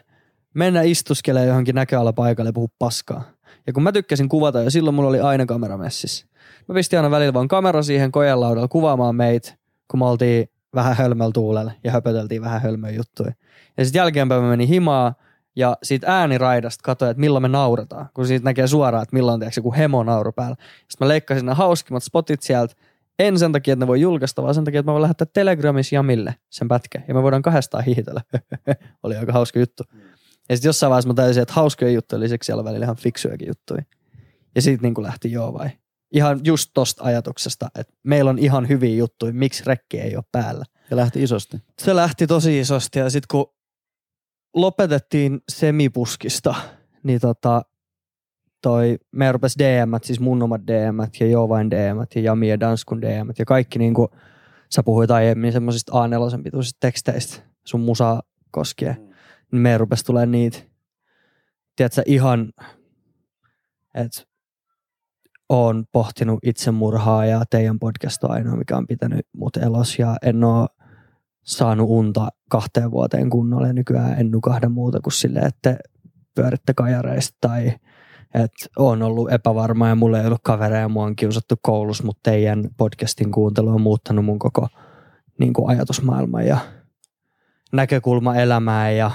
mennä istuskelemaan johonkin näköalapaikalle ja puhua paskaa. Ja kun mä tykkäsin kuvata ja silloin mulla oli aina kamera messissä. Mä pistin aina välillä vaan kamera siihen kojelaudalle kuvaamaan meitä, kun me oltiin vähän hölmöllä tuulella ja höpöteltiin vähän hölmöä juttuja. Ja sitten jälkeenpäin mä menin himaa ja siitä ääniraidasta katsoin, että milloin me naurataan, kun siitä näkee suoraan, että milloin on joku hemo nauru päällä. Sitten mä leikkasin ne hauskimmat spotit sieltä, en sen takia, että ne voi julkaista, vaan sen takia, että mä voin lähettää Telegramissa Jamille sen pätkän. Ja me voidaan kahdestaan hiihitellä. <laughs> oli aika hauska juttu. Ja sitten jossain vaiheessa mä täysin, että hauskoja juttuja lisäksi siellä välillä ihan fiksujakin juttuja. Ja siitä niin kuin lähti joo vai. Ihan just tosta ajatuksesta, että meillä on ihan hyviä juttuja, miksi rekki ei ole päällä. Ja lähti isosti. Se lähti tosi isosti ja sitten kun lopetettiin semipuskista, niin tota, toi, me rupesi dm siis mun omat dm ja Jovain dm ja Jami ja Danskun dm ja kaikki niinku, sä puhuit aiemmin semmosista A4 pituisista teksteistä sun musaa koskien, niin me rupesi tulee niitä, tiedätkö, ihan, että oon pohtinut itsemurhaa ja teidän podcast on ainoa, mikä on pitänyt mut elos ja en oo saanut unta kahteen vuoteen kunnolla ja nykyään en nukahda muuta kuin silleen, että pyöritte kajareista tai että on ollut epävarma ja mulla ei ollut kavereja, mua on kiusattu koulussa, mutta teidän podcastin kuuntelu on muuttanut mun koko niin kuin ajatusmaailman ja näkökulma elämään ja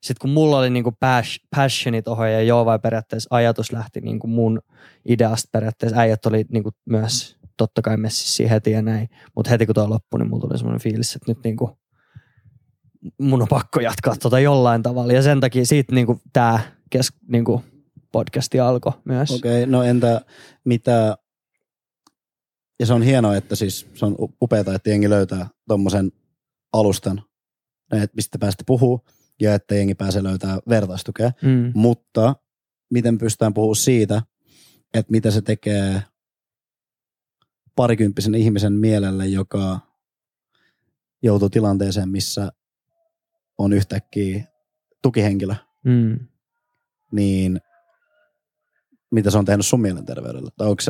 sitten kun mulla oli niinku pas, passioni tohon ja joo vai periaatteessa ajatus lähti niinku mun ideasta periaatteessa, äijät oli niinku myös totta kai messissä heti ja näin, mutta heti kun toi loppui, niin mulla tuli semmoinen fiilis, että nyt niinku mun on pakko jatkaa tota jollain tavalla. Ja sen takia siitä niinku tää kes, niinku podcasti alkoi myös. Okei, okay, no entä mitä, ja se on hienoa, että siis se on upeaa, että jengi löytää tommosen alustan, että mistä päästä puhuu. ja että jengi pääsee löytää vertaistukea. Mm. Mutta miten pystytään puhumaan siitä, että mitä se tekee parikymppisen ihmisen mielelle, joka joutuu tilanteeseen, missä on yhtäkkiä tukihenkilö, Mm. niin mitä se on tehnyt sun mielenterveydelle? Tai onko,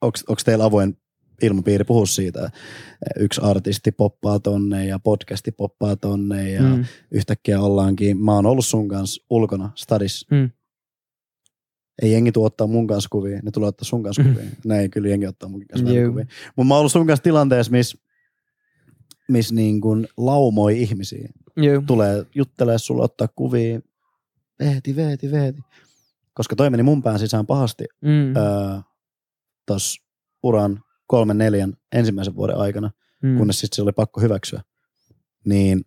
onko, onko teillä avoin ilmapiiri puhua siitä? Yksi artisti poppaa tonne ja podcasti poppaa tonne ja Mm. yhtäkkiä ollaankin, mä oon ollut sun kanssa ulkona stadissa. Mm. Ei jengi tuu ottaa mun kanssa kuvia, ne tulee ottaa sun kanssa Mm. kuvia. Näin kyllä jengi ottaa mun kanssa Juu. kuvia. Mutta mä oon ollut sun kanssa tilanteessa, missä miss niin kuin laumoi ihmisiä. Juu. Tulee juttelee sulle, ottaa kuvia. Veeti, veeti, veeti. Koska toi meni mun pään sisään pahasti Mm. öö, tos uran kolmen neljän ensimmäisen vuoden aikana, Mm. kunnes sitten se oli pakko hyväksyä. Niin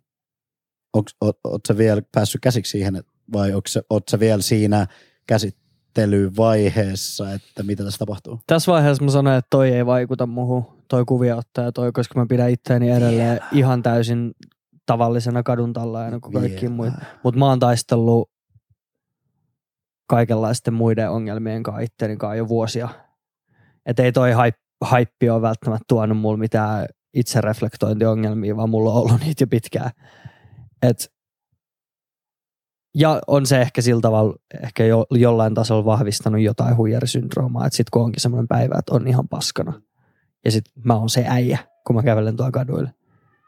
oot, sä vielä päässyt käsiksi siihen, vai oot sä vielä siinä käsittelyvaiheessa, että mitä tässä tapahtuu? Tässä vaiheessa mä sanoin, että toi ei vaikuta muuhun, toi kuviaottaja, toi, koska mä pidän itseäni edelleen ihan täysin tavallisena kadun tallaajana kuin kaikki Vielä. muut. Mutta mä oon taistellut kaikenlaisten muiden ongelmien kanssa itteni kanssa jo vuosia. Et ei toi haip, haippi ole välttämättä tuonut mulle mitään itsereflektointiongelmia, vaan mulla on ollut <laughs> niitä jo pitkään. Et, ja on se ehkä sillä tavalla ehkä jo, jollain tasolla vahvistanut jotain huijarisyndroomaa, että sit kun onkin semmoinen päivä, että on ihan paskana. Ja sit mä oon se äijä, kun mä kävelen tuolla kaduille.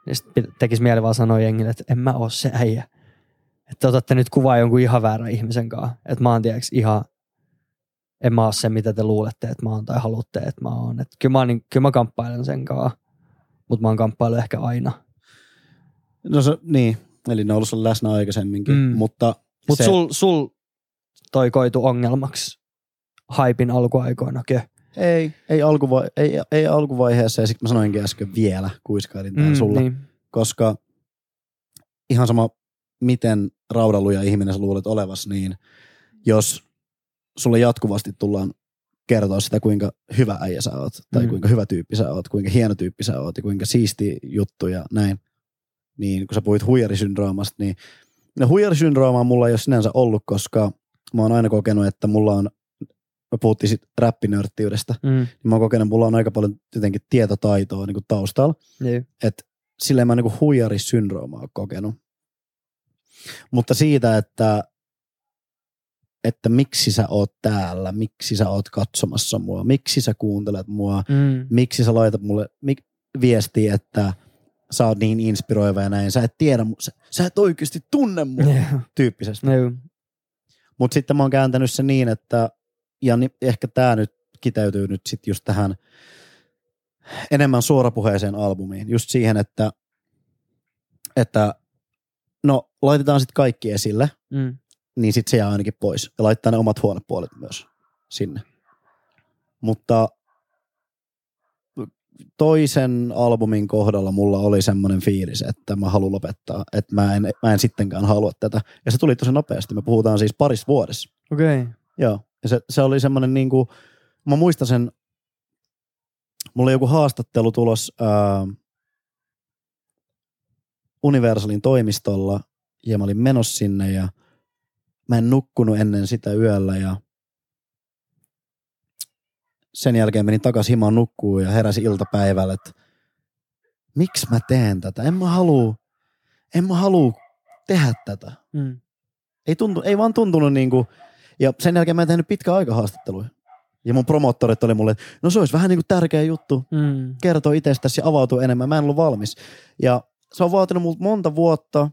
Niin sit pit- tekis mieli vaan sanoa jengille, että en mä oo se äijä. Että otatte nyt kuvaa jonkun ihan väärän ihmisen kanssa. Että mä oon tiiäks ihan, en mä oo se, mitä te luulette, että mä oon tai haluatte, että mä oon. Että kyllä, mä niin, kyllä mä kamppailen sen kanssa, mutta mä oon kamppailu ehkä aina. No se, niin, eli ne on ollut sulla läsnä aikaisemminkin, Mm. mutta Mutta se- sul, sul toi koitu ongelmaksi haipin alkuaikoina, kö? Ei, ei, alkuva- ei, ei alkuvaiheessa ja sitten mä sanoinkin äsken vielä, kuiskailin tää mm, sulle. Niin. koska ihan sama miten raudaluja ihminen sä luulet olevas, niin jos sulle jatkuvasti tullaan kertoa sitä, kuinka hyvä äijä sä oot, tai Mm. kuinka hyvä tyyppi sä oot, kuinka hieno tyyppi sä oot, ja kuinka siisti juttu ja näin, niin kun sä puhuit huijarisyndroomasta, niin no huijarisyndroomaa mulla ei ole sinänsä ollut, koska mä oon aina kokenut, että mulla on, me puhuttiin sit räppinörttiydestä, Mm. niin mä oon kokenut, että mulla on aika paljon jotenkin tietotaitoa niin kuin taustalla, Niin. että silleen mä niin huijarisyndroomaa oon kokenut. Mutta siitä, että, että miksi sä oot täällä, miksi sä oot katsomassa mua, miksi sä kuuntelet mua, Mm. miksi sä laitat mulle mik, viestiä, että sä oot niin inspiroiva ja näin, sä et tiedä, sä, sä et oikeasti tunne mua Joo. tyyppisesti. Joo. Mutta sitten mä oon kääntänyt se niin, että, ja ni, ehkä tämä nyt kiteytyy nyt sitten just tähän enemmän suorapuheeseen albumiin. Just siihen, että, että no laitetaan sitten kaikki esille, Mm. niin sitten se jää ainakin pois. Ja laittaa ne omat huonepuolet myös sinne. Mutta toisen albumin kohdalla mulla oli semmoinen fiilis, että mä haluan lopettaa, että mä en, mä en sittenkään halua tätä. Ja se tuli tosi nopeasti. Me puhutaan siis parista vuodessa. Okei. Okay. Joo. Ja se, se oli semmoinen niinku, mä muistan sen, mulla oli joku haastattelu tulos ää, Universalin toimistolla ja mä olin menossa sinne ja mä en nukkunut ennen sitä yöllä ja sen jälkeen menin takaisin himaan nukkuun ja heräsin iltapäivällä, että miksi mä teen tätä? En mä halua, en mä halua tehdä tätä Mm. ei, tuntu, ei vaan tuntunut niinku, ja sen jälkeen mä en tehnyt pitkä aika haastatteluja. Ja mun promottorit oli mulle, että no se olisi vähän niinku tärkeä juttu, Mm. kertoo itsestäsi ja avautuu enemmän. Mä en ollut valmis. Ja se on vaatinut multa monta vuotta,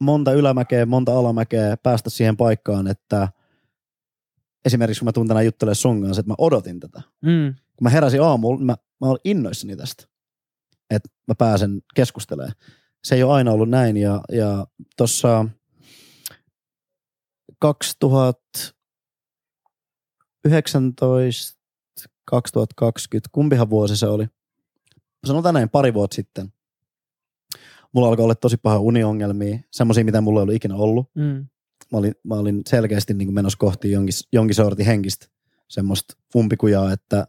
monta ylämäkeä, monta alamäkeä päästä siihen paikkaan, että esimerkiksi kun mä tuun tänään juttelemaan sun kanssa, että mä odotin tätä. Mm. Kun mä heräsin aamulla, niin mä, mä olin innoissani tästä, että mä pääsen keskustelemaan. Se ei ole aina ollut näin ja, ja tuossa 2019, 2020, kumpihan vuosi se oli? Sanotaan näin, pari vuotta sitten. Mulla alkoi olla tosi paha uniongelmia, semmoisia, mitä mulla ei ollut ikinä ollut. Mm. Mä olin, mä olin selkeästi niin kuin menossa kohti jonkin, jonkin sortin henkistä semmoista umpikujaa, että,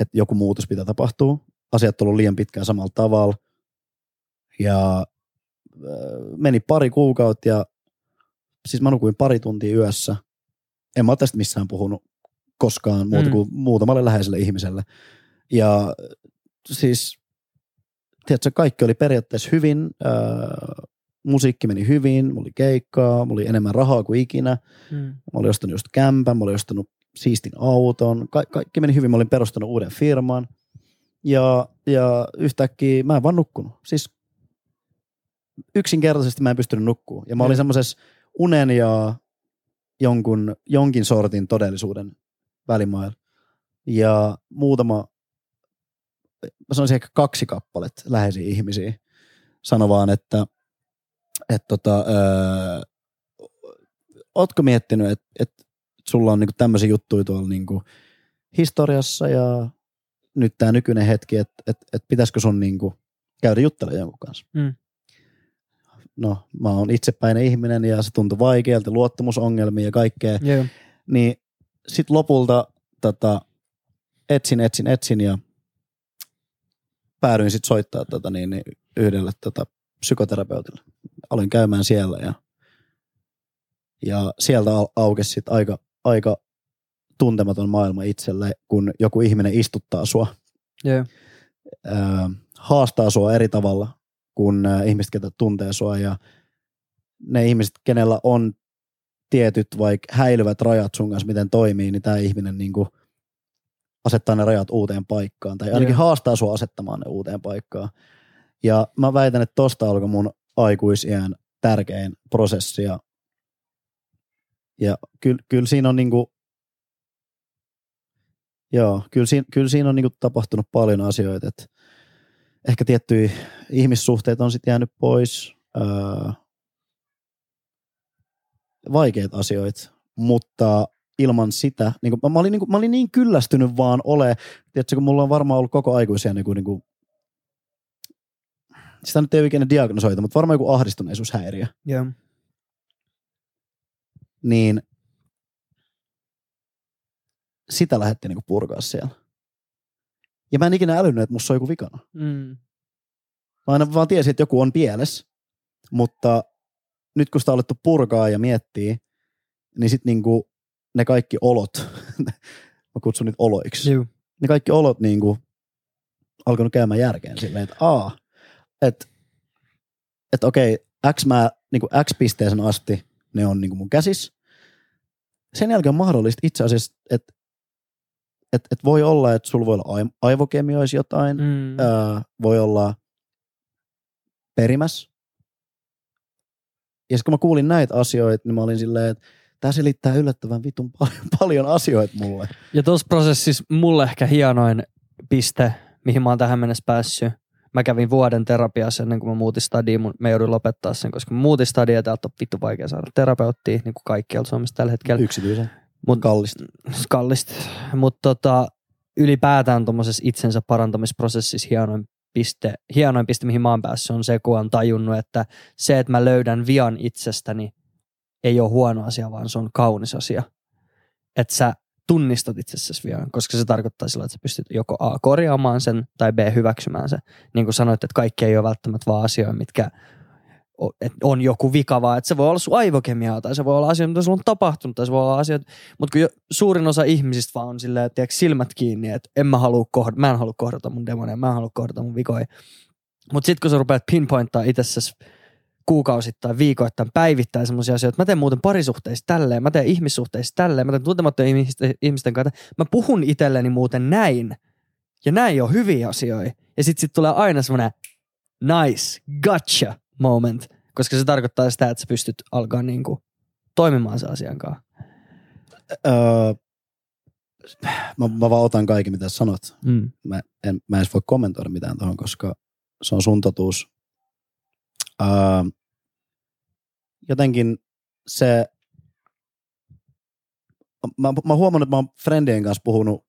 että joku muutos pitää tapahtua. Asiat on ollut liian pitkään samalla tavalla. Ja meni pari kuukautta ja siis mä nukuin pari tuntia yössä. En mä ole tästä missään puhunut koskaan muuta Mm. kuin muutamalle läheiselle ihmiselle. Ja siis, tiedätkö, kaikki oli periaatteessa hyvin. Äh, musiikki meni hyvin, mulla oli keikkaa, mulla oli enemmän rahaa kuin ikinä. Mm. Mä olin ostanut just kämpän, mä olin ostanut siistin auton, Ka- kaikki meni hyvin, mä olin perustanut uuden firman. Ja, ja yhtäkkiä mä en vaan nukkunut. Siis yksinkertaisesti mä en pystynyt nukkuu. Ja mä olin Mm. semmoisessa unen ja jonkun, jonkin sortin todellisuuden välimailla. Ja muutama, mä sanoisin ehkä kaksi kappaletta läheisiä ihmisiä sano vaan, että, että tota, öö, ootko miettinyt, että, että sulla on niinku tämmöisiä juttuja tuolla niinku historiassa ja nyt tämä nykyinen hetki, että, että, että pitäisikö sun niinku käydä juttelemaan jonkun kanssa. Mm. No, mä oon itsepäinen ihminen ja se tuntui vaikealta, luottamusongelmia ja kaikkea. Joo. Niin sit lopulta tota, etsin, etsin, etsin ja päädyin sit soittaa tota, niin, niin, yhdelle tota, psykoterapeutille. Aloin käymään siellä ja, ja sieltä au- aukesi sit aika, aika tuntematon maailma itselle, kun joku ihminen istuttaa sua, Joo. ää, haastaa sua eri tavalla kuin ihmiset, ketä tuntee sua ja ne ihmiset, kenellä on tietyt vaikka häilyvät rajat sun kanssa, miten toimii, niin tämä ihminen niin kuin asettaa ne rajat uuteen paikkaan tai ainakin Joo. haastaa sua asettamaan ne uuteen paikkaan. Ja mä väitän, että tosta alkoi mun aikuisiän tärkein prosessi ja, ja kyllä, kyllä siinä on niinku, joo, kyllä siinä, kyllä siinä on niinku tapahtunut paljon asioita, että ehkä tiettyjä ihmissuhteita on sitten jäänyt pois, öö, vaikeita asioita, mutta ilman sitä, niin kuin, mä, olin, niin kuin, mä olin niin kyllästynyt vaan ole, tiedätkö, kun mulla on varmaan ollut koko aikuisia niin kuin, niin kuin sitä nyt ei oikein diagnosoita, mutta varmaan joku ahdistuneisuushäiriö, Joo. niin sitä lähdettiin niin purkaa siellä. Ja mä en ikinä älynyt, että musta on joku vikana. Mm. Mä aina vaan tiesin, että joku on pielessä, mutta nyt kun sitä on alettu purkaa ja miettiä, niin sitten niinku ne kaikki olot, <laughs> mä kutsun niitä oloiksi, Joo. ne kaikki olot niinku alkanut käymään järkeen silleen, että aa, että et okei, X, mä, niinku X-pisteeseen asti ne on niinku mun käsis. Sen jälkeen on mahdollista itse asiassa, että et, et voi olla, että sulla voi olla ai- aivokemioissa jotain, Mm. öö, voi olla perimäs. Ja sitten kun mä kuulin näitä asioita, niin mä olin silleen, että tämä selittää yllättävän vitun paljon, <laughs> paljon asioita mulle. Ja tuossa prosessissa mulle ehkä hienoin piste, mihin mä oon tähän mennessä päässyt. Mä kävin vuoden terapiassa ennen kuin mä muutin stadiin. Mä jouduin lopettaa sen, koska mä muutin stadiin ja täältä on vittu vaikea saada terapeuttia, niin kuin kaikkialta Suomessa tällä hetkellä. Yksityisen. Mut, Kallista. kallista. Mutta tota, ylipäätään tuommoisessa itsensä parantamisprosessissa hienoin piste, hienoin piste, mihin mä oon päässyt, on se, kun on tajunnut, että se, että mä löydän vian itsestäni, ei ole huono asia, vaan se on kaunis asia. Että sä tunnistat itsessäsi vian, koska se tarkoittaa silloin, että sä pystyt joko A korjaamaan sen tai B hyväksymään sen. Niin kuin sanoit, että kaikki ei ole välttämättä vaan asioita, mitkä on joku vika, vaan että se voi olla sun aivokemiaa tai se voi olla asioita, mitä sulla on tapahtunut tai se voi olla asioita, mutta kun jo, suurin osa ihmisistä vaan on silleen, tiedätkö, silmät kiinni, että en mä halua kohdata, mä en halua kohdata mun demoneja, mä en halua kohdata mun vikoja. Mutta sitten kun sä rupeat pinpointtaa itsessäsi kuukausittain, viikoittain, päivittäin semmoisia asioita. Mä teen muuten parisuhteissa tälleen, mä teen ihmissuhteissa tälleen, mä teen tuntemattomien ihmisten, ihmisten kanssa. Mä puhun itselleni muuten näin. Ja näin on hyviä asioita. Ja sit, sit tulee aina semmoinen nice, gotcha moment. Koska se tarkoittaa sitä, että sä pystyt alkaa niinku toimimaan sen asian kanssa. Öö, mä, mä vaan otan kaiken, mitä sanot. Mm. Mä en, mä en edes voi kommentoida mitään tuohon, koska se on sun totuus. Öö, jotenkin se, mä, mä oon huomannut, että mä oon friendien kanssa puhunut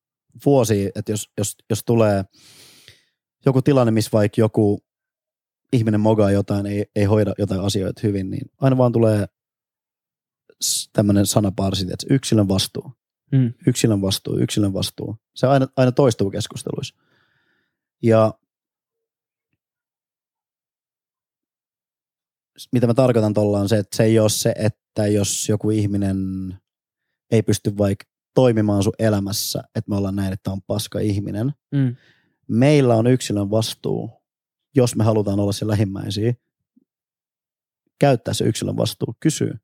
vuosia, että jos, jos, jos tulee joku tilanne, missä vaikka joku ihminen mogaa jotain, ei, ei hoida jotain asioita hyvin, niin aina vaan tulee tämmöinen sanaparsi, että yksilön vastuu. Mm. Yksilön vastuu, yksilön vastuu. Se aina, aina toistuu keskusteluissa. Ja mitä mä tarkoitan tuolla on se, että se ei ole se, että jos joku ihminen ei pysty vaikka toimimaan sun elämässä, että me ollaan näin, että on paska ihminen. Mm. Meillä on yksilön vastuu, jos me halutaan olla se lähimmäisiä, käyttää se yksilön vastuu, kysyä,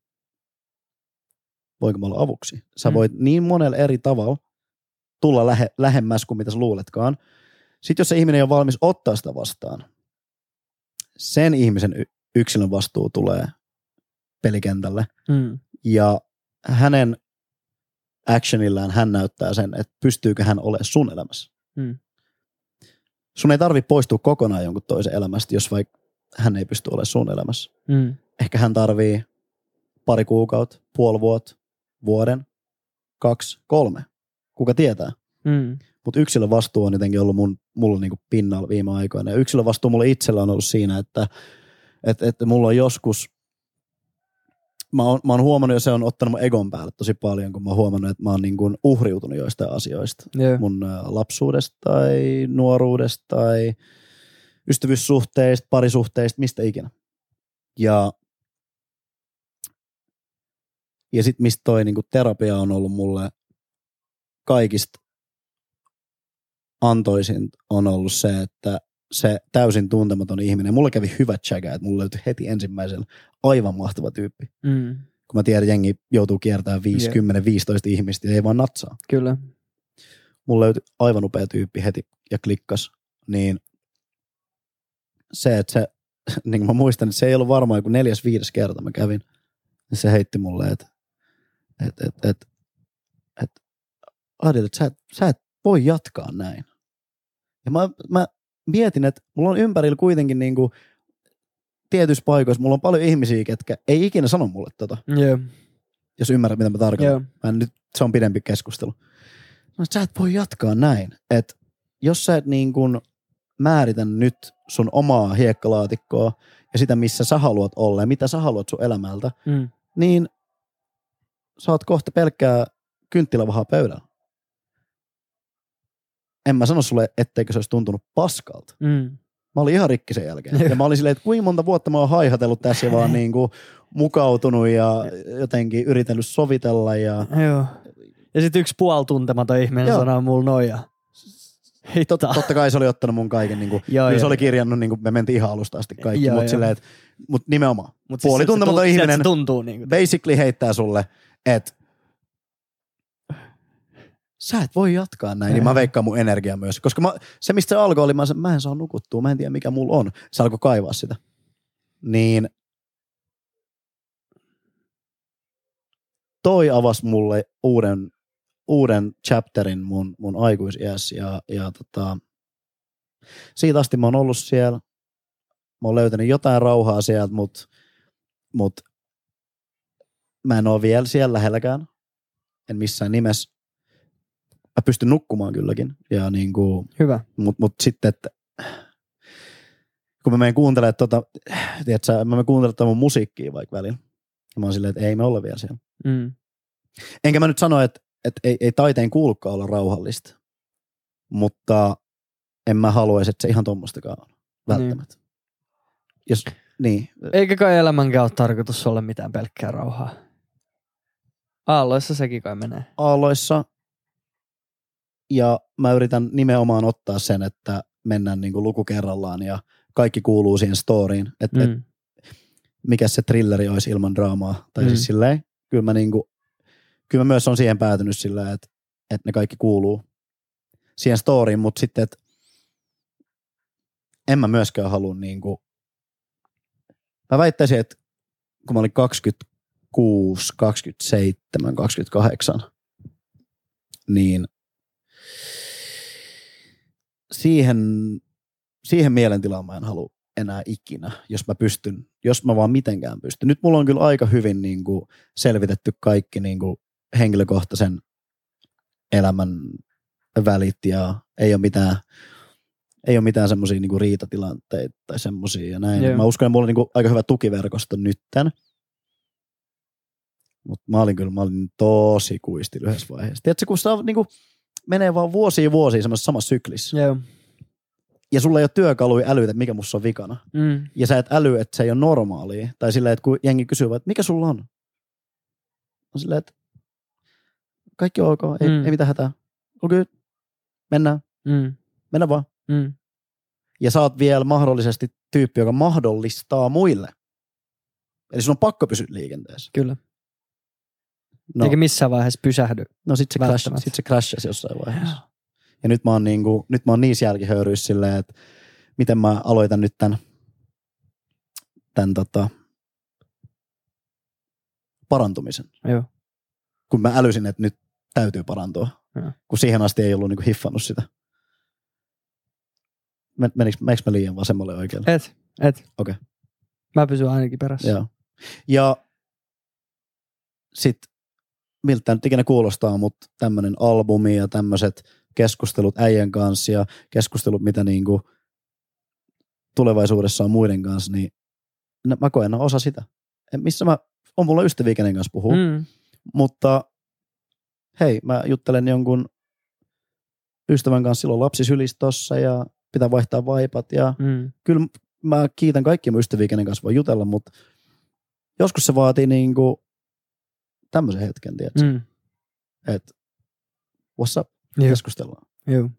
voinko mä olla avuksi. Sä Mm. voit niin monella eri tavalla tulla lähe, lähemmäs kuin mitä sä luuletkaan. Sitten jos se ihminen ei ole valmis ottaa sitä vastaan, sen ihmisen yksilön vastuu tulee pelikentälle Mm. ja hänen actionillään hän näyttää sen, että pystyykö hän olemaan sun elämässä. Mm. Sun ei tarvi poistua kokonaan jonkun toisen elämästä, jos vaikka hän ei pysty olemaan sun elämässä. Mm. Ehkä hän tarvii pari kuukautta, puoli vuotta, vuoden, kaksi, kolme. Kuka tietää? Mm. Mutta yksilön vastuu on jotenkin ollut mun, mulla niinku pinnalla viime aikoina. Ja yksilön vastuu mulle itsellä on ollut siinä, että, että, että mulla on joskus, mä oon, mä oon huomannut ja se on ottanut mun egon päälle tosi paljon, kun mä oon huomannut, että mä oon niinku uhriutunut joistain asioista. Joo. Mun lapsuudesta tai nuoruudesta tai ystävyyssuhteista, parisuhteista, mistä ikinä. Ja, ja sitten mistä toi niinku terapia on ollut mulle kaikista antoisin on ollut se, että se täysin tuntematon ihminen, mulla kävi hyvä chäkä, että mulla löytyi heti ensimmäisellä aivan mahtava tyyppi. Mm. Kun mä tiedän, jengi joutuu kiertämään 5, Jep. 10, 15 ihmistä ja ei vaan natsaa. Kyllä. Mulla löytyi aivan upea tyyppi heti ja klikkas, niin se, että se, <laughs> niin kuin mä muistan, että se ei ollut varmaan joku neljäs, viides kerta mä kävin, niin se heitti mulle, että et, et, et, et, Adil, että sä, sä et voi jatkaa näin. Ja mä, mä mietin, että mulla on ympärillä kuitenkin niin kuin tietyissä paikoissa, mulla on paljon ihmisiä, ketkä ei ikinä sano mulle tota, Joo. jos ymmärrät, mitä mä tarkoitan. Joo. Mä en nyt, se on pidempi keskustelu. No, sä et voi jatkaa näin. Että jos sä et niin kuin määritä nyt sun omaa hiekkalaatikkoa ja sitä, missä sä haluat olla ja mitä sä haluat sun elämältä, Mm. niin sä oot kohta pelkkää kynttilävahaa pöydällä. En mä sano sulle, etteikö se olisi tuntunut paskalta. Mm. Mä olin ihan rikki sen jälkeen. Joo. Ja mä olin silleen, että kuinka monta vuotta mä oon haihatellut tässä ja vaan <laughs> niin kuin mukautunut ja jotenkin yritellyt sovitella ja Joo. Ja sitten yksi puoltuntematon ihminen Joo. sanoo mulla noin ja hittaa. totta kai se oli ottanut mun kaiken, niin kuin, Joo, kyllä se joo. oli kirjannut, niin kuin me mentiin ihan alusta asti kaikki, Joo, mutta joo. mut nimenomaan, Mut puoli se tuntematon ihminen tuntuu niin kuin. basically heittää sulle, että sä et voi jatkaa näin, niin mä veikkaan mun energiaa myös. Koska mä, se, mistä se alkoi, oli, mä, mä en saa nukuttua, mä en tiedä mikä mulla on. Se alkoi kaivaa sitä. Niin toi avasi mulle uuden, uuden chapterin mun, mun aikuisiässä ja, ja tota, siitä asti mä oon ollut siellä. Mä oon löytänyt jotain rauhaa sieltä, mutta mut mä en oo vielä siellä lähelläkään. En missään nimessä. Mä pystyn nukkumaan kylläkin. Ja niinku, Hyvä. mut, mut sitten, että kun mä menen kuuntelemaan tota, tiedätkö, mä menen kuuntelemaan tota mun musiikkia vaikka välillä. Ja mä oon silleen, että ei me olla vielä siellä. Mm. Enkä mä nyt sano, että, että ei, ei taiteen kuulukaan olla rauhallista. Mutta en mä haluaisi, että se ihan tommostakaan on. Välttämättä. Niin. Jos, niin. Eikä kai elämänkään ole tarkoitus olla mitään pelkkää rauhaa. Aalloissa sekin kai menee. aalloissa. Ja mä yritän nimenomaan ottaa sen, että mennään niin kuin luku kerrallaan ja kaikki kuuluu siihen storyin. Että mm. et, mikä se thrilleri olisi ilman draamaa. Tai mm. Mm. siis silleen, kyllä mä, niin kuin, kyllä mä myös on siihen päätynyt sillä, että, että ne kaikki kuuluu siihen storyin, mutta sitten, että en mä myöskään halua niin kuin, mä väittäisin, että kun mä olin 26, 27, 28, niin siihen, siihen mielentilaan mä en halua enää ikinä, jos mä pystyn, jos mä vaan mitenkään pystyn. Nyt mulla on kyllä aika hyvin niin kuin selvitetty kaikki niin kuin henkilökohtaisen elämän välit ja ei ole mitään, ei ole mitään semmoisia niin riitatilanteita tai semmoisia ja näin. Joo. Mä uskon, että mulla on niin kuin aika hyvä tukiverkosto nytten. Mutta mä olin kyllä, mä olin tosi kuisti yhdessä vaiheessa. Tiedätkö, kun sitä niin kuin menee vaan vuosia vuosia semmoisessa samassa syklissä. Joo. ja sulla ei ole työkaluja älytä, mikä musta on vikana. Mm. Ja sä et äly, että se ei ole normaalia. Tai silleen, että kun jengi kysyy, että mikä sulla on? On silleen, että kaikki on ok, ei, Mm. ei mitään hätää. Okei, okay. mennään, Mm. mennään vaan. Mm. Ja sä oot vielä mahdollisesti tyyppi, joka mahdollistaa muille. Eli sun on pakko pysyä liikenteessä. Kyllä. No, Eikä missään vaiheessa pysähdy. no sit se, crash, sit se crashasi jossain vaiheessa. Ja nyt mä oon, niinku, nyt mä oon niissä jälkihöyryissä silleen, että miten mä aloitan nyt tämän, tämän tota, parantumisen. Joo. Kun mä älysin, että nyt täytyy parantua. Joo. Kun siihen asti ei ollut niinku hiffannut sitä. Men- Menikö, menikö mä liian vasemmalle oikealle? Et, et. Okei. Mä pysyn ainakin perässä. Joo. Ja sit, miltä nyt ikinä kuulostaa, mutta tämmönen albumi ja tämmöiset keskustelut äijän kanssa ja keskustelut, mitä niinku tulevaisuudessa on muiden kanssa, niin mä koen ne on osa sitä. En- Missä mä, on mulla ystäviä, kenen kanssa puhuu, mm. Mutta hei, mä juttelen jonkun ystävän kanssa silloin lapsisylissä tossa ja pitää vaihtaa vaipat ja Mm. kyllä mä kiitän kaikkia mun ystäviä, kenen kanssa voi jutella, mutta joskus se vaatii niinku tämmöisen hetken, tiedätkö? Mm. Että what's up, Joo. keskustellaan. Joo.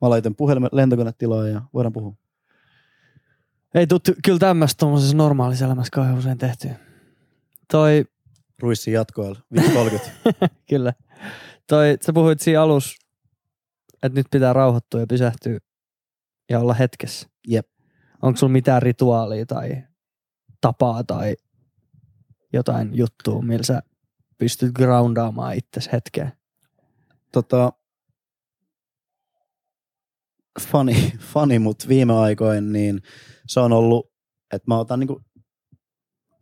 Mä laitan puhelimen lentokonetilaan ja voidaan puhua. Ei tuu ty- kyllä tämmöistä tuommoisessa normaalissa elämässä kauhean usein tehty. Toi, Ruissin jatkoilla, 5.30. kyllä. Toi, sä puhuit siinä alus, että nyt pitää rauhoittua ja pysähtyä ja olla hetkessä. Jep. Onko sulla mitään rituaalia tai tapaa tai jotain juttua, millä sä pystyt groundaamaan itsesi hetkeen? tota, funny, <laughs> funny mutta viime aikoin niin se on ollut, että mä otan niinku,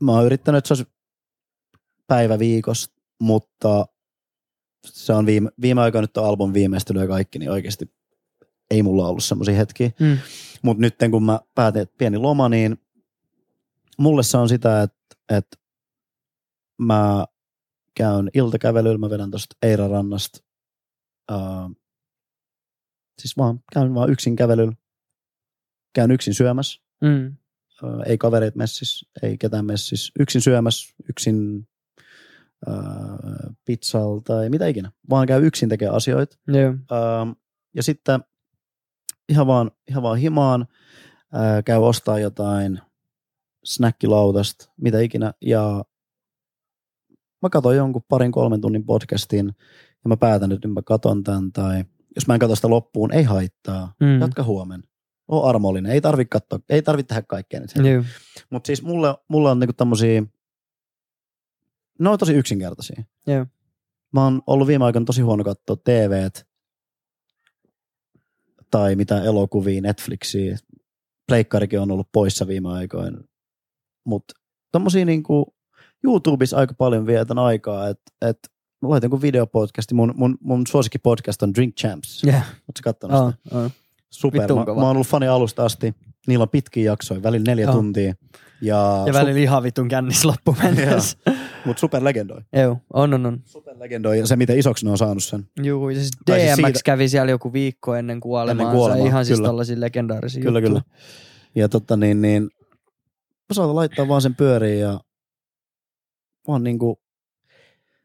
mä oon yrittänyt, että se olisi päivä viikosta, mutta se on viime, viime aikoina nyt on album viimeistely ja kaikki, niin oikeasti ei mulla ollut semmoisia hetkiä. Mm. Mutta nyt kun mä päätin, että pieni loma, niin mulle se on sitä, että, että mä käyn iltakävelyllä, mä vedän tuosta Eirarannasta. Uh, siis vaan käyn vaan yksin kävelyllä. Käyn yksin syömässä. Mm. Uh, ei kavereet messissä, ei ketään messissä. Yksin syömässä, yksin uh, pizzalla tai mitä ikinä. Vaan käy yksin tekemään asioita. Joo. Ähm, ja sitten ihan vaan, ihan vaan himaan, ää, käy ostaa jotain snackilautasta, mitä ikinä, ja mä katson jonkun parin kolmen tunnin podcastin, ja mä päätän, että mä katon tämän, tai jos mä en katso sitä loppuun, ei haittaa, Mm. jatka huomen. Oo armollinen, ei tarvi katsoa, ei tarvi tehdä kaikkea nyt. Mutta siis mulle, mulla on niinku tämmösiä, ne on tosi yksinkertaisia. Joo. Mä oon ollut viime aikoina tosi huono katsoa TVt tai mitä elokuvia, Netflixiä. Pleikkarikin on ollut poissa viime aikoina. Mutta tommosia niinku YouTubessa aika paljon vietän aikaa, että et, mä laitan jonkun videopodcasti. Mun, mun, mun suosikkipodcast on Drink Champs. Yeah. Ootko kattonut Oh, sitä? oh. Super. vittuun Mä, kova. mä oon ollut fani alusta asti. Niillä on pitkiä jaksoja, välillä neljä Joo. tuntia. Ja, Ja välillä ihan vitun kännissä loppu mennessä. Mutta super legendoi. Joo, on, on, on. Super legendoi ja se, miten isoksi ne on saanut sen. Juu, ja siis Tai siis DMX siitä- kävi siellä joku viikko ennen kuolemaansa. Ennen kuolemaa, ihan siis kyllä. tällaisia legendaarisia Kyllä, juttuja. kyllä. Ja totta niin, niin mä saatan laittaa vaan sen pyöriin ja vaan niinku,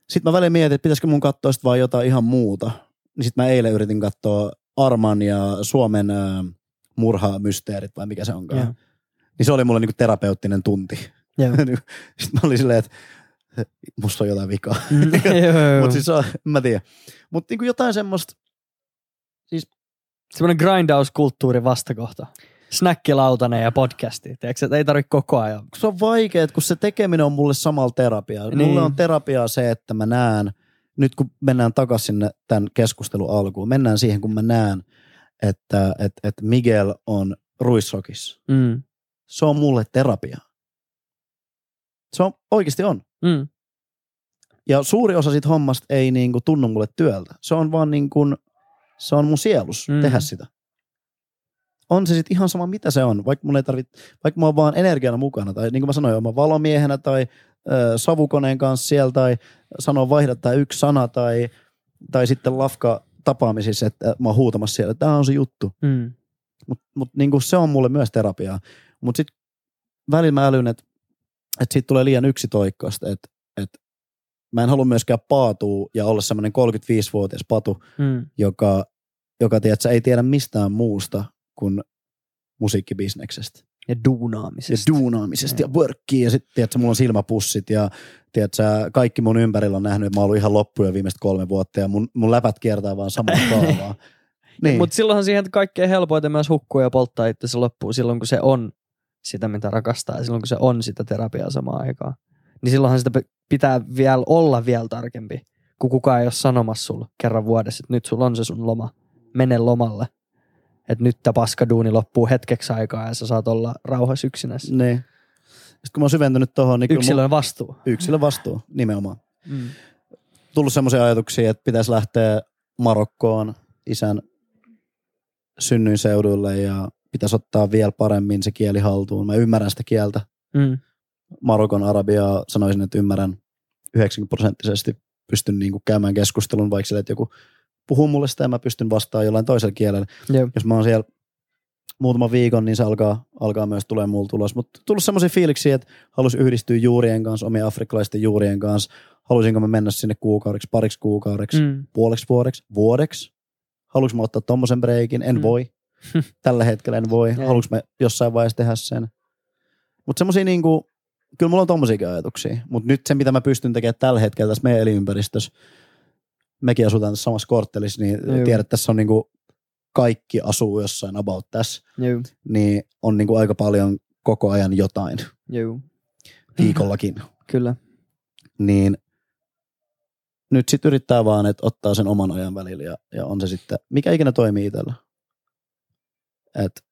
sit mä välillä mietin, että pitäisikö mun katsoa sit vaan jotain ihan muuta. Niin sit mä eilen yritin katsoa Arman ja Suomen murhamysteerit vai mikä se onkaan. Joo. Niin se oli mulle niinku terapeuttinen tunti. Joo. <laughs> Sitten mä olin silleen, että musta on jotain vikaa. Mm. <laughs> Mutta siis on, mä tiedä. Mutta niinku jotain semmoista, Semmoinen grindauskulttuuri vastakohta. Snäkkilautanen ja podcasti. Tiedätkö, että ei tarvitse koko ajan. se on vaikea, kun se tekeminen on mulle samalla terapiaa. Niin. Mulle on terapiaa se, että mä näen, nyt kun mennään takaisin sinne tämän keskustelun alkuun, mennään siihen, kun mä näen, että, että, että Miguel on ruissokissa. Mm. Se on mulle terapia. Se on, oikeasti on. Mm. Ja suuri osa siitä hommasta ei niin kuin tunnu mulle työltä. Se on vaan niin kuin, se on mun sielus mm. tehdä sitä. On se sitten ihan sama, mitä se on. Vaikka mun ei tarvit, vaikka mä oon vaan energiana mukana. Tai niin kuin mä sanoin, mä oon valomiehenä tai ö, savukoneen kanssa siellä tai sanoo vaihda tai yksi sana tai, tai sitten lafka tapaamisissa, että mä oon huutamassa siellä, että tämä on se juttu. Mm. Mutta mut niinku se on mulle myös terapiaa. Mutta sitten välillä mä älyn, että et siitä tulee liian yksitoikkoista, että et mä en halua myöskään paatua ja olla semmoinen 35-vuotias patu, Mm. joka, joka tiedät, ei tiedä mistään muusta kuin musiikkibisneksestä. Ja Ja duunaamisesta. duunaamisesta ja workkiin ja sitten tiedätkö, mulla on silmäpussit ja tiedätkö, kaikki mun ympärillä on nähnyt, että mä oon ollut ihan loppuja viimeiset kolme vuotta ja mun, mun läpät kiertää vaan samaa <laughs> kaavaa. niin. Mutta silloinhan siihen kaikkein helpoiten myös hukkuu ja polttaa itse loppuun silloin, kun se on sitä, mitä rakastaa ja silloin, kun se on sitä terapiaa samaan aikaan. Niin silloinhan sitä pitää vielä olla vielä tarkempi, kun kukaan ei ole sanomassa sulla kerran vuodessa, että nyt sulla on se sun loma. Mene lomalle. Että nyt tämä paskaduuni loppuu hetkeksi aikaa ja sä saat olla rauhassa yksinässä. niin. Sitten kun mä oon syventynyt tohon, niin Yksilön vastuu. mun, yksilön vastuu nimenomaan. Mm. Tullut semmoisia ajatuksia, että pitäisi lähteä Marokkoon isän synnyinseudulle ja pitäisi ottaa vielä paremmin se kieli haltuun. Mä ymmärrän sitä kieltä. Mm. Marokon arabiaa sanoisin, että ymmärrän 90 prosenttisesti. Pystyn niinku käymään keskustelun, vaikka sille, että joku puhuu mulle sitä ja mä pystyn vastaamaan jollain toisella kielellä. Joo. Jos mä oon siellä muutaman viikon, niin se alkaa, alkaa myös tulee mulla tulos. Mutta tullut semmoisia fiiliksiä, että halusin yhdistyä juurien kanssa, omien afrikkalaisten juurien kanssa. Halusinko mä mennä sinne kuukaudeksi, pariksi kuukaudeksi, mm. Puoleksi vuodeksi, vuodeksi. Haluanko mä ottaa tommosen breikin? En Mm. voi. <laughs> Tällä hetkellä en voi. Haluanko mä jossain vaiheessa tehdä sen? Mutta semmoisia niinku, kyllä mulla on tommosiakin ajatuksia. Mutta nyt se, mitä mä pystyn tekemään tällä hetkellä tässä meidän elinympäristössä, mekin asutaan tässä samassa korttelissa, niin Joo. tiedät, että tässä on niinku kaikki asuu jossain about tässä, Joo. niin on niinku aika paljon koko ajan jotain Joo. viikollakin. <clears throat> Kyllä. niin nyt sitten yrittää vaan, että ottaa sen oman ajan välillä ja, ja on se sitten, mikä ikinä toimii itsellä. Et,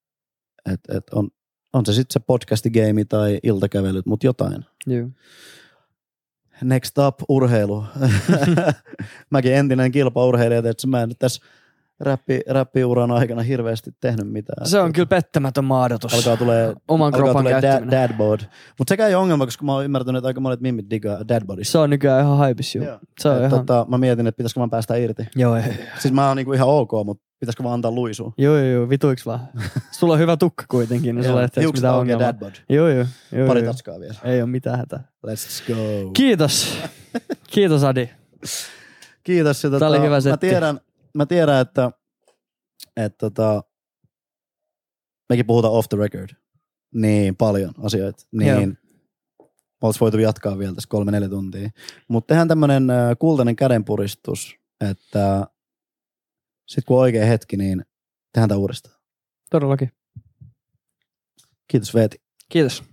et, et on, on se sitten se podcastigame tai iltakävelyt, mutta jotain. Joo. Next up, urheilu. <laughs> Mäkin entinen kilpaurheilija, että mä en nyt tässä räppi, räppiuran aikana hirveästi tehnyt mitään. Se on kyllä pettämätön maadotus. Alkaa tulee, Oman alkaa kropan tulee dad, käyttäminen. dad bod. Mutta sekä ei ole ongelma, koska mä oon ymmärtänyt, että aika monet mimmit diggaa dad bodista. Se on nykyään ihan haipis, joo. Se on Et ihan... tota, mä mietin, että pitäisikö vaan päästä irti. Joo, ei. Siis mä oon niinku ihan ok, mutta pitäisikö vaan antaa luisua? Joo, joo, joo, vituiks vaan. <laughs> Sulla on hyvä tukka kuitenkin, niin sulla ei Hiukset mitään ongelmaa. dad bod. Joo, joo. joo, Pari joo. tatskaa vielä. Ei ole mitään hätää. Let's go. Kiitos. Kiitos Adi. Kiitos. Ja tota, oli hyvä mä setti. tiedän, mä tiedän, että, että tota, mekin puhutaan off the record. Niin paljon asioita. Niin oltais voitu jatkaa vielä tässä kolme neljä tuntia. Mutta tehdään tämmönen äh, kultainen kädenpuristus, että sit kun on oikea hetki, niin tehdään tämä uudestaan. Todellakin. Kiitos Veeti. Kiitos.